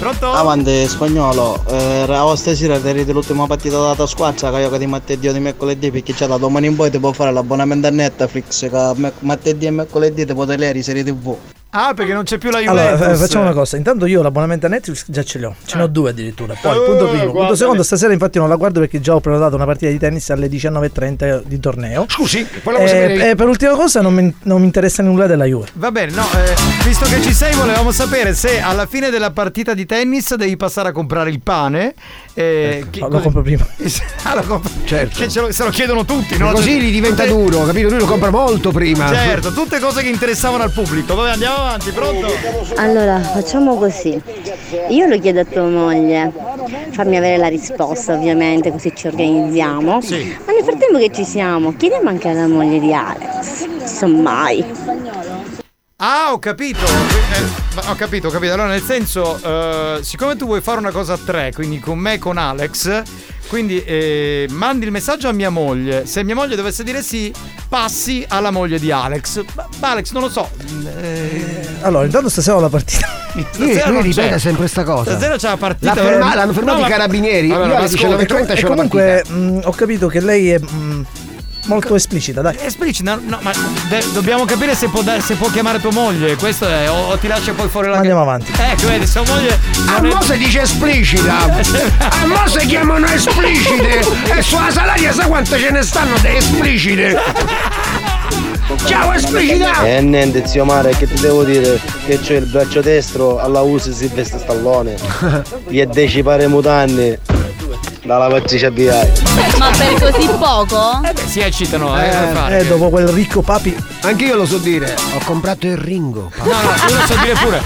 Pronto? Avanti spagnolo, eh, stasera ti ridi l'ultima partita della squadra che io che di martedì o di mercoledì perché c'è da domani in poi ti può fare l'abbonamento a Netflix che martedì e mercoledì ti può vedere le serie tv. Ah, perché non c'è più la Allora, Juventus. eh, facciamo una cosa. Intanto io l'abbonamento a Netflix già ce l'ho. Ce ne ho due addirittura. Poi, Eh, punto primo. Punto secondo, stasera infatti non la guardo perché già ho prenotato una partita di tennis alle 19.30 di torneo. Scusi, volevo sapere. E, e per ultima cosa non mi, non mi interessa nulla della Juve. Va bene, no, eh, visto che ci sei, volevamo sapere se alla fine della partita di tennis devi passare a comprare il pane. Eh, che- Lo compro prima. <laughs> Ah, lo compro- Certo. Che ce lo- se lo chiedono tutti, no? Così gli diventa Tutte- duro, capito? Lui lo compra molto prima. Certo, tutte cose che interessavano al pubblico. Vabbè, andiamo avanti, pronto? Allora, facciamo così. Io lo chiedo a tua moglie, fammi avere la risposta ovviamente, così ci organizziamo. Ma nel frattempo che ci siamo, chiediamo anche alla moglie di Alex. Semmai. Ah, ho capito. Eh, ho capito, ho capito. Allora, nel senso, eh, siccome tu vuoi fare una cosa a tre, quindi con me e con Alex, quindi eh, mandi il messaggio a mia moglie. Se mia moglie dovesse dire sì, passi alla moglie di Alex. Ma, ma Alex, non lo so. Eh, Allora, intanto stasera ho la partita. Lui, stasera lui non ripete c'è. sempre sta cosa. Stasera c'è la partita. L'ha ferma- l'hanno fermato No, i carabinieri. Allora, Io alle ascolta, 19.30 E c'ho la comunque mh, ho capito che lei è. mh, molto esplicita, dai. Esplicita, no, no, ma de- dobbiamo capire se può, da- se può chiamare tua moglie. Questo è. O, o ti lascia poi fuori la Andiamo avanti. Ecco, vedi, sua moglie. A è- mo si dice esplicita. A <laughs> mo si chiamano esplicite. <laughs> E sulla salaria sa quante ce ne stanno di esplicite. Ciao esplicita. E niente zio Mare che ti devo dire che c'è il braccio destro alla usi Silvestre Stallone <laughs> gli è decipare mutanni dalla patricia BI Ma per così poco? Eh beh, si eccitano, eh, fare? Eh, dopo quel ricco papi. Anche io lo so dire. Ho comprato il ringo. No, no, io lo so dire pure.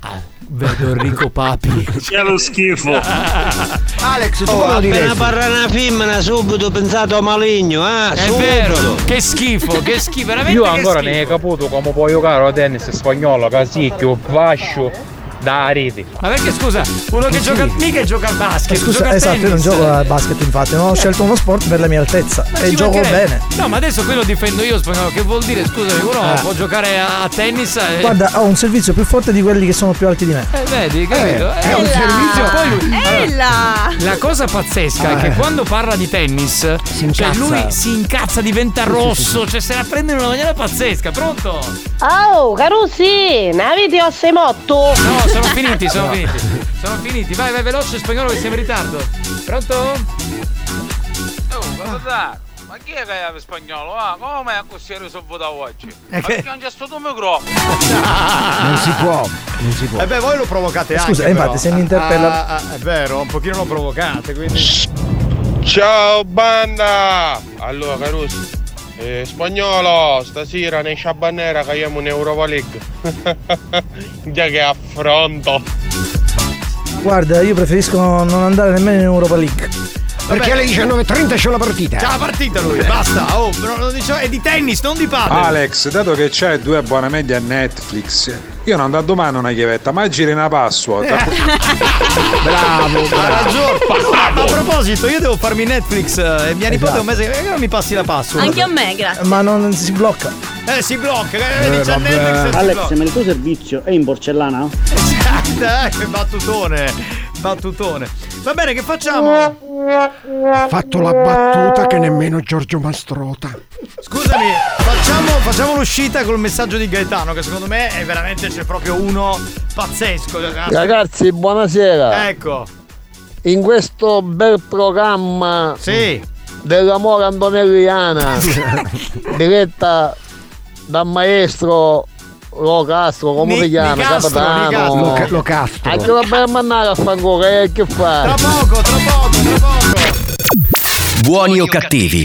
Ah, vedo Enrico Papi. C'è lo schifo. <laughs> Alex, tu Oh, come lo appena diresti? parla una femmina subito pensato a maligno eh È subito. vero, che schifo, che schifo, veramente Io che ancora schifo. ne ho capito come puoi giocare a tennis spagnolo, casicchio, vascio, da rete. Ma perché scusa, uno che gioca mica gioca al basket, Scusa, gioca a esatto, io non tennis. gioco a basket infatti, non ho scelto uno sport per la mia altezza Ma e gioco bene. No, ma adesso qui lo difendo io spagnolo. Che vuol dire? Scusami, uno Eh. può giocare a, a tennis. E... Guarda, ho un servizio più forte di quelli che sono più alti di me. Eh, vedi, capito? è un servizio. Poi lui. Ella! La cosa pazzesca è che Eh. quando parla di tennis, cioè incazza. lui si incazza, diventa rosso, cioè se la prende in una maniera pazzesca, pronto? Oh, Carusi, ne avete osse motto? No, sono finiti, sono finiti. Sono finiti. Vai, vai veloce spagnolo che siamo in ritardo. Pronto? Oh, cosa da? Ma chi è che è spagnolo? Ah, come è così risolvo da oggi? Ma perché non c'è stato un microfono? Non si può, non si può. Eh beh, voi lo provocate Eh, scusa, anche. eh, infatti, però. se mi interpella- Ah, ah, è vero, un pochino lo provocate, quindi. Ciao banda! Allora Caruso, eh, spagnolo, stasera nei Sciabanera caiamo in Europa League. <laughs> Già che affronto. Guarda, io preferisco non andare nemmeno in Europa League. Perché alle 19.30 c'è la partita. C'è la partita lui, basta. Oh, però lo dicevo, è di tennis, non di padel. Alex, dato che c'hai due abbonamenti a Netflix, io non da domani una chiavetta, ma giri una password. <laughs> Bravo, Ha ragione. Ma a proposito, io devo farmi Netflix e mia nipote Esatto. un mese che non mi passi la password. Anche a me, grazie. Ma non si blocca. Eh, si blocca, eh. Netflix si Alex, blocca. ma il tuo servizio è in porcellana? <laughs> Esatto, eh, che battutone. Battutone. Va bene, che facciamo? Ha fatto la battuta che nemmeno Giorgio Mastrota. Scusami, facciamo, facciamo l'uscita col messaggio di Gaetano, che secondo me è veramente c'è proprio uno pazzesco. Ragazzi, buonasera. Ecco. In questo bel programma Sì. dell'amore Antonelliana, <laughs> diretta dal maestro Lo Castro, come si chiama? Capitano. Lo, lo castro. Anche va bene mandare a fanculo, che che fa? Tra poco, tra poco, tra poco. Buoni o cattivi?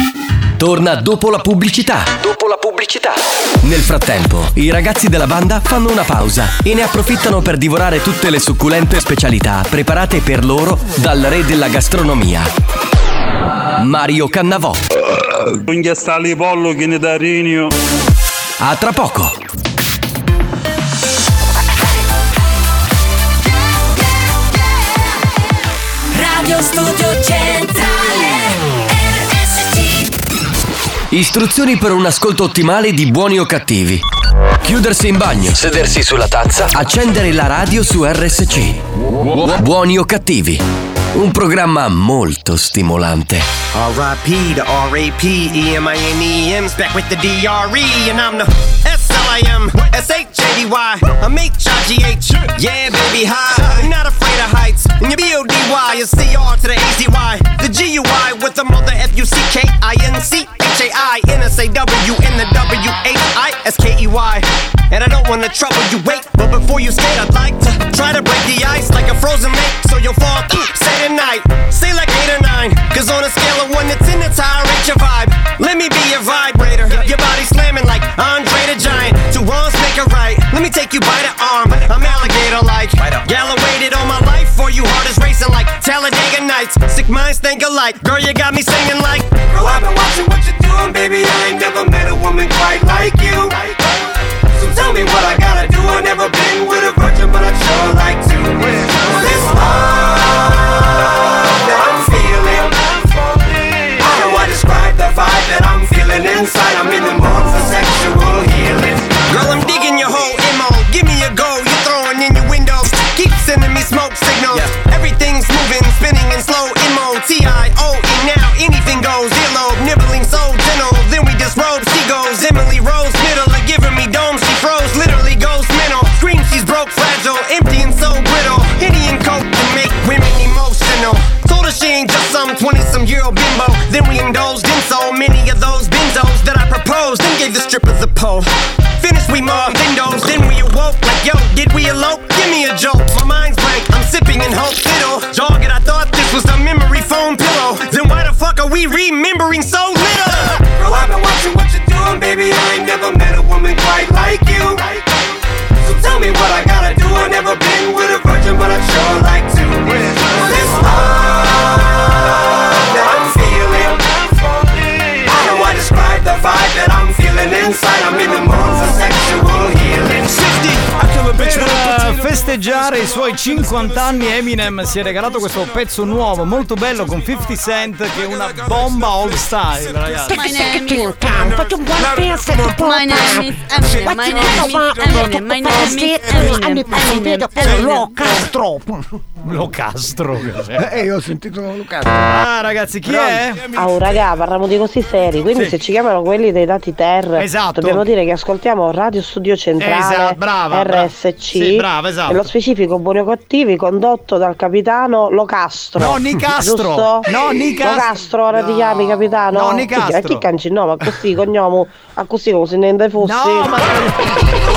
Torna dopo la pubblicità. Dopo la pubblicità. Nel frattempo, i ragazzi della banda fanno una pausa e ne approfittano per divorare tutte le succulente specialità preparate per loro dal re della gastronomia. Mario Cannavò. Non gli sta pollo che ne da. A tra poco. Studio Centrale RSC Istruzioni per un ascolto ottimale di buoni o cattivi. Chiudersi in bagno, sedersi sulla tazza, accendere la radio su RSC. Buoni o cattivi. Un programma molto stimolante. R.I.P. the R.A.P. back with the D.R.E. and I'm the S.L.I.M. S.H.A.D.Y. I'm H.I.G.H. Yeah, baby. Not afraid of heights. And your B.O.D.Y. is C.R. to the A.Z.Y. The G.U.I. with the mother and the W.H.I.S.K.E.Y. And I don't wanna trouble you, wait. But before you skate, I'd like to try to break the ice like a frozen lake. So you'll fall through, tonight. Say like eight or nine. Cause on a scale of one to ten, it's how I rate your vibe. Let me be your vibrator. Your body slamming like Andre the Giant. Two wrongs make a right. Let me take you by the arm. I'm alligator like. Gala waited all my life for you. Heart is racing like Talladega Nights. Sick minds think alike. Girl, you got me singing like. Girl, I've been watching what you're doing, baby. I ain't never met a woman quite like you. So tell me what I gotta do. I've never been with a virgin, but I'd sure like to. This love Then we indulged in so many of those benzos that I proposed, then gave the strippers a pole. Finished we mom windows, then we awoke like yo, did we elope? Give me a joke. My mind's blank, I'm sipping in hope. It'll jog it. I thought this was a memory foam pillow. Then why the fuck are we remembering so little? Bro, I've been watching what you're doing, baby. I ain't never met a woman quite like you. So tell me what I gotta do. I've never been with a virgin, but I sure like to. Festeggiare i suoi 50 anni Eminem si è regalato questo pezzo nuovo molto bello con 50 Cent che è una bomba old style ragazzi My name is Eminem. My name. My name Eminem. Eminem. Eminem. Castro. Lo Castro Eh, io ho sentito Luca. Ah ragazzi chi è? Oh raga, parliamo di così seri, quindi se ci chiamano quelli dei dati Ter, Esatto. dobbiamo dire che ascoltiamo Radio Studio Centrale Esatto, brava, brava. RSC Sì, brava, esatto. Specifico Buoni o Cattivi condotto dal capitano Locastro. No, Nicastro. Giusto? No, Nicastro. Locastro, ora ti chiami capitano? No, Chi- Nicastro. A chi canci? No, ma così cognomo, a così come se niente fosse. No, ma <laughs>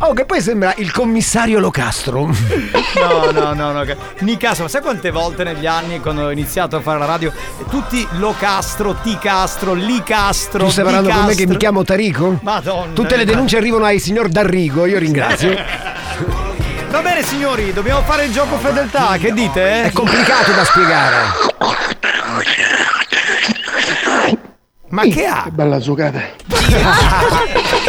Oh, che poi sembra il commissario Locastro. No, no, no, no. Nicastro, ma sai quante volte negli anni quando ho iniziato a fare la radio tutti Lo Castro, T Castro, Li Castro, Tu stai parlando con me che mi chiamo Tarico? Madonna. Tutte le denunce arrivano ai signor Darrigo, io ringrazio. Va bene signori, dobbiamo fare il gioco fedeltà, che dite? È complicato da spiegare. Ma che ha? bella giocata. <laughs>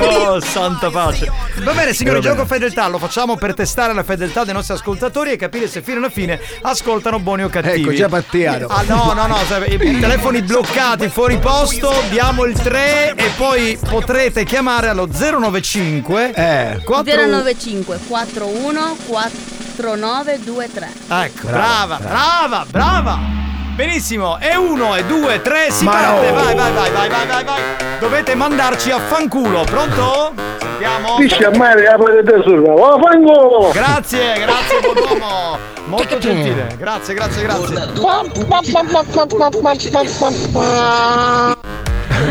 Oh, santa pace. Va bene, signori, gioco fedeltà lo facciamo per testare la fedeltà dei nostri ascoltatori e capire se fino alla fine ascoltano buoni o cattivi. Ecco, già pattiano. Ah, no, no, no, i telefoni bloccati fuori posto, diamo il 3 e poi potrete chiamare allo 095 eh. 095 41 4923. Ecco, brava, brava, brava. Benissimo, e uno, e due, tre, si Ma parte. no. Vai, vai, vai, vai, vai, vai, vai. Dovete mandarci a fanculo. Pronto? Sentiamo. Grazie, grazie buon'uomo. Molto gentile. Grazie, grazie, grazie.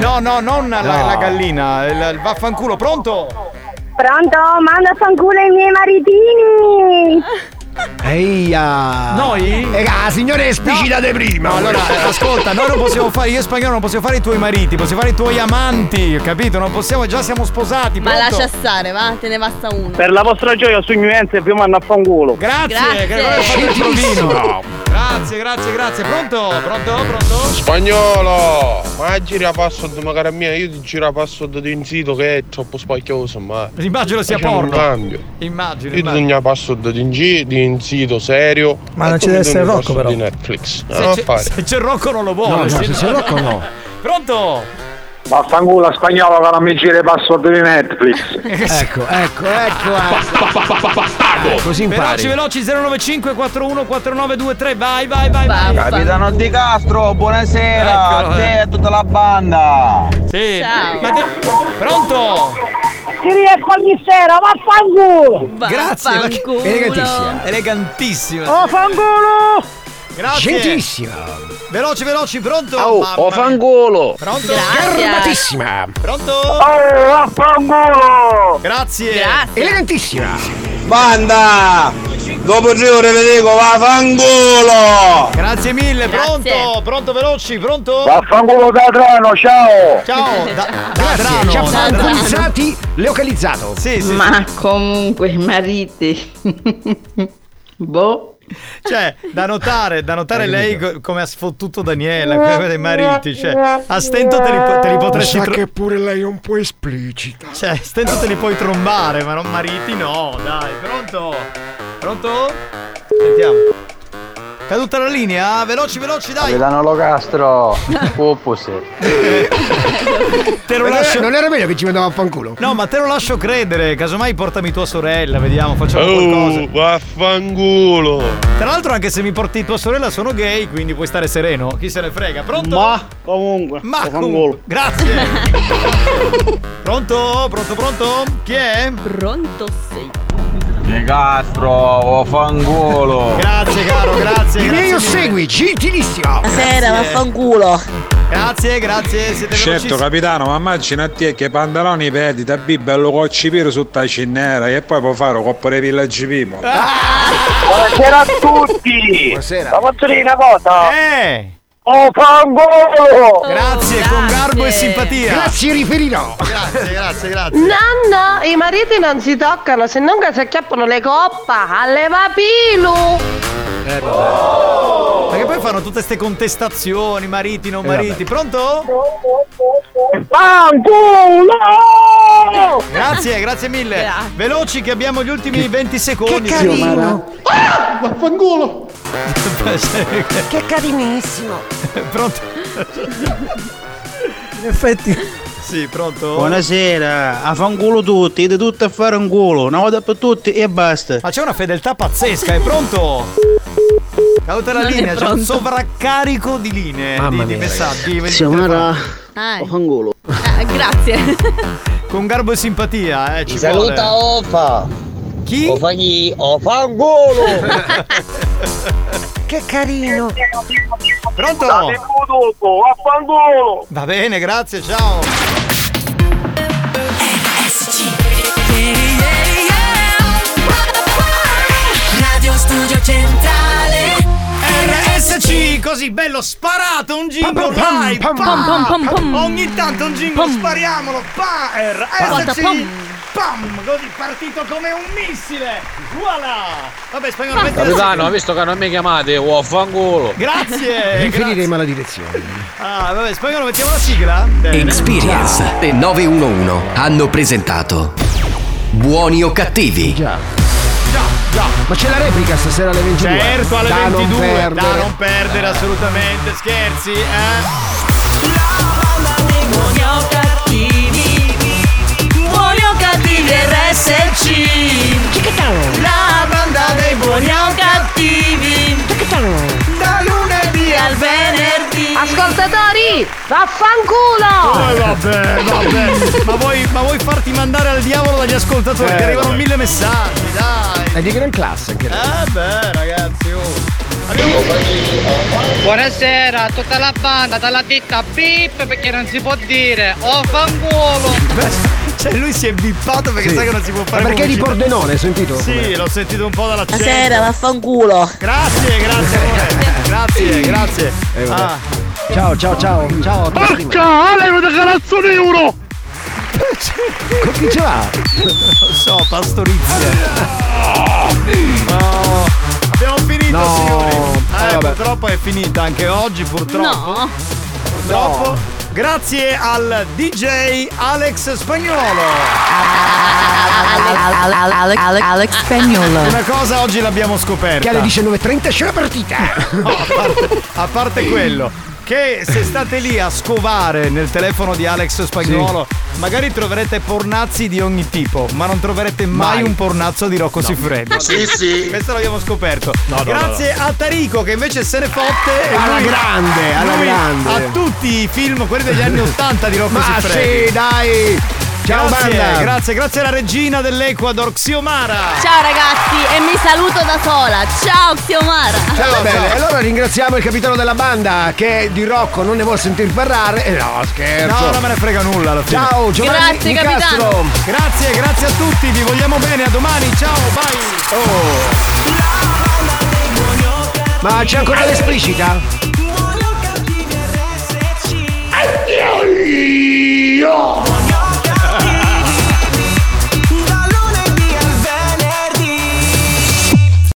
No, no, non la, la gallina, il, il vaffanculo, pronto? Pronto? Manda a fanculo i miei maritini! Eia! Noi? Eh, ah, signore esplicita di prima. No, allora, ascolta, noi non possiamo fare, io e spagnolo non possiamo fare i tuoi mariti, possiamo fare i tuoi amanti, capito? Non possiamo, già siamo sposati, Ma pronto? lascia stare, va, te ne basta uno. Per la vostra gioia su niente vi mando a fanculo. Grazie, Grazie. il provino. Grazie, grazie, grazie. Pronto? Pronto? Pronto? Spagnolo, ma gira password magari mia, io ti gira password di un sito che è troppo spacchioso, ma. Immagino sia porno. cambio. Immagino, Io ti immagino. una password di un, un sito serio. Ma non ci deve essere Rocco, però. di Netflix. Se Non c'è, se c'è Rocco non lo vuole. No, no, se c'è Rocco no. Pronto? Vaffanculo spagnolo che non mi gira i password di Netflix. <laughs> Ecco, ecco, ecco. eh. Così impari. Veloci, veloci, 095 41 4923, vai, vai, vai, vai. Capitano Di Castro, buonasera Eccolo, a te e a tutta la banda. Sì. Ciao. Ma te- Pronto? Ti riesco ogni sera, vaffanculo! Grazie, elegantissima. Elegantissima. Oh fanculo! Grazie. Gentissima. Veloci, veloci, pronto? Oh, Mamma oh fangolo. Pronto? Grazie. Garbatissima. Pronto? Oh, vaffanculo. Grazie. Grazie. Elegantissima. Banda! Dopo tre ore vi dico vaffanculo! Grazie mille, Grazie. pronto? Pronto, veloci, pronto? Vaffanculo da Trano, ciao! Ciao, <laughs> da, da Grazie. Adrano, Ci ha da fanculizzati, localizzato. Sì, sì, Ma comunque, mariti. <laughs> boh. Cioè, da notare, da notare lei co- come ha sfottuto Daniela, come dei mariti, cioè, a stento te li, po- te li potresti tro- pure lei è un po' esplicita. Cioè, a stento te li puoi trombare, ma non mariti no, dai, pronto? Pronto? Sentiamo. Caduta la linea? Veloci, veloci, dai! Capitano Locastro, <laughs> opposite. Te lo Non lascio... era, non era meglio che ci mandava a fanculo? No, ma te lo lascio credere, casomai portami tua sorella, vediamo, facciamo Oh, qualcosa. vaffanculo. Tra l'altro, anche se mi porti tua sorella, sono gay, quindi puoi stare sereno. Chi se ne frega? Pronto? Ma comunque, Ma comunque, grazie. <laughs> pronto? Pronto, pronto? Chi è? Pronto sei. Di Castro, fangolo. Grazie, caro, grazie. I grazie mille. segui, gentilissimo. Sera, Grazie. vaffanculo. Grazie, grazie, siete Certo velocissimi. capitano, ma immagina a te che pantaloni perdi da bello coccipire su ta cinnera e poi puoi fare coppa di villaggi people. Buonasera a tutti! Buonasera. Ma posso dire una cosa? Eh! Oh, fangolo! Grazie, con garbo e simpatia. Grazie, riferirò. Grazie, grazie, grazie. Nanna, i mariti non si toccano, se non che si acchiappano le coppa, alle papilu! Eh, vabbè. Perché poi fanno tutte queste contestazioni, mariti, non Eh, mariti. Pronto? Fanculo! Grazie, grazie mille. Veloci che abbiamo gli ultimi 20 secondi. Vaffanculo! <laughs> Che carinissimo. Pronto? In effetti. Sì, pronto? Buonasera, a fanculo tutti, di tutto a fare un culo, una volta per tutti e basta. Ma c'è una fedeltà pazzesca, è pronto? Cauta la linea, c'è un sovraccarico di linee, Mamma di, di mia, messaggi. di Xiomara, Ah, fangolo. eh, grazie. <laughs> Con garbo e simpatia, eh, ci Saluta vuole. Ofa! Chi? O fagli o fangolo! <laughs> Che carino. Pronto? dopo, vaffanculo! Va bene, grazie, ciao. RSC, così bello sparato, un jingle pam. Ogni tanto un jingle, Pam. spariamolo. Pa, Volta, RSC. pam. Così partito come un missile. Voilà. Vabbè, spagnolo, metti la Capitano, sigla. visto che non mi chiamate, oh, fanculo. Grazie. Riferiremo alla direzione. Ah, vabbè, spagnolo, mettiamo la sigla? Bene. Experience e 911 hanno presentato Buoni o cattivi? Già. Ma c'è la replica stasera alle 22. Certo, alle da 22. Non perdere. Da non perdere assolutamente. Scherzi, eh? Buoni o cattivi Buoni o cattivi RSC La banda dei buoni o cattivi Da lunedì al venerdì Ascoltatori, vaffanculo! Eh, vabbè, vabbè. ma, vuoi, ma vuoi farti mandare al diavolo dagli ascoltatori? Eh, Ti arrivano vabbè. mille messaggi, dai. È di gran classe anche. Eh beh, ragazzi, oh. Buonasera a tutta la banda, dalla ditta Beep perché non si può dire. Oh fanculo! Cioè lui si è bippato perché Sì. sai che non si può fare Ma perché è di pubblicità. Pordenone, hai sentito? Sì, l'ho sentito un po' dall'accento. Buonasera, vaffanculo. Grazie, grazie amore. Grazie, grazie. Eh, vabbè. Ah, Ciao, ciao, ciao. Ciao. a tutti. Porca, Ale, cazzo di euro! Con chi ce l'ha? non so, pastorizia. No. Abbiamo finito, No. signori. Eh, Eh, purtroppo è finita anche oggi, purtroppo. No. Purtroppo. Grazie al DJ Alex Spagnolo. Alex, Alex, Alex Spagnolo. Una cosa oggi l'abbiamo scoperta. Che alle 19.30 c'è la partita. <laughs> No, a, parte, a parte quello, che se state lì a scovare nel telefono di Alex Spagnolo, magari troverete pornazzi di ogni tipo, ma non troverete mai, Mai. un pornazzo di Rocco Siffredi. Sì, sì. Questo l'abbiamo scoperto. no, Grazie a Tarico che invece se ne fotte. Alla lui- grande, alla grande. A tutti i film, quelli degli anni 80 di Rocco Ma Siffredi. sì, dai. Ciao grazie, banda. grazie, grazie alla regina dell'Ecuador, Xiomara. Ciao ragazzi e mi saluto da sola. Ciao Xiomara. Ciao, Ciao, bene. Allora ringraziamo il capitano della banda che di Rocco non ne vuol sentir parlare. Eh, no, scherzo. No, non me ne frega nulla alla fine. Ciao, Giovanni Grazie, Nicastro. capitano. Grazie, grazie a tutti, vi vogliamo bene, a domani, ciao, bye! Ma c'è ancora l'esplicita? Buoni o cattivi RSC